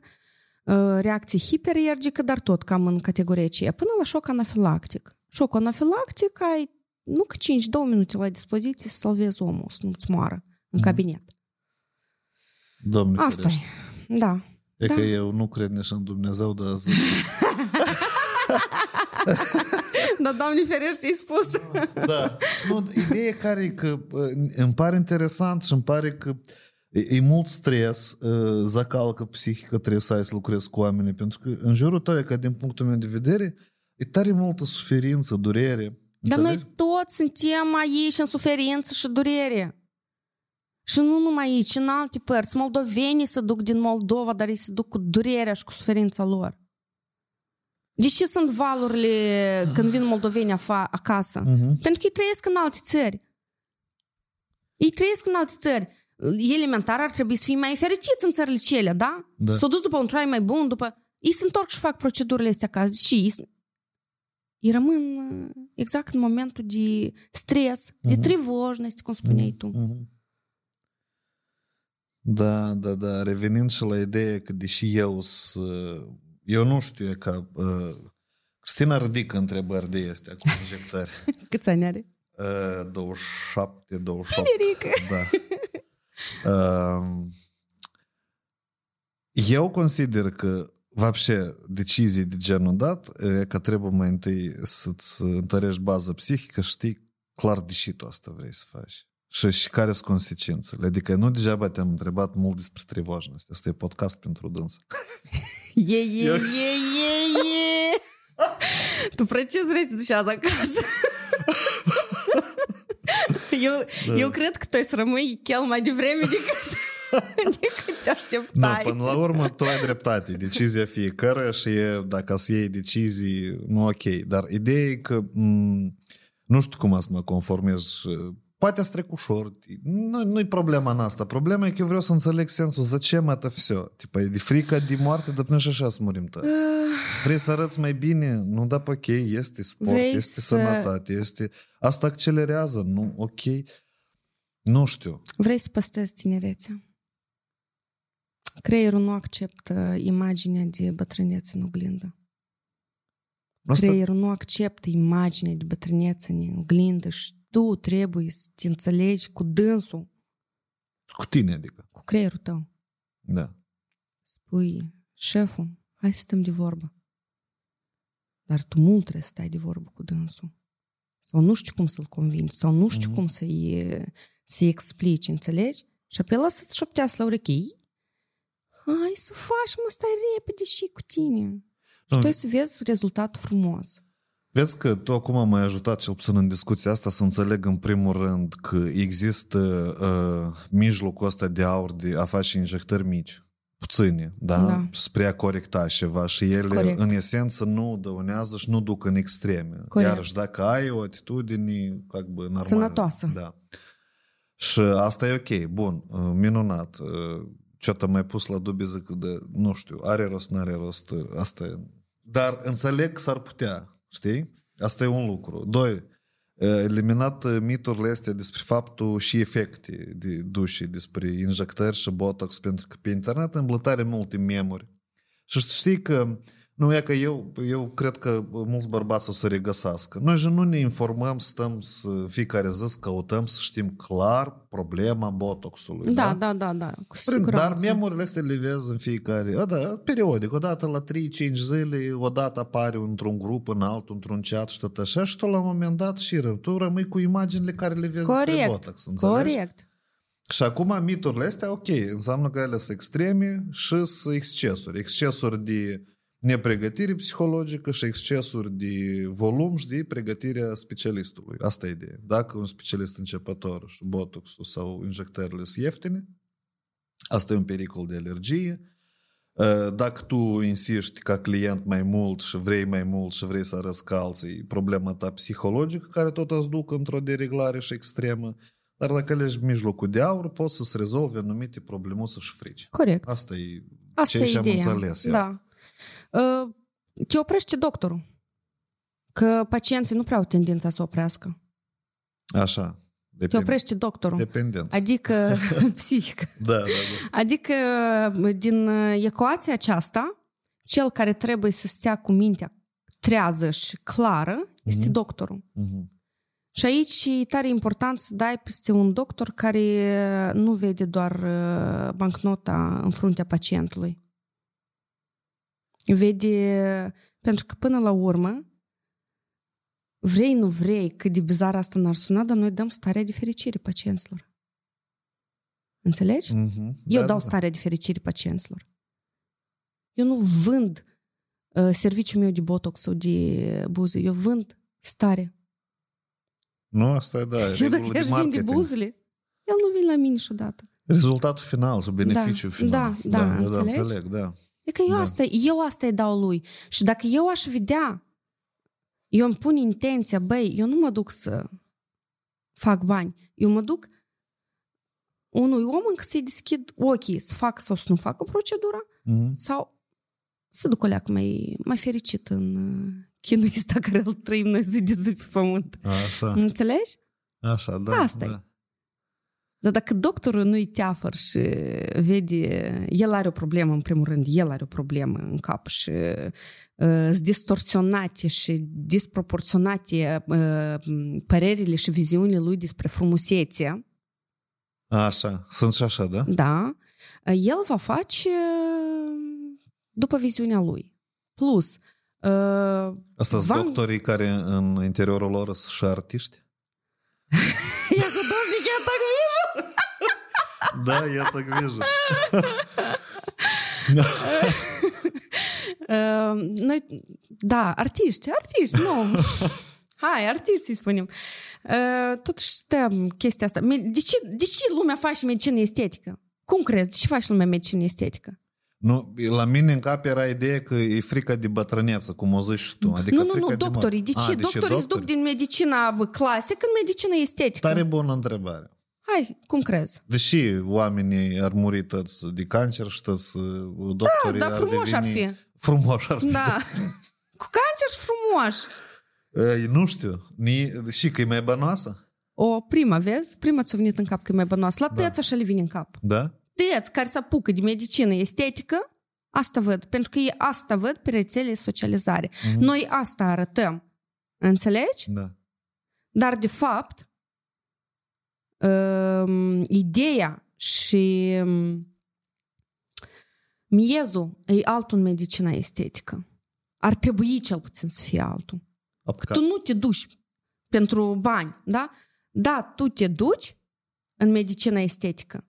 uh, reacție hiperergică, dar tot cam în categoria aceea, până la șoc anafilactic. Șoc anafilactic ai nu că 5-2 minute la dispoziție să salvezi omul, să nu-ți moară în Mhm. cabinet. Doamne Asta e. ferește. Da. E Da. că eu nu cred nici în Dumnezeu, dar zic. Dar, Doamne ferește, ai spus. da. Nu, ideea care e că uh, îmi pare interesant și îmi pare că e, e mult stres, uh, zacalcă psihică trebuie să ai să lucrezi cu oamenii, pentru că în jurul tău e că din punctul meu de vedere e tare multă suferință, durere. Dar Înțelegi? noi toți suntem aici în suferință și durere. Și nu numai aici, în alte părți. Moldovenii se duc din Moldova, dar ei se duc cu durerea și cu suferința lor. De ce sunt valurile când vin moldovenii afa- acasă? Mhm. Pentru că ei trăiesc în alte țări. Ei trăiesc în alte țări. Elementar ar trebui să fie mai fericiți în țările cele, da? Da. S-au dus după un trai mai bun, după... Ei se întorc și fac procedurile astea acasă. Și ei, s- ei rămân э, exact în momentul de stres, uh-huh. de trivojnost, cum spuneai uh-huh. tu. Uh-huh. Da, da, da. Revenind și la ideea că deși eu sunt... Э, eu nu știu că... Uh, э, Cristina ridică întrebări de este cu injectări. [LAUGHS] Câți ani are? Uh, 27, 28. Tinerică! Da. Ehm, eu consider că Вообще, decizii de genul dat, e că trebuie mai întâi să-ți întărești baza psihică și știi clar de ce tu asta vrei să faci. Și, și care sunt consecințele. Adică nu degeaba te-am întrebat mult despre trivojnost. Asta e podcast pentru dâns. E, e, Eu- e, e, e. Tu precis vrei să duci azi acasă. eu, Da. eu cred că tu ai să rămâi chel mai devreme decât, [LAUGHS] decât te Nu, așteptai. până la urmă tu ai dreptate. Decizia fiecare și e, dacă să iei decizii, nu ok. Dar ideea e că m- nu știu cum să mă conformez. Poate să trec ușor. Nu, nu-i problema în asta. Problema e că eu vreau să înțeleg sensul. Zăcem это все? Tipa, e de frică de moarte, dar până și așa să murim toți. Vrei să arăți mai bine? Nu, da, ok, este sport, Vrei este să- sănătate, este... Asta accelerează, nu? Ok. Nu știu. Vrei să păstrezi tinerețea. Creierul nu acceptă imaginea de bătrânețe în oglindă. Asta, Creierul nu acceptă imaginea de bătrânețe în oglindă și tu trebuie să te înțelegi cu dânsul, cu tine, adică. cu creierul tău. Da. Spui, șeful, hai să stăm de vorbă. Dar tu mult trebuie să stai de vorbă cu dânsul. Sau nu știu cum să-l convingi, sau nu știu Mhm. cum să-i, să-i explici, înțelegi? Și apoi ăla să-ți șoptească la ureche. Ai să faci, mă, stai repede și cu tine. Nu. Și tu să vezi rezultatul frumos. Vezi că tu acum m-ai ajutat cel puțin în discuția asta să înțeleg în primul rând că există uh, mijlocul ăsta de aur de a face injectări mici, puține, da? da. Spre a corecta ceva și ele Corect. în esență nu dăunează și nu duc în extreme. Corect. Iarăși dacă ai o atitudine normală. Sănătoasă. Da. Și asta e ok, bun, uh, minunat. Uh, Uh, Ce te mai pus la dubii zic de, nu știu, are rost, n-are rost, uh, asta e. Dar înțeleg că s-ar putea, știi? Asta e un lucru. Doi, uh, eliminat uh, miturile astea despre faptul și efecte de dușii, despre injectări și botox, pentru că pe internet îmblătare multe memuri. Și știi că Nu, e că eu, eu cred că mulți bărbați o să regăsească. Noi și nu ne informăm, stăm să, fiecare zi să căutăm să știm clar problema botoxului. Da, da, da, da. Cu Prin, dar siguranță. memorile astea le vezi în fiecare, a, da, periodic, odată la 3-5 zile, odată apare într-un grup, în altul, într-un chat și tot așa și tu la un moment dat și ră- tu rămâi cu imaginile care le vezi despre Corect, botox, înțelegi? corect. Și acum miturile astea, ok, înseamnă că ele sunt extreme și sunt excesuri. Excesuri de nepregătire psihologică și excesuri de volum și de pregătirea specialistului. Asta e ideea. Dacă un specialist începător și botoxul sau injectările sunt ieftine, asta e un pericol de alergie. Uh, Dacă tu insiști ca client mai mult și vrei mai mult și vrei să arăți ca alții, e problema ta psihologică care tot îți duc într-o dereglare și extremă. Dar dacă alegi mijlocul de aur, poți să-ți rezolvi anumite problemuțe și frici. Corect. Asta e Asta ce e și-am ideea. înțeles eu. Da. Uh, Te oprește doctorul. Că pacienții nu prea au tendința să oprească. Așa. Te Depend... oprește doctorul. Dependență. Adică [LAUGHS] psihic. Da, da, da. Adică din ecuația aceasta, cel care trebuie să stea cu mintea trează și clară este Mhm. doctorul. Mhm. Și aici e tare important să dai peste un doctor care nu vede doar uh, bancnota în fruntea pacientului. Vede, pentru că până la urmă, vrei, nu vrei, cât de bizar asta n-ar suna, dar noi dăm starea de fericire pacienților. Înțelegi? Mhm. Eu da, dau da, da. starea de fericire pacienților. Eu nu vând uh, serviciul meu de botox sau de buze, eu vând stare. Nu, asta e, da, Eu regulă dacă de aș vinde marketing. buzele, el nu vine la mine niciodată. Rezultatul final sau beneficiul Da, final. da, da, da, da, înțelegi? înțeleg, da. E că eu, Da. asta, eu asta îi dau lui. Și dacă eu aș vedea, eu îmi pun intenția, băi, eu nu mă duc să fac bani. Eu mă duc unui om încă să-i deschid ochii, să fac sau să nu facă procedura, Mhm. sau să duc o leacă mai, mai fericit în uh, chinul ăsta [LAUGHS] care îl trăim noi zi de zi pe pământ. Așa, Înțelegi? așa, da. Asta e. da. Dar dacă doctorul nu-i teafăr și vede, el are o problemă, în primul rând, el are o problemă în cap și uh, sunt distorsionate și disproporționate uh, părerile și viziunile lui despre frumusețe, Așa, sunt și așa, da? da, el va face uh, după viziunea lui. Plus, uh, Asta sunt Van- doctorii care în interiorul lor sunt și artiști? [LAUGHS] Da, я так вижу. Uh, noi, da, artiști, artiști, nu. Hai, artiști să-i spunem. Uh, totuși stă chestia asta. Me- De ce, de ce lumea face medicină estetică? Cum crezi? De ce faci lumea medicină estetică? Nu, la mine în cap era ideea că e frica de bătrâneță, cum o zici și tu. Adică nu, nu, frica nu, de moarte. doctorii. De ce? A, doctorii îți duc din medicina bă, clasică în medicină estetică. Tare bună întrebare. Hai, cum crezi? Deși oamenii ar muri toți de cancer și toți uh, doctorii Da, dar frumos ar deveni... fi. Frumos ar fi. Da. [LAUGHS] Cu cancer și frumos. E, nu știu. Ni, și că e mai bănoasă? O, prima, vezi? Prima ți-a venit în cap că e mai bănoasă. La tăți așa le vine în cap. Da? tăți care se apucă de medicină estetică, asta văd, pentru că ei asta văd pe rețele de socializare. Mhm. Noi asta arătăm. Înțelegi? Da. Dar, de fapt, um, ideea și um, miezul e altul în medicina estetică. Ar trebui cel puțin să fie altul. Ca, Tu nu te duci pentru bani, da? Da, tu te duci în medicina estetică.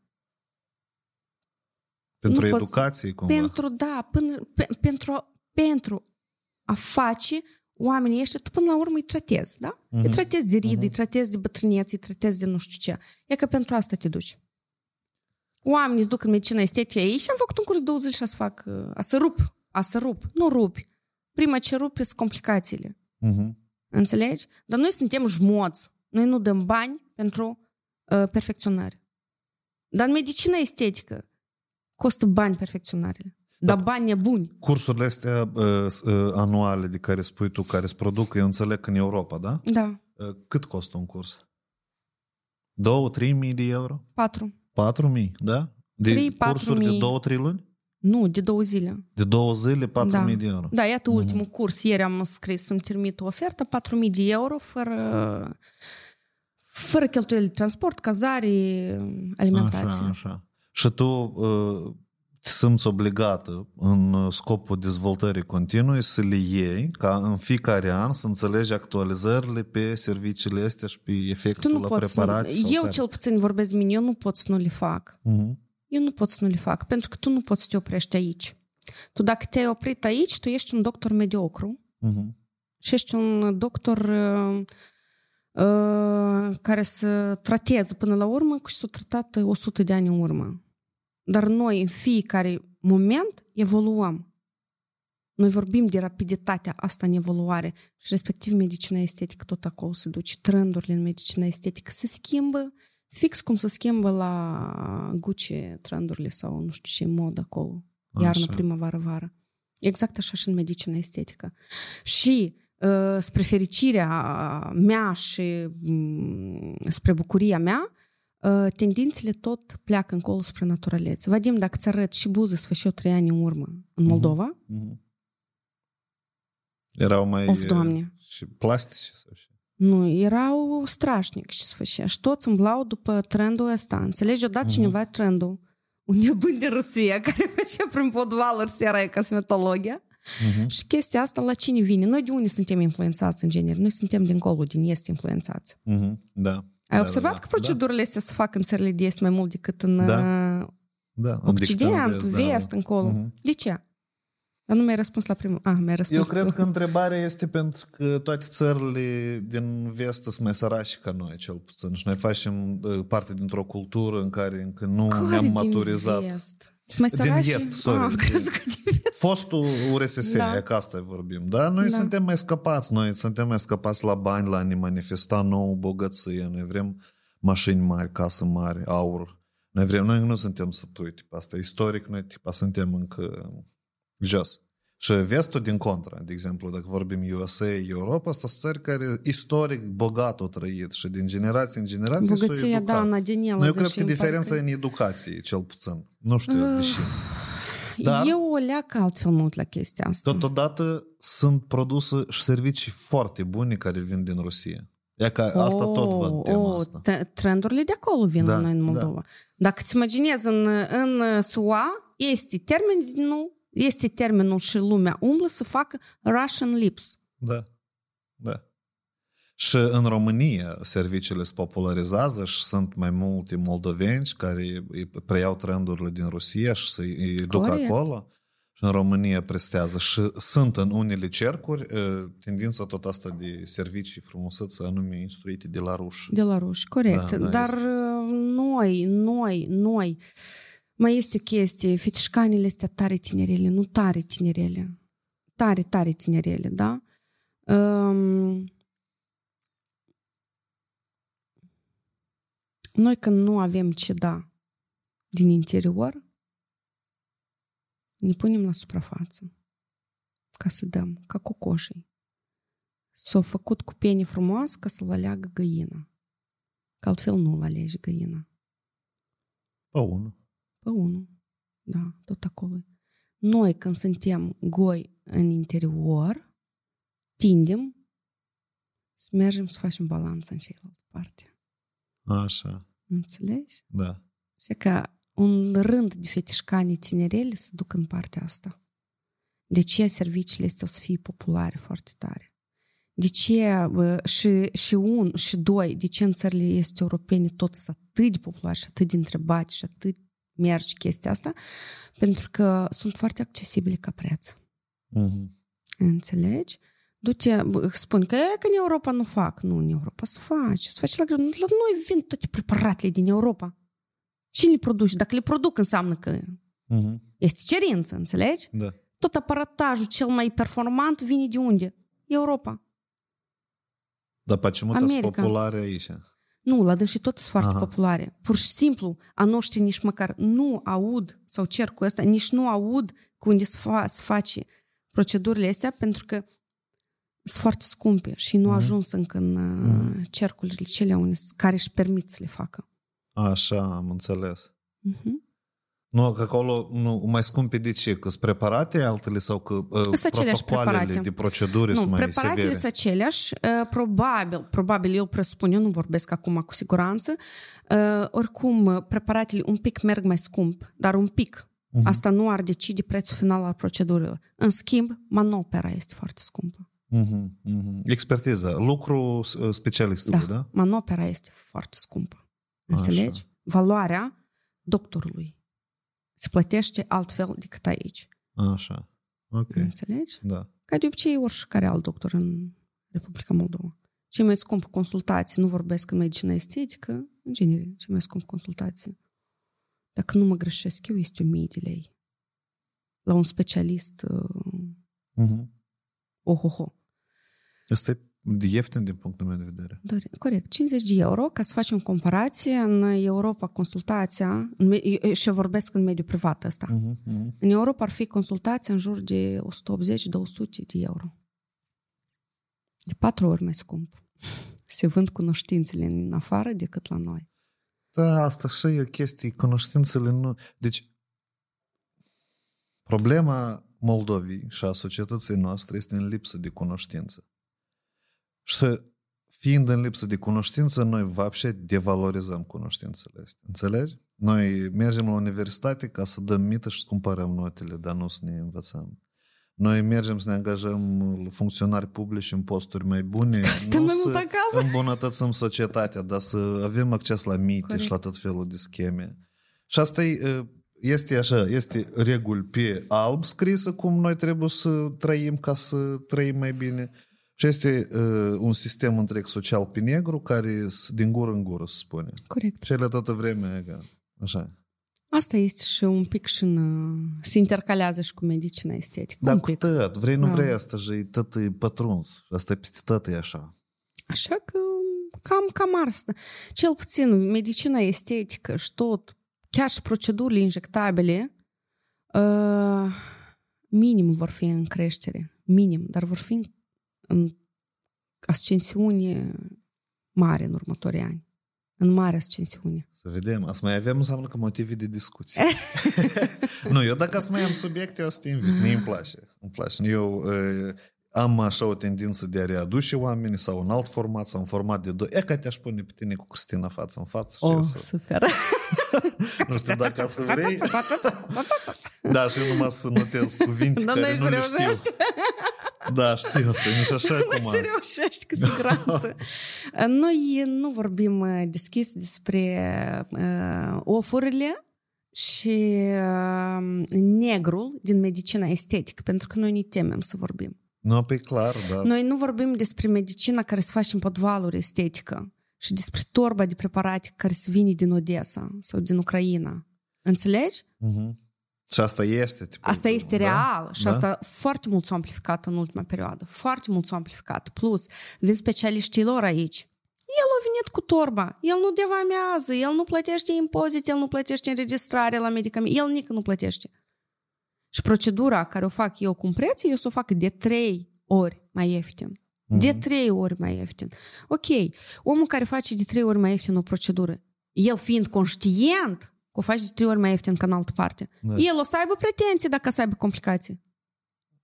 pentru nu poți- educație, cumva. Pentru, da, până, pe, pentru, pentru a face oamenii ăștia, tu până la urmă îi tratezi, da? Mhm. Îi tratezi de rid, Mhm. îi tratezi de bătrânețe, îi tratezi de nu știu ce. E că pentru asta te duci. Oamenii îți duc în medicină estetică ei și am făcut un curs de 20 și a să fac, uh, a să rup, a să rup. Nu rupi. Prima ce rupi sunt complicațiile. Mhm. Înțelegi? Dar noi suntem jmoți. Noi nu dăm bani pentru uh, perfecționare. Dar în medicina estetică costă bani perfecționarele. Dar bani nebuni. Cursurile astea uh, s- uh, anuale de care spui tu, care se produc, eu înțeleg că în Europa, da? Da, Uh, cât costă un curs? 2-3 mii de euro? patru. 4 mii, da? De Trei, patru cursuri de mii. 2-3 luni? Nu, de două zile. De două zile, 4.000 Da. de euro. Da, iată ultimul curs. Ieri am scris să-mi trimit o ofertă, 4.000 de euro, fără, fără cheltuieli de transport, cazare, alimentație. Așa, așa. Și tu uh, te simți obligată în uh, scopul dezvoltării continue să le iei ca în fiecare an să înțelegi actualizările pe serviciile astea și pe Tu efectul nu la poți să nu, preparații. sau Eu care. cel puțin vorbesc de mine, eu nu pot să nu le fac. Mhm. Eu nu pot să nu le fac, pentru că tu nu poți să te oprești aici. Tu dacă te-ai oprit aici, tu ești un doctor mediocru Mhm. și ești un doctor uh, uh, care să trateze până la urmă cu și s-a tratat 100 de ani în urmă. Dar noi în fiecare moment evoluăm. Noi vorbim de rapiditatea asta în evoluare și respectiv medicina estetică tot acolo se duce. Trendurile în medicina estetică se schimbă fix cum se schimbă la Gucci trendurile sau nu știu ce mod acolo. Iarnă, Așa. primăvară, vară. Exact așa și în medicina estetică. Și uh, spre fericirea mea și um, spre bucuria mea, uh, tendințele tot pleacă încolo spre naturalețe. Vadim, dacă ți arăt și buze sfârșit trei ani în urmă în Moldova, Mhm. Erau mai... Of, Doamne. Și plastice sau și... nu, erau strașnic și sfârșit. Și toți îmblau după trendul ăsta. Înțelegi? Odată cineva trendul. Un nebun din Rusia care făcea prin podvaluri seara cosmetologia. Mhm. Și chestia asta la cine vine? Noi de unde suntem influențați în genere? Noi suntem dincolo, din est influențați. Mhm. Da. Ai da, observat da, că procedurile astea se fac în țările de est mai mult decât în Da. uh, Da, da. în Occident, dictăm de- vest, încolo. Mhm. De ce? Dar nu mi-ai răspuns la primul. Ah, mi-ai răspuns. Eu cred că întrebarea este pentru că toate țările din vest sunt mai săraci ca noi, cel puțin. Și noi facem uh, parte dintr-o cultură în care încă nu Care ne-am din maturizat. Vest? Sunt mai Din săraci? est, sorry, Ah, din- crezut că din vest. Fostul URSS, Da. da. că asta vorbim, da? Noi Da. suntem mai scăpați, noi suntem mai scăpați la bani, la a ne manifesta nouă bogăție, noi vrem mașini mari, casă mari, aur. Noi vrem, noi nu suntem sătui, tip asta, istoric, noi tipa suntem încă jos. Și vestul din contra, de exemplu, dacă vorbim USA, Europa, asta sunt țări care istoric bogat au trăit și din generație în generație s-au Bogăția, educat. da, Nadeniela. Noi eu cred deși că îmi diferența parcă- e în educație, cel puțin. Nu știu, deși. Dar- Eu o leacă altfel mult la chestia asta. Totodată sunt produse și servicii foarte bune care vin din Rusia. E că asta tot văd tema oh, asta. te- Trendurile de acolo vin Da, la noi în da. Moldova. Dacă îți imaginezi în, în SUA, este termenul, este termenul și lumea umblă să facă Russian lips. Da. Da. Și în România serviciile se popularizează și sunt mai multe moldoveni care îi preiau trendurile din Rusia și să îi duc Corect. acolo. Și în România prestează. Și sunt în unele cercuri eh, tendința tot asta de servicii frumusețe anume instruite de la ruși. De la ruși, corect. Da, da, Dar este. uh, noi, noi, noi, mai este o chestie, fetișcanile astea tare tinerele, nu tare tinerele, tare, tare tinerele, da? Um, noi când nu avem ce da din interior, ne punem la suprafață ca să dăm, ca cocoșii. S-au făcut cu pene frumoasă ca să-l aleagă găina. Că altfel nu-l alegi găina. Pe unul. Pe unul. Da, tot acolo. Noi, când suntem goi în interior, tindem să mergem să facem balanță în cealaltă parte. Așa, Înțelegi? da. Și că un rând de fetișcani tinerele se duc în partea asta. De ce serviciile astea o să fie populare foarte tare? De ce bă, și, și un, și doi, de ce în țările este europene tot sunt atât de populare și atât de întrebați și atât merge chestia asta? Pentru că sunt foarte accesibile ca preț. Mhm. Înțelegi? Du-te, bă, spun că, e, că în Europa nu fac. Nu, în Europa se face. Se face la greu. La noi vin toate preparatele din Europa. Cine le produce? Dacă le produc, înseamnă că Mhm. este cerință, înțelegi? Da. Tot aparatajul cel mai performant vine de unde? Europa. Dar pe ce sunt America. populare aici? Nu, la dânsii tot sunt foarte Aha. populare. Pur și simplu, a noștri nici măcar nu aud, sau cer cu ăsta, nici nu aud cu unde se, fa- se face procedurile astea, pentru că sunt foarte scumpe și nu Mhm. ajuns încă în uh, cercurile cele unde, care își permit să le facă. Așa, am înțeles. Mhm. Nu, că acolo nu, mai scumpe de ce? Că sunt preparate altele sau că uh, protocoalele preparate. de proceduri nu, sunt mai preparatele severe? sunt aceleași. Uh, probabil, probabil, eu presupun, eu nu vorbesc acum cu siguranță. Uh, oricum, preparatele un pic merg mai scump, dar un pic. Uh-huh. Asta nu ar decide prețul final al procedurilor. În schimb, manopera este foarte scumpă. Uh-huh, uh-huh. Expertiza, lucru specialistului, da? da? manopera este foarte scumpă. Înțelegi? Așa. Valoarea doctorului se plătește altfel decât aici. Așa. Ok. Înțelegi? Da. Ca de obicei oricare alt doctor în Republica Moldova. Cei mai scump consultații, nu vorbesc în medicină estetică, în genere, cei mai scump consultații. Dacă nu mă greșesc eu, este 1000 de lei. La un specialist uh, uh-huh. ohoho. Asta e ieftin din punctul meu de vedere. Da, corect. 50 de euro ca să facem comparație. În Europa consultația, în, și eu vorbesc în mediul privat ăsta. Uh-huh, uh-huh. În Europa ar fi consultația în jur de 180-200 de euro. De patru ori mai scump. Se vând cunoștințele în afară decât la noi. Da, asta și e o chestie. Cunoștințele nu... Deci, problema Moldovii și a societății noastre este în lipsă de cunoștință. Și fiind în lipsă de cunoștință, noi vapșe devalorizăm cunoștințele astea. Înțelegi? Noi mergem la universitate ca să dăm mită și să cumpărăm notele, dar nu să ne învățăm. Noi mergem să ne angajăm funcționari publici în posturi mai bune, Stăm nu să acasă. îmbunătățim societatea, dar să avem acces la mite Corect. și la tot felul de scheme. Și asta e, este așa, este regul pe alb scrisă cum noi trebuie să trăim ca să trăim mai bine și este uh, un sistem întreg social pe negru care din gură în gură se spune. Corect. Și ele toată vremea, așa. Asta este și un pic și în, se intercalează și cu medicina estetică. Da, cu tot. Vrei, nu vrei, asta și tot e pătruns. Asta e peste tot e așa. Așa că cam, cam asta. Cel puțin medicina estetică și tot, chiar și procedurile injectabile, uh, minim vor fi în creștere. Minim, dar vor fi în în ascensiune mare în următorii ani. În mare ascensiune. Să vedem. Asta mai avem înseamnă că motive de discuție. [LAUGHS] nu, eu dacă să mai am subiecte, o să te invit. Mie îmi place. Îmi place. Eu uh, am așa o tendință de a readuce oamenii sau un alt format sau un format de doi. E ca te-aș pune pe tine cu Cristina față în față. Oh, să... super! [LAUGHS] nu știu dacă să vrei. [LAUGHS] da, și eu numai să notez cuvinte care nu le știu. Da, știu asta, nici așa cum. Să reușești cu siguranță. Noi nu vorbim deschis despre uh, ofurile și uh, negrul din medicina estetică, pentru că noi ne temem să vorbim. Nu, pe clar, da. Noi nu vorbim despre medicina care se face în podvaluri estetică și despre torba de preparate care se vine din Odessa sau din Ucraina. Înțelegi? Uh-huh. Și asta este. Tipul, asta este da? real și da? asta foarte mult s-a amplificat în ultima perioadă. Foarte mult s-a amplificat. Plus, vin specialiștii lor aici. El a venit cu torba, el nu devamează, el nu plătește impozit, el nu plătește înregistrare la medicamente, el nici nu plătește. Și procedura care o fac eu cu un preț, eu să o fac de trei ori mai ieftin. Mm-hmm. De trei ori mai ieftin. Ok, omul care face de trei ori mai ieftin o procedură, el fiind conștient că o faci de trei ori mai ieftin ca în altă parte, da. el o să aibă pretenții dacă o să aibă complicații.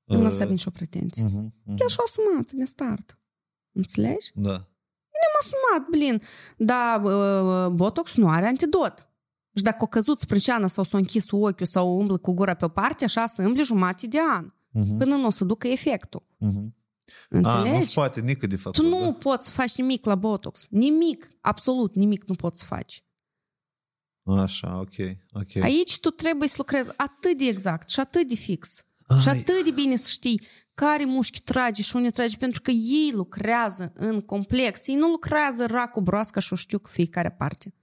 Uh, nu o să aibă nicio pretenție. Uh-huh, uh-huh. El și-a asumat din start. Înțelegi? Da. Ne-am asumat, blin. Dar uh, Botox nu are antidot. Și dacă o căzut sprânceana sau s-a închis ochiul sau umblă cu gura pe o parte, așa să îmbli jumătate de an. Uh-huh. Până nu o să ducă efectul. Uh-huh. Înțelegi? A, nu poate nică de făcut. Tu nu da? poți să faci nimic la Botox. Nimic. Absolut nimic nu poți să faci. Așa, ok. okay. Aici tu trebuie să lucrezi atât de exact și atât de fix. Ai. Și atât de bine să știi care mușchi trage și unde trage, pentru că ei lucrează în complex. Ei nu lucrează racu broasca și o știu cu fiecare parte.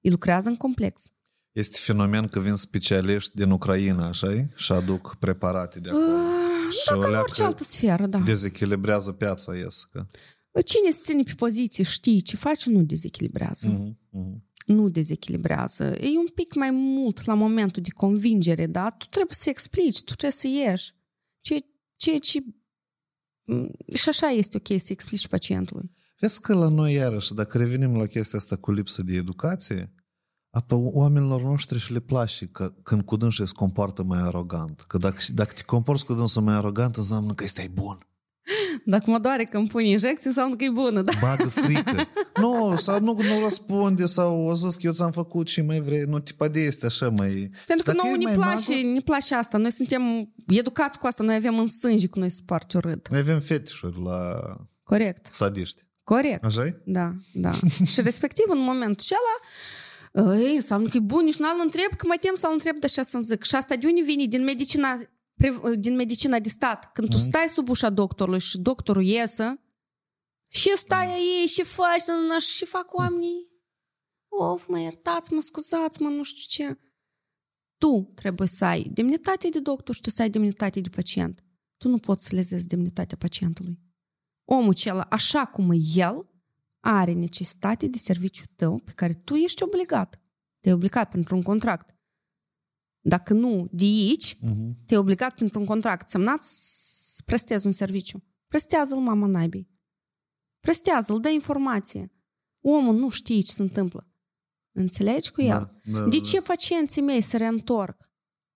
Ei lucrează în complex. Este fenomen că vin specialiști din Ucraina, așa Și aduc preparate de acolo. Uh, și da, ca în orice altă sferă, da. Dezechilibrează piața, ies. Că... Cine se ține pe poziție, știi ce face, nu dezechilibrează. Uh-huh, uh-huh. Nu dezechilibrează. E un pic mai mult la momentul de convingere, da? Tu trebuie să explici, tu trebuie să ieși. Ceea ce... ce și așa este ok să explici pacientului. Vezi că la noi, iarăși, dacă revenim la chestia asta cu lipsă de educație, Apă oamenilor noștri și le place că când cu dânsul se comportă mai arogant. Că dacă, dacă te comporți cu dânsul mai arogant, înseamnă că este bun. Dacă mă doare că îmi pun injecții, înseamnă că e bună, da? Bagă frică. [LAUGHS] nu, sau nu, nu răspunde, sau o zis că eu ți-am făcut și mai vrei, nu tipa de este așa mai... Pentru că Dacă nouă e ne mai place, magru- ne place asta. Noi suntem educați cu asta, noi avem în sânge cu noi suport urât. Noi avem fetișuri la Corect, sadiști. corect. așa -i? Da, da. [LAUGHS] și respectiv în momentul acela, ei, înseamnă că e bun, nici n-al întreb, că mai tem să-l întreb de așa să-mi zic. Și asta de unde vine? Din medicina, pre- din medicina de stat. Când tu stai sub ușa doctorului și doctorul iesă, și stai aici și faci, na, na, na, și fac oamenii. Of, mă iertați, mă scuzați, mă nu știu ce. Tu trebuie să ai demnitate de doctor și să ai demnitate de pacient. Tu nu poți să lezezi demnitatea pacientului. Omul acela, așa cum e el, are necesitate de serviciu tău pe care tu ești obligat. Te-ai obligat printr-un contract. Dacă nu, de aici, Mhm. te-ai obligat printr-un contract semnat să prestezi un serviciu. Prestează-l, mama naibii. Prestează-l, dă informație. Omul nu știe ce se întâmplă. Înțelegi cu el? Da, da, De da. ce pacienții mei se reîntorc?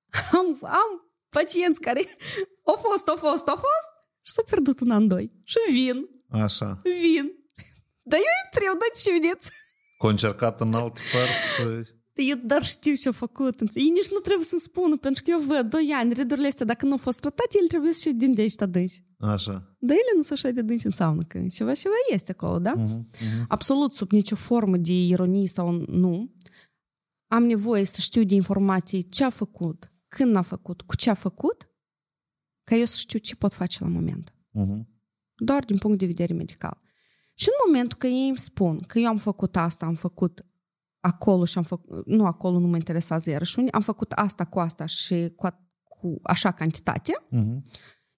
[LAUGHS] Am, am pacienți care [LAUGHS] au fost, au fost, au fost și s-au pierdut un an, doi. Și vin, Așa. vin. [LAUGHS] Dar eu îi întreb, dar ce vedeți? Cu încercat în alte părți și... Eu dar știu ce-a făcut. înțe- Ei nici nu trebuie să-mi spună, pentru că eu văd, doi ani, ridurile astea, dacă nu au fost tratate, ele trebuie să și din de aici adânci. Așa. Dar ele nu sunt așa de adânci, înseamnă că ceva, ceva este acolo, da? Mhm, mhm. absolut sub nicio formă de ironie sau nu, am nevoie să știu de informații ce a făcut, când a făcut, cu ce a făcut, ca eu să știu ce pot face la moment. Mhm. Doar din punct de vedere medical. Și în momentul că ei îmi spun că eu am făcut asta, am făcut acolo și am făcut, nu acolo nu mă interesează iarăși, unde, am făcut asta cu asta și cu, a- cu așa cantitate, Mhm.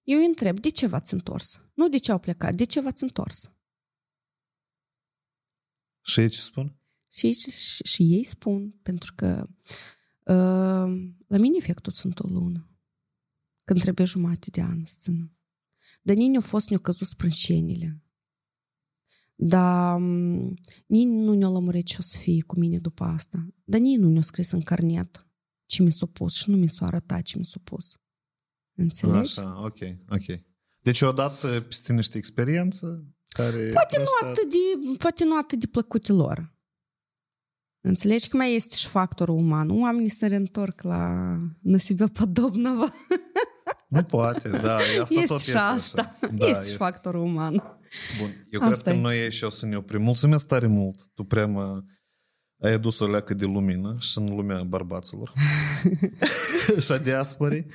eu îi întreb de ce v-ați întors. Nu de ce au plecat, de ce v-ați întors. Și ei ce spun? Și, și, și ei spun, pentru că uh, la mine efectul sunt o lună. Când trebuie jumate de an să țină. Dar nici nu au fost, ne-au căzut sprâncenile. Dar mm, nici nu ne-a lămurit ce o să fie cu mine după asta. Dar nici nu ne-a scris în carnet ce mi s-a pus și nu mi s-a arătat ce mi s-a pus. Înțelegi? Așa, ok, ok. Deci odată peste niște experiență care... Poate, nu atât de, poate nu atât de plăcute lor. Înțelegi că mai este și factorul uman. Oamenii se reîntorc la năsibea podobnăvă. Nu poate, da. Asta este tot și este asta. Așa. Da, este, este, și factorul uman. Bun, eu Asta cred e. că noi și o să ne oprim. Mulțumesc tare mult. Tu prea mă ai adus o leacă de lumină și în lumea bărbaților. [LAUGHS] și a diasporii.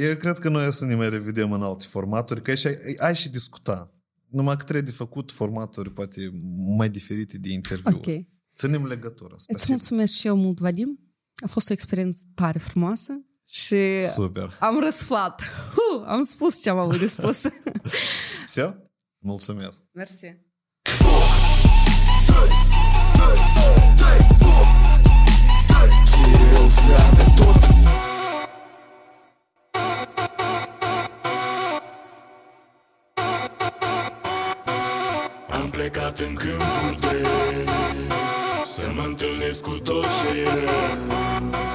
Eu cred că noi o să ne mai revedem în alte formaturi, că aici ai, ai și discuta. Numai că trebuie de făcut formaturi poate mai diferite de interviu. Ok. Ținem legătura. Îți Spasibo. mulțumesc și eu mult, Vadim. A fost o experiență tare frumoasă și Super. am răsflat. Huh, am spus ce am avut de spus. [LAUGHS] Все? Mulțumesc. Mersi. Am plecat în câmpul drept Să mă întâlnesc cu tot ce e rău